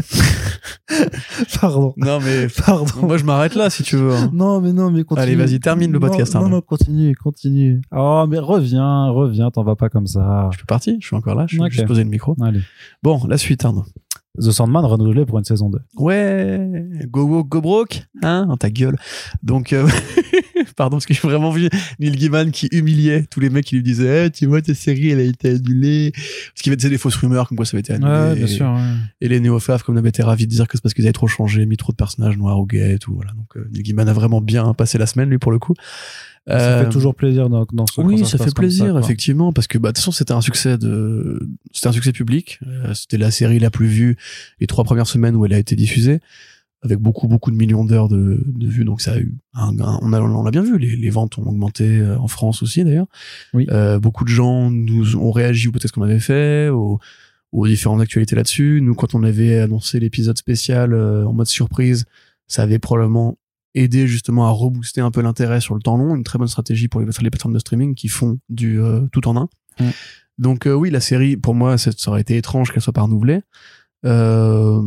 Pardon. non, mais Pardon. moi, je m'arrête là si tu veux. hein. Non, mais non, mais continue. Allez, vas-y, termine le Non, podcast, Non, Arnaud. non, continue, continue. Oh, mais reviens, reviens, t'en vas pas comme ça. Je suis parti, je suis encore là, je suis Ok. juste posé le micro. Allez. Bon, la suite, Arnaud. The Sandman renouvelé pour une saison 2. Ouais, go go go broke, hein, dans ta gueule. Donc, euh, Pardon, parce que j'ai vraiment vu Neil Gaiman qui humiliait tous les mecs qui lui disaient Eh, Tu vois, ta série, elle a été annulée. Parce qu'il y avait des fausses rumeurs comme quoi ça avait été annulé. Ouais, bien sûr. ouais. Et les néo-faves, comme avait été ravis de dire que c'est parce qu'ils avaient trop changé, mis trop de personnages noirs ou gays et tout. Voilà. Donc, euh, Neil Gaiman a vraiment bien passé la semaine, lui, pour le coup. Ça Euh, fait toujours plaisir dans, dans ce oui, ça fait plaisir, effectivement, parce que bah, de toute façon, c'était un succès de, c'était un succès public. Euh, c'était la série la plus vue les trois premières semaines où elle a été diffusée, avec beaucoup, beaucoup de millions d'heures de, de vues. Donc ça a eu un, un- on a, on l'a bien vu. Les, les ventes ont augmenté euh, en France aussi, d'ailleurs. Oui. Euh, beaucoup de gens nous ont réagi au peut-être qu'on avait fait, aux, aux différentes actualités là-dessus. Nous, quand on avait annoncé l'épisode spécial euh, en mode surprise, ça avait probablement aidé justement à rebooster un peu l'intérêt sur le temps long, une très bonne stratégie pour les, les plateformes de streaming qui font du euh, tout en un. Donc euh, oui, la série, pour moi, ça, ça aurait été étrange qu'elle soit pas renouvelée. Euh,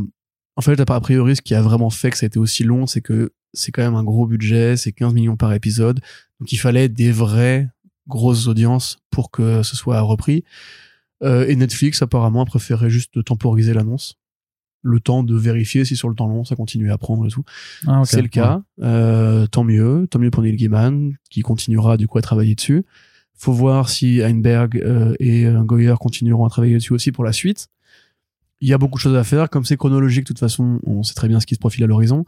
en fait, a priori, ce qui a vraiment fait que ça a été aussi long, c'est que c'est quand même un gros budget, c'est 15 millions par épisode, donc il fallait des vraies grosses audiences pour que ce soit repris. Euh, et Netflix, apparemment, a préféré juste temporiser l'annonce. Le temps de vérifier si sur le temps long, ça continue à prendre et tout. Ah. C'est le cas. Euh, tant mieux. Tant mieux pour Neil Gaiman, qui continuera du coup à travailler dessus. Faut voir si Heinberg euh, et euh, Goyer continueront à travailler dessus aussi pour la suite. Il y a beaucoup de choses à faire. Comme c'est chronologique, de toute façon, on sait très bien ce qui se profile à l'horizon.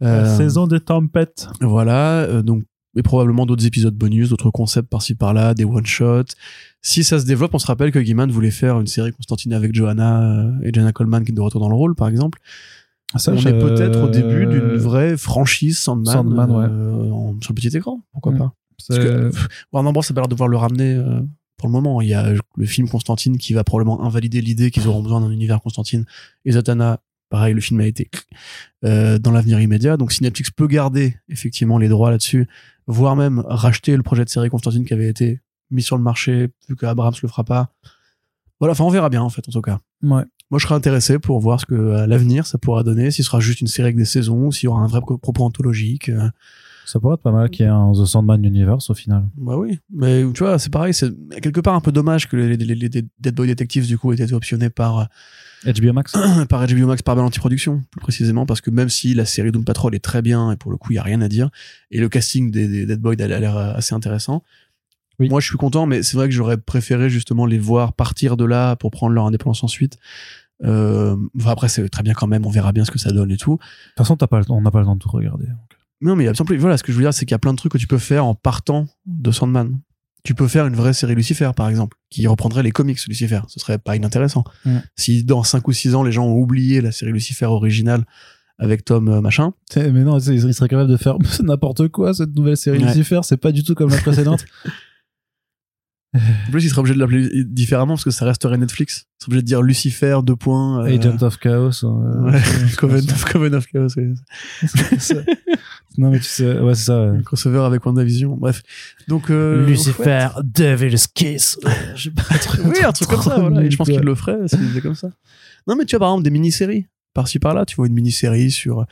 La Euh, saison des tempêtes. voilà, donc et probablement d'autres épisodes bonus, d'autres concepts par-ci par-là, des one-shots. Si ça se développe, on se rappelle que Gaiman voulait faire une série Constantine avec Johanna euh, et Jenna Coleman qui est de retour dans le rôle, par exemple. Ça, on je- est peut-être au début d'une vraie franchise Sandman, Sandman, ouais. euh, en- sur le petit écran, pourquoi Mm. pas. Parce que Warner Bros a pas l'air de devoir le ramener euh, pour le moment. Il y a le film Constantine qui va probablement invalider l'idée qu'ils auront besoin d'un univers Constantine. Et Zatanna, pareil, le film a été euh, dans l'avenir immédiat. Donc si Netflix peut garder effectivement les droits là-dessus, voire même racheter le projet de série Constantine qui avait été mis sur le marché, vu que Abrams le fera pas. Voilà, enfin on verra bien en fait en tout cas. Ouais. Moi je serais intéressé pour voir ce que à l'avenir ça pourra donner, s'il sera juste une série avec des saisons, ou s'il y aura un vrai pro- propos anthologique. euh, Ça pourrait être pas mal qu'il y ait un The Sandman Universe au final. bah oui, mais tu vois, c'est pareil, c'est quelque part un peu dommage que les, les, les Dead Boy Detectives du coup aient été optionnés par HBO Max par HBO Max par Ballanty Productions, plus précisément, parce que même si la série Doom Patrol est très bien et pour le coup il y a rien à dire, et le casting des, des Dead Boy a l'air assez intéressant. Oui. Moi je suis content, mais c'est vrai que j'aurais préféré justement les voir partir de là pour prendre leur indépendance ensuite. Euh, enfin, après c'est très bien quand même, on verra bien ce que ça donne et tout. De toute façon, t'as pas le temps- on n'a pas le temps de tout regarder. donc. Non, mais il y a voilà, ce que je veux dire, c'est qu'il y a plein de trucs que tu peux faire en partant de Sandman. Tu peux faire une vraie série Lucifer, par exemple, qui reprendrait les comics Lucifer. Ce serait pas inintéressant. Mm. Si dans 5 ou 6 ans, les gens ont oublié la série Lucifer originale avec Tom euh, machin, Mais non, tu sais, il serait capable de faire n'importe quoi cette nouvelle série Ouais. Lucifer, c'est pas du tout comme la précédente. en plus, il serait obligé de l'appeler différemment parce que ça resterait Netflix. Il serait obligé de dire Lucifer, deux points. euh, Agent of Chaos. euh, ouais, Coven of, Coven of Chaos, ouais. non mais tu sais, ouais c'est ça. ouais. Crossover avec WandaVision. Bref. Donc, euh, Lucifer, Devil's Kiss. Je pas, oui, un truc comme ça, voilà. Et je pense qu'il le ferait s'il faisait comme ça. Non, mais tu vois, par exemple, des mini-séries. Par-ci, par-là, tu vois une mini-série sur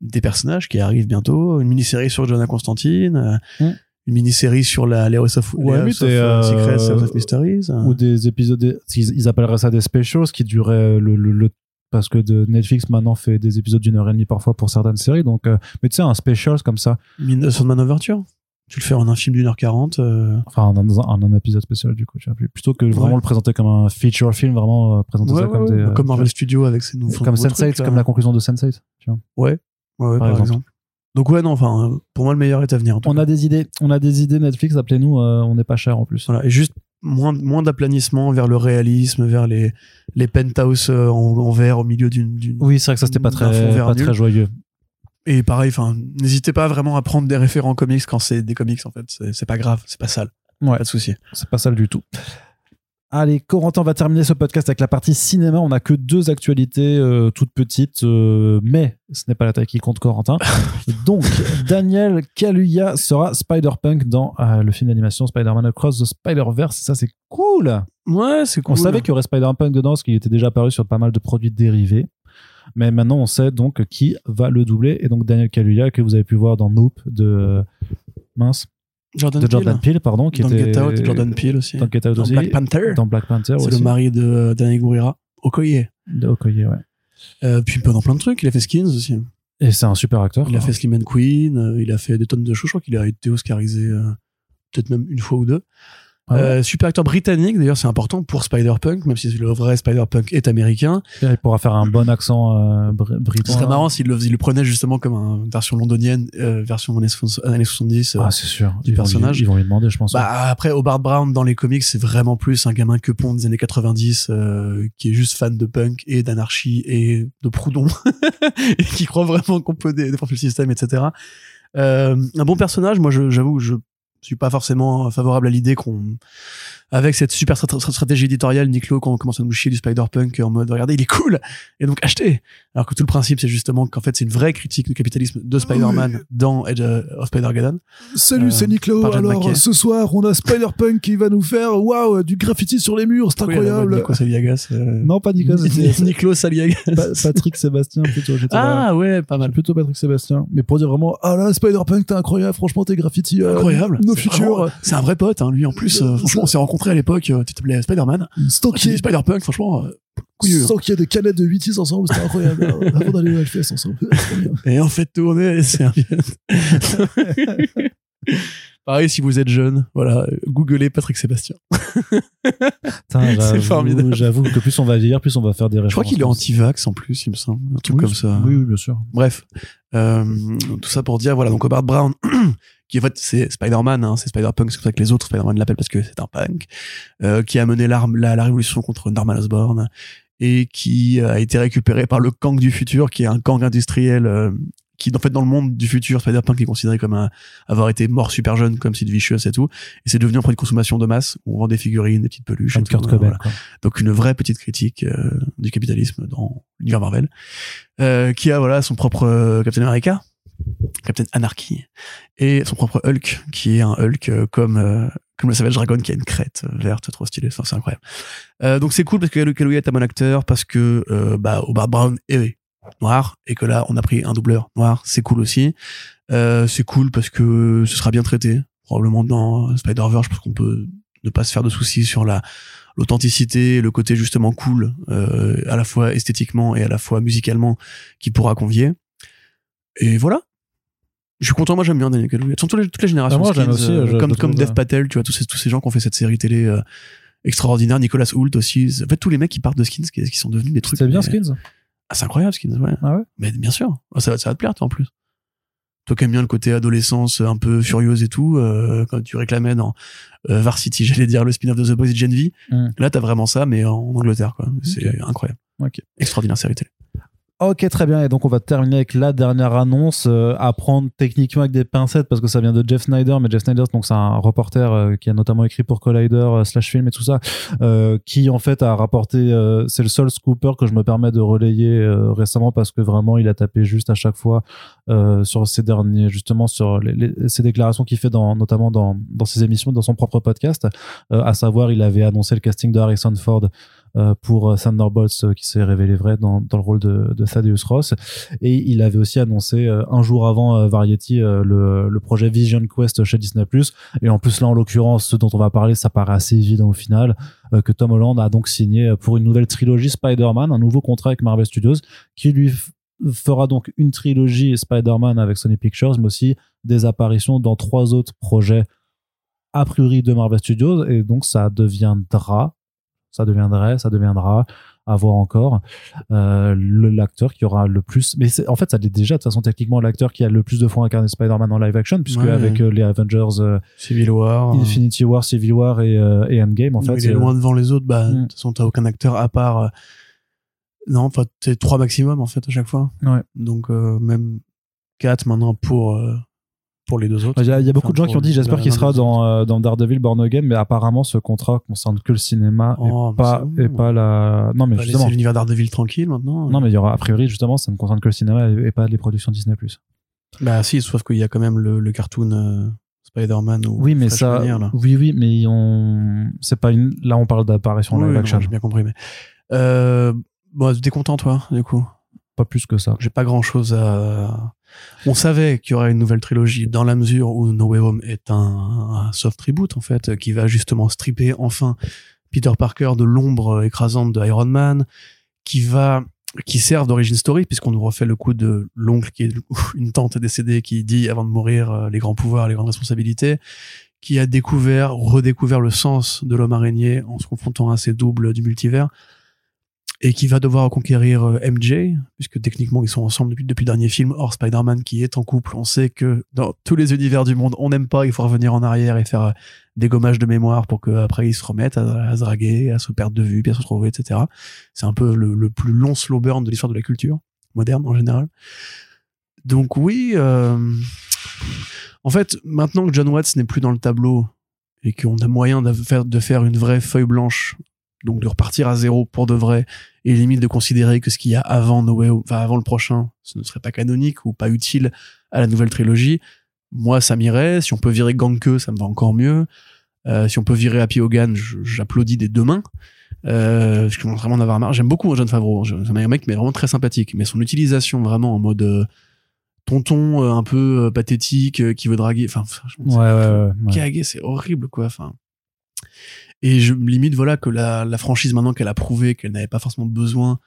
des personnages qui arrivent bientôt, une mini-série sur Jonah Constantine, euh, Mm. Une mini-série sur la, les House of, Ouais, les mais House of, euh, euh, Secrets, House of Mysteries. euh. ou des épisodes des- ils, ils appelleraient ça des specials qui durait le, le, le- parce que de Netflix maintenant fait des épisodes d'une heure et demie parfois pour certaines séries donc euh, mais tu sais un special comme ça Sandman Overture. Tu le fais en un film d'une heure quarante. euh, enfin dans un, épisode spécial du coup tu vois, plutôt que vraiment Ouais. le présenter comme un feature film vraiment euh, présenter ouais, ça comme des euh, comme Marvel Studios avec ses nouveaux comme nouveaux Sense8 trucs, là. comme la conclusion de Sense8 tu vois Ouais, ouais, par par, exemple. exemple. Donc ouais, non, enfin, pour moi, le meilleur est à venir. En tout on cas. a des idées on a des idées Netflix appelez-nous euh, on n'est pas cher en plus Voilà, et juste moins, moins d'aplanissement vers le réalisme, vers les, les penthouses euh, en, en verre au milieu d'une. oui c'est vrai que ça c'était pas très pas nul. très joyeux Et pareil, enfin, n'hésitez pas vraiment à prendre des référents comics quand c'est des comics, en fait. C'est pas grave, c'est pas sale. Ouais. Pas de souci. C'est pas ça du tout. Allez, Corentin, va terminer ce podcast avec la partie cinéma. On n'a que deux actualités euh, toutes petites, euh, mais ce n'est pas la taille qui compte, Corentin. Donc, Daniel Kaluuya sera Spider-Punk dans euh, le film d'animation Spider-Man Across the Spider-Verse. Ça, c'est cool. Ouais, c'est cool. On savait qu'il y aurait Spider-Punk dedans, parce qu'il était déjà apparu sur pas mal de produits dérivés. Mais maintenant, on sait donc qui va le doubler. Et donc, Daniel Kaluuya, que vous avez pu voir dans Nope de... Mince. Jordan de. Jordan Peele, pardon. Qui dans était... Get Out, Jordan Peele aussi. Dans Get Out Dans aussi. Black Panther. Dans Black Panther C'est le mari de euh, Danny Gurira. Okoye. De Okoye, ouais. Euh, puis dans plein de trucs, il a fait Skins aussi. Et c'est un super acteur. Il a fait Slim and Queen, euh, il a fait des tonnes de choses. Je crois qu'il a été oscarisé euh, peut-être même une fois ou deux. Ah ouais. Euh, super acteur britannique, d'ailleurs, c'est important pour Spider-Punk, même si le vrai Spider-Punk est américain. Il pourra faire un bon accent euh, br- Ce britannique. serait marrant s'il le, il le prenait justement comme une version londonienne, euh, version années 70. années 70 euh. Ah, c'est sûr. du Ils vont lui- personnage. ils vont lui demander, je pense. Bah après, Hobart Brown dans les comics, c'est vraiment plus un gamin que pont des années 90 euh, qui est juste fan de punk et d'anarchie et de Proudhon et qui croit vraiment qu'on peut dé- défoncer le système, etc. Euh, un bon personnage. Moi, j'avoue, je suis pas forcément favorable à l'idée qu'on, avec cette super strat- strat- stratégie éditoriale, Nick Lowe, qu'on commence à nous chier du Spider-Punk en mode, regardez, il est cool, et donc achetez. Alors que tout le principe, c'est justement qu'en fait, c'est une vraie critique du capitalisme de Spider-Man dans Edge of Spider-Geddon. Salut, Euh, c'est Nico. par John Alors, ce soir, on a Spider-Punk qui va nous faire waouh, du graffiti sur les murs, c'est Oui, incroyable. Nico Saliagas. euh, Non, pas Nicolas. c'est- Nicolas Saliagas. Pa- Patrick Sébastien, plutôt. Là. Ah ouais, pas mal. Plutôt Patrick Sébastien. Mais pour dire vraiment, Ah là, Spider-Punk, t'es incroyable, franchement, tes graffiti. euh, Incroyable. Nos futurs. C'est un vrai pote, hein, lui en plus. euh, franchement, on s'est rencontrés à l'époque. euh, Tu t'appelais Spider-Man. Ait Spider-Punk, franchement, euh, sans qu'il y ait des canettes de 8 ensemble, c'était incroyable. Avant d'aller au Hellfest ensemble. Et en fait, tourner les serviettes. Pareil, si vous êtes jeune, voilà, googlez Patrick Sébastien. J'avoue- formidable. J'avoue que plus on va vieillir, plus on va faire des références. Je crois qu'il est anti-vax en plus, il me semble. Un truc Oui, comme ça. Oui, oui, bien sûr. Bref, euh, tout ça pour dire, voilà, donc Hobart Brown, qui en fait c'est Spider-Man, hein, c'est Spider-Punk, c'est pour ça que les autres Spider-Man l'appellent parce que c'est un punk, euh, qui a mené l'arme- la, la révolution contre Norman Osborn et qui a été récupéré par le Kang du futur, qui est un Kang industriel euh, qui, en fait, dans le monde du futur, Spider-Punk est considéré comme un, avoir été mort super jeune, comme Sid Vicious et tout, et c'est devenu un produit de consommation de masse, où on vend des figurines, des petites peluches. Et tout, Kurt euh, Cobain. voilà. Donc une vraie petite critique euh, du capitalisme dans l'univers Marvel, euh, qui a voilà son propre euh, Captain America, Captain Anarchy, et son propre Hulk, qui est un Hulk euh, comme euh, comme le Savage Dragon qui a une crête euh, verte trop stylée, c'est incroyable. Euh, donc c'est cool parce que Luke est un bon acteur, parce que euh, bah Brown est noir et que là on a pris un doubleur noir, c'est cool aussi. C'est cool parce que ce sera bien traité, probablement dans Spider-Verse, parce qu'on peut ne pas se faire de soucis sur la l'authenticité, le côté justement cool, à la fois esthétiquement et à la fois musicalement, qui pourra convier. Et voilà. Je suis content, moi j'aime bien Daniel Kaluuya. Toutes les, toutes les générations. Ah, moi, Skins, aussi, euh, comme comme Dev Patel, tu vois, tous ces, tous ces gens qui ont fait cette série télé euh, extraordinaire. Nicolas Hoult aussi. En fait, tous les mecs qui partent de Skins, qui, qui sont devenus des trucs. C'était bien mais- Skins Ah, c'est incroyable Skins, ouais. Ah ouais Mais bien sûr. Ah, Ça, va- ça va te plaire, toi, en plus. Toi qui aimes bien le côté adolescence un peu furieuse et tout, euh, quand tu réclamais dans euh, Varsity, j'allais dire le spin-off de The Boys et Gen V, Mm. là t'as vraiment ça, mais en Angleterre, quoi. C'est incroyable. Ok. Extraordinaire série télé. Ok, très bien. Et donc, on va terminer avec la dernière annonce euh, à prendre techniquement avec des pincettes parce que ça vient de Jeff Snyder. Mais Jeff Snyder, donc, c'est un reporter euh, qui a notamment écrit pour Collider, euh, Slash Film et tout ça, euh, qui en fait a rapporté. euh, c'est le seul scooper que je me permets de relayer récemment parce que vraiment, il a tapé juste à chaque fois sur ces derniers, justement, sur les, les- ces déclarations qu'il fait dans, notamment dans, dans ses émissions, dans son propre podcast. À savoir, il avait annoncé le casting de Harrison Ford pour euh, Thunderbolts euh, qui s'est révélé vrai dans, le rôle de, de Thaddeus Ross et il avait aussi annoncé euh, un jour avant euh, Variety euh, le, le projet Vision Quest chez Disney+. Et en plus là en l'occurrence ce dont on va parler ça paraît assez évident au final euh, que Tom Holland a donc signé euh, pour une nouvelle trilogie Spider-Man un nouveau contrat avec Marvel Studios qui lui fera donc une trilogie Spider-Man avec Sony Pictures mais aussi des apparitions dans trois autres projets a priori de Marvel Studios et donc ça deviendra ça deviendrait, ça deviendra, à voir encore, euh, l'acteur qui aura le plus. Mais en fait, ça l'est déjà de toute façon techniquement l'acteur qui a le plus de fois incarné Spider-Man en live action, puisque Ouais. avec euh, les Avengers, euh, Civil War. Infinity War, Civil War et, euh, et Endgame, en fait. il est loin devant les autres, bah, de Mm. toute façon, t'as aucun acteur à part. Non, enfin, t'es trois maximum, en fait, à chaque fois. Ouais. Donc, même quatre maintenant pour, pour les deux autres. Il y a, il y a beaucoup Enfin, de gens qui ont dit j'espère qu'il sera dans, euh, dans Daredevil Born Again, mais apparemment ce contrat concerne que le cinéma Oh, et, mais pas, et pas la. Non, mais justement. l'univers d'Ardeville tranquille maintenant. Non, mais il y aura, a priori, justement, ça ne concerne que le cinéma et, et pas les productions Disney. Bah, si, sauf qu'il y a quand même le, le cartoon euh, Spider-Man ou Oui, mais Flash ça. Là. Oui, oui, mais on. C'est pas une. Là, on parle d'apparition Oui, live action. J'ai bien compris, mais. Euh, bon, t'es content, toi, du coup? Pas plus que ça. J'ai pas grand chose à. On savait qu'il y aurait une nouvelle trilogie dans la mesure où No Way Home est un, soft reboot en fait qui va justement stripper enfin Peter Parker de l'ombre écrasante de Iron Man, qui va qui servent d'origine story puisqu'on nous refait le coup de l'oncle qui est une tante décédée qui dit avant de mourir euh, les grands pouvoirs, les grandes responsabilités, qui a découvert, redécouvert le sens de l'homme araignée en se confrontant à ces doubles du multivers et qui va devoir conquérir euh, MJ, puisque techniquement ils sont ensemble depuis, depuis le dernier film, or Spider-Man qui est en couple, on sait que dans tous les univers du monde, on n'aime pas, il faut revenir en arrière et faire euh, des gommages de mémoire pour qu'après ils se remettent à, se draguer, à se perdre de vue, puis à se retrouver, etc. C'est un peu le, le plus long slow burn de l'histoire de la culture moderne en général. Donc oui, euh, en fait, maintenant que John Watts n'est plus dans le tableau et qu'on a moyen de faire, de faire une vraie feuille blanche donc de repartir à zéro pour de vrai et limite de considérer que ce qu'il y a avant No Way enfin avant le prochain ce ne serait pas canonique ou pas utile à la nouvelle trilogie. Moi ça m'irait. Si on peut virer Ganke ça me va encore mieux. Euh, si on peut virer Happy Hogan j'applaudis des deux mains. Euh, je commence vraiment en avoir marre. J'aime beaucoup John Favreau Je- c'est un mec mais vraiment très sympathique. Mais son utilisation vraiment en mode euh, tonton euh, un peu pathétique qui veut draguer enfin Ouais, ouais, ouais. ouais. C'est horrible quoi. Enfin et je me limite voilà que la, la franchise maintenant qu'elle a prouvé qu'elle n'avait pas forcément besoin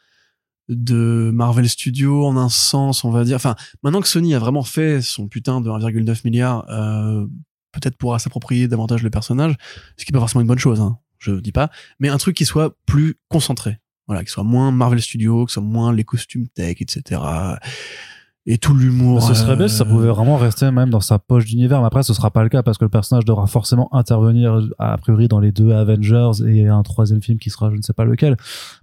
de Marvel Studios en un sens on va dire enfin maintenant que Sony a vraiment fait son putain de 1,9 milliard euh, peut-être pourra s'approprier davantage le personnage ce qui est pas forcément une bonne chose hein, je dis pas mais un truc qui soit plus concentré. Voilà qui soit moins Marvel Studios ce soit moins les costumes tech etc et tout l'humour ce serait euh, bien si ça pouvait vraiment rester même dans sa poche d'univers. Mais après, ce sera pas le cas parce que le personnage devra forcément intervenir a priori dans les deux Avengers et un troisième film qui sera je ne sais pas lequel.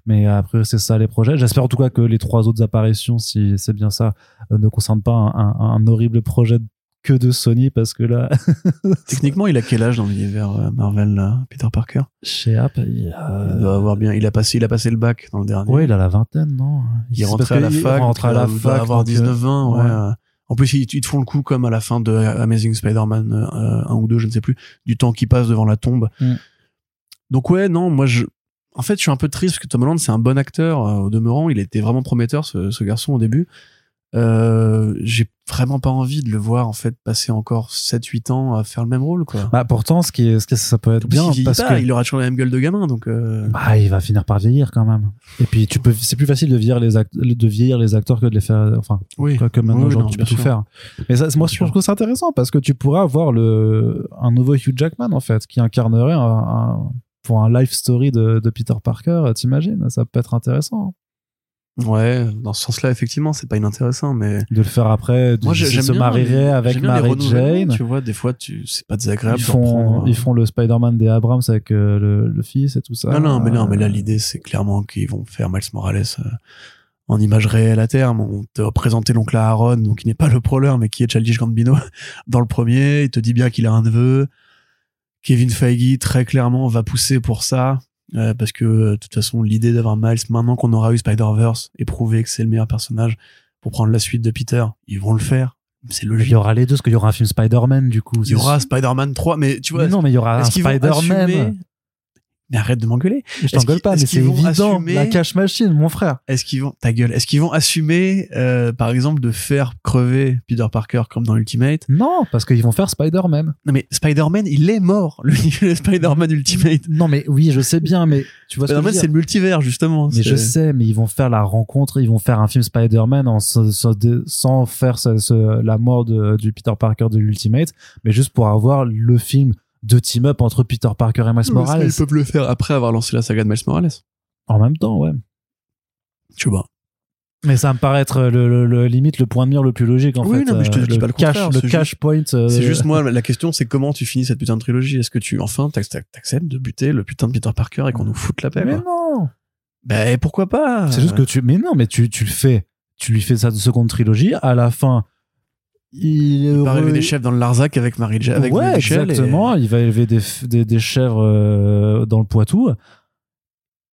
Mais a priori, c'est ça les projets. J'espère en tout cas que les trois autres apparitions, si c'est bien ça, euh, ne concernent pas un, un- un horrible projet que de Sony parce que là, techniquement il a quel âge dans l'univers euh, Marvel là, Peter Parker? Chez App, il, Il euh, doit avoir bien. Il a passé, il a passé le bac dans le dernier. ouais, il a la vingtaine, non? Il C'est est rentré à la fac. rentre à donc, la euh, il fac, avoir donc, euh, 19 20 ouais. ouais. euh. En plus, ils, ils te font le coup comme à la fin de Amazing Spider-Man euh, 1 ou 2, je ne sais plus, du temps qui passe devant la tombe. Mm. Donc ouais, non, moi je. En fait, je suis un peu triste parce que Tom Holland, c'est un bon acteur euh, au demeurant. Il était vraiment prometteur, ce, ce garçon au début. Euh, j'ai vraiment pas envie de le voir en fait passer encore 7-8 ans à faire le même rôle quoi. Bah pourtant, ce qui est, ce qui ça peut être bien il parce pas, que il aura toujours la même gueule de gamin donc. euh, Bah, il va finir par vieillir quand même. Et puis, tu peux, c'est plus facile de vieillir les, act- de vieillir les acteurs que de les faire, enfin, oui. que maintenant, Oui, aujourd'hui, tu peux tout sûr. faire. Mais ça, moi, je trouve que c'est intéressant parce que tu pourrais avoir le, un nouveau Hugh Jackman, en fait, qui incarnerait un, un- pour un life story de, de Peter Parker, t'imagines? Ça peut être intéressant. Ouais, dans ce sens-là, effectivement, c'est pas inintéressant, mais De le faire après, de, moi j'aime se bien marierait avec Mary Jane. Tu vois, des fois, tu c'est pas désagréable. Ils font, prendre, ils font le Spider-Man des Abrams avec euh, le, le fils et tout ça. Non, non, mais non, mais là, Euh, l'idée, c'est clairement qu'ils vont faire Miles Morales euh, en image réelle à terme. On te présenté l'oncle Aaron, donc qui n'est pas le proleur, mais qui est Childish Gambino dans le premier. Il te dit bien qu'il a un neveu. Kevin Feige, très clairement, va pousser pour ça. Euh, parce que, euh, de toute façon, l'idée d'avoir Miles, maintenant qu'on aura eu Spider-Verse et prouvé que c'est le meilleur personnage pour prendre la suite de Peter, ils vont le faire. C'est logique. il y aura les deux, parce qu'il y aura un film Spider-Man, du coup. Il y aura Spider-Man 3, mais tu vois, mais non, mais il y aura un Spider-Man. Mais arrête de m'engueuler. Je t'engueule pas, mais c'est évident. assumer- La cash machine, mon frère. Est-ce qu'ils vont ta gueule Est-ce qu'ils vont assumer, euh, par exemple, de faire crever Peter Parker comme dans Ultimate? Non, parce qu'ils vont faire Spider-Man. Non mais Spider-Man, il est mort. Le, le Spider-Man Ultimate. Non, mais oui, je sais bien, mais tu vois Spider-Man, c'est le multivers justement. Mais je sais, mais ils vont faire la rencontre, ils vont faire un film Spider-Man sans faire ce- ce- la mort de, du Peter Parker de l'Ultimate, mais juste pour avoir le film de team-up entre Peter Parker et Miles Morales. Ils peuvent le faire après avoir lancé la saga de Miles Morales? En même temps, ouais. Tu vois. Mais ça me paraît être le, le- le- limite le point de mire le plus logique en Oui, fait. non, mais je te Euh, dis pas le cash, contraire, le cash point. euh, C'est juste moi, la question c'est comment tu finis cette putain de trilogie? Est-ce que tu, enfin, t'ac- tac- t'acceptes de buter le putain de Peter Parker et qu'on nous foute la paix Mais quoi? non. Ben pourquoi pas? C'est juste que tu. Mais non, mais tu, tu le fais. Tu lui fais sa seconde trilogie. À la fin, il va élever des chefs dans le Larzac avec Marie Ja- avec ouais, exactement. Il va élever des, des, des chèvres euh, dans le Poitou.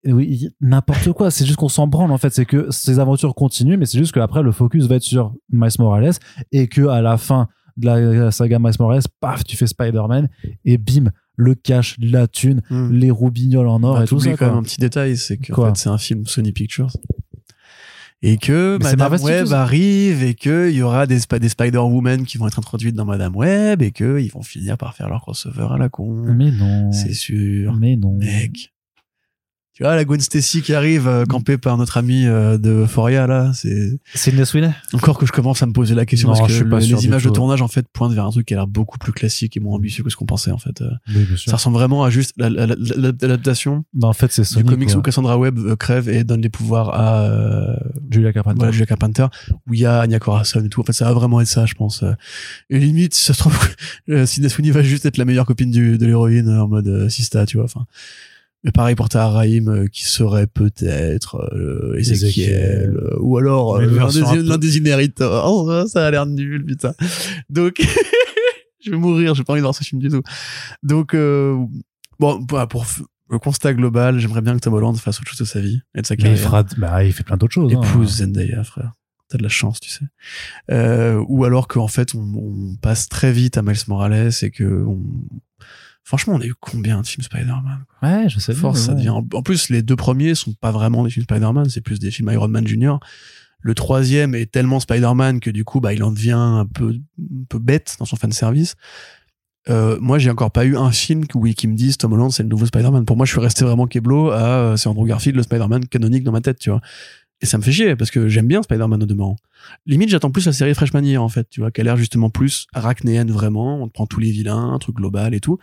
Et oui, n'importe quoi. C'est juste qu'on s'en branle en fait. C'est que ces aventures continuent, mais c'est juste qu'après le focus va être sur Miles Morales et que à la fin de la saga Miles Morales, paf, tu fais Spider-Man et bim, le cash, la thune. Hmm. les roubignoles en or Bah, et tout ça. quand même un petit détail, c'est que en fait, c'est un film Sony Pictures. Et que Mais Madame Web arrive et que il y aura des, Sp- des Spider-Woman qui vont être introduites dans Madame Web et que ils vont finir par faire leur crossover à la con. Mais non. C'est sûr. Mais non. Mec. Tu vois, la Gwen Stacy qui arrive, euh, campée par notre ami euh, de Euphoria, là, c'est Sidney Sweeney? encore que je commence à me poser la question Non, parce je que suis pas le- sûr les images de tournage, en fait, pointent vers un truc qui a l'air beaucoup plus classique et moins ambitieux que ce qu'on pensait, en fait. Euh, Oui, bien sûr. Ça ressemble vraiment à juste la- la- la- la- l'adaptation Bah, en fait, c'est du comics quoi. où Cassandra Webb euh, crève et donne les pouvoirs à euh, Julia Carpenter. voilà, Julia Carpenter, où il y a Anya Corazon et tout. En fait, ça va vraiment être ça, je pense. Euh, Et limite, si ça se trouve, Sidney Sweeney va juste être la meilleure copine du, de l'héroïne en mode euh, Sista, tu vois. Enfin, mais pareil pour Tahar Rahim, euh, qui serait peut-être euh, Ezekiel, euh, ou alors euh, l'un des, des. Oh, ça a l'air nul, putain. Donc, je vais mourir, j'ai pas envie de voir ce film du tout. Donc, euh, bon, voilà, pour le constat global, j'aimerais bien que Tom Holland fasse autre chose de sa vie et de sa Mais il, carrière. fera... bah, il fait plein d'autres choses. hein. Épouse Zendaya, frère. T'as de la chance, tu sais. Euh, ou alors qu'en fait, on, on passe très vite à Miles Morales et que on... Franchement, on a eu combien de films Spider-Man Ouais, je sais. Force, ça devient... En plus, les deux premiers sont pas vraiment des films Spider-Man, c'est plus des films Iron Man Junior. Le troisième est tellement Spider-Man que du coup, bah, il en devient un peu, un peu bête dans son fan service. Euh, moi, j'ai encore pas eu un film où, qui me dise Tom Holland, c'est le nouveau Spider-Man. Pour moi, je suis resté vraiment Keblo à euh, c'est Andrew Garfield, le Spider-Man canonique dans ma tête, tu vois. Et ça me fait chier parce que j'aime bien Spider-Man au demeurant. Limite, j'attends plus la série Freshman Year, en fait, tu vois, qui a l'air justement plus arachnéenne vraiment. On te prend tous les vilains, un truc global et tout.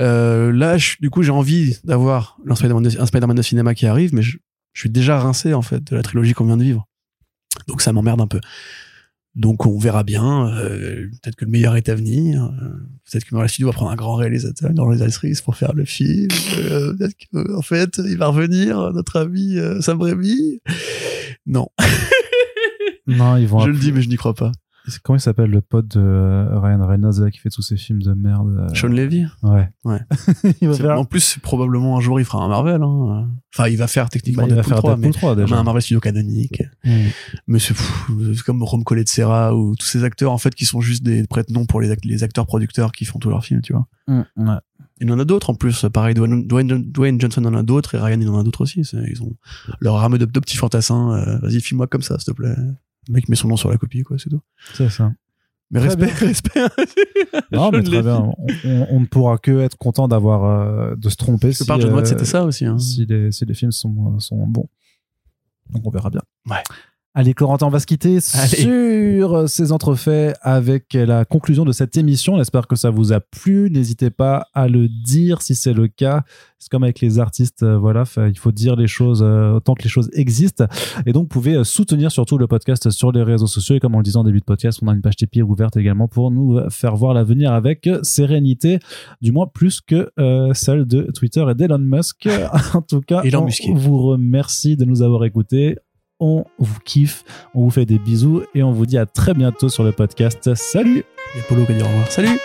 Euh, là, je- du coup, j'ai envie d'avoir un Spider-Man de, cinéma qui arrive, mais je suis déjà rincé, en fait, de la trilogie qu'on vient de vivre. Donc ça m'emmerde un peu. Donc on verra bien. euh, peut-être que le meilleur est à venir. euh, peut-être que Marvel Studios va prendre un grand réalisateur, une réalisatrice pour faire le film. euh, peut-être que, en fait, il va revenir, notre ami euh, Sam Raimi. Non, Non, ils vont. je le dis, mais je n'y crois pas. Comment il s'appelle le pote de euh, Ryan Reynolds là, qui fait tous ces films de merde euh, Sean Levy? Ouais. Ouais. il va C'est- faire. En plus, probablement un jour, il fera un Marvel. Hein. Enfin, il va faire techniquement Bah, il va faire 3, Deadpool mais 3 comme déjà. un Marvel Studio canonique. Mm. Mais c'est pff, c'est comme Rom Serra ou tous ces acteurs en fait qui sont juste des prête-noms pour les, act- les acteurs producteurs qui font tous leurs films, tu vois. Mm, ouais. Il en a d'autres en plus. Pareil, Dwayne, Dwayne, Dwayne Johnson en a d'autres et Ryan il en a d'autres aussi. Ils ont leur rame de, de petits fantassins. euh, Vas-y, filme-moi comme ça, s'il te plaît. Le mec met son nom sur la copie, quoi, c'est tout. C'est ça. Mais Très respect, respect. Non, mais très bien. On, on- on ne pourra que être content d'avoir euh, de se tromper. Parce que si, par John euh, c'était ça aussi. Hein. si les, si les films sont, sont bons. Donc on verra bien. Ouais. Allez, Corentin, on va se quitter Allez. sur ces entrefaits avec la conclusion de cette émission. J'espère que ça vous a plu. N'hésitez pas à le dire si c'est le cas. C'est comme avec les artistes, euh, voilà, il faut dire les choses euh, autant que les choses existent. Et donc, vous pouvez euh, soutenir surtout le podcast sur les réseaux sociaux. Et comme on le disait en début de podcast, on a une page Tipeee ouverte également pour nous faire voir l'avenir avec sérénité, du moins plus que euh, celle de Twitter et d'Elon Musk. en tout cas, Elon on vous remercie de nous avoir écoutés. On vous kiffe, on vous fait des bisous et on vous dit à très bientôt sur le podcast. Salut Et Polo qui dit au revoir. Salut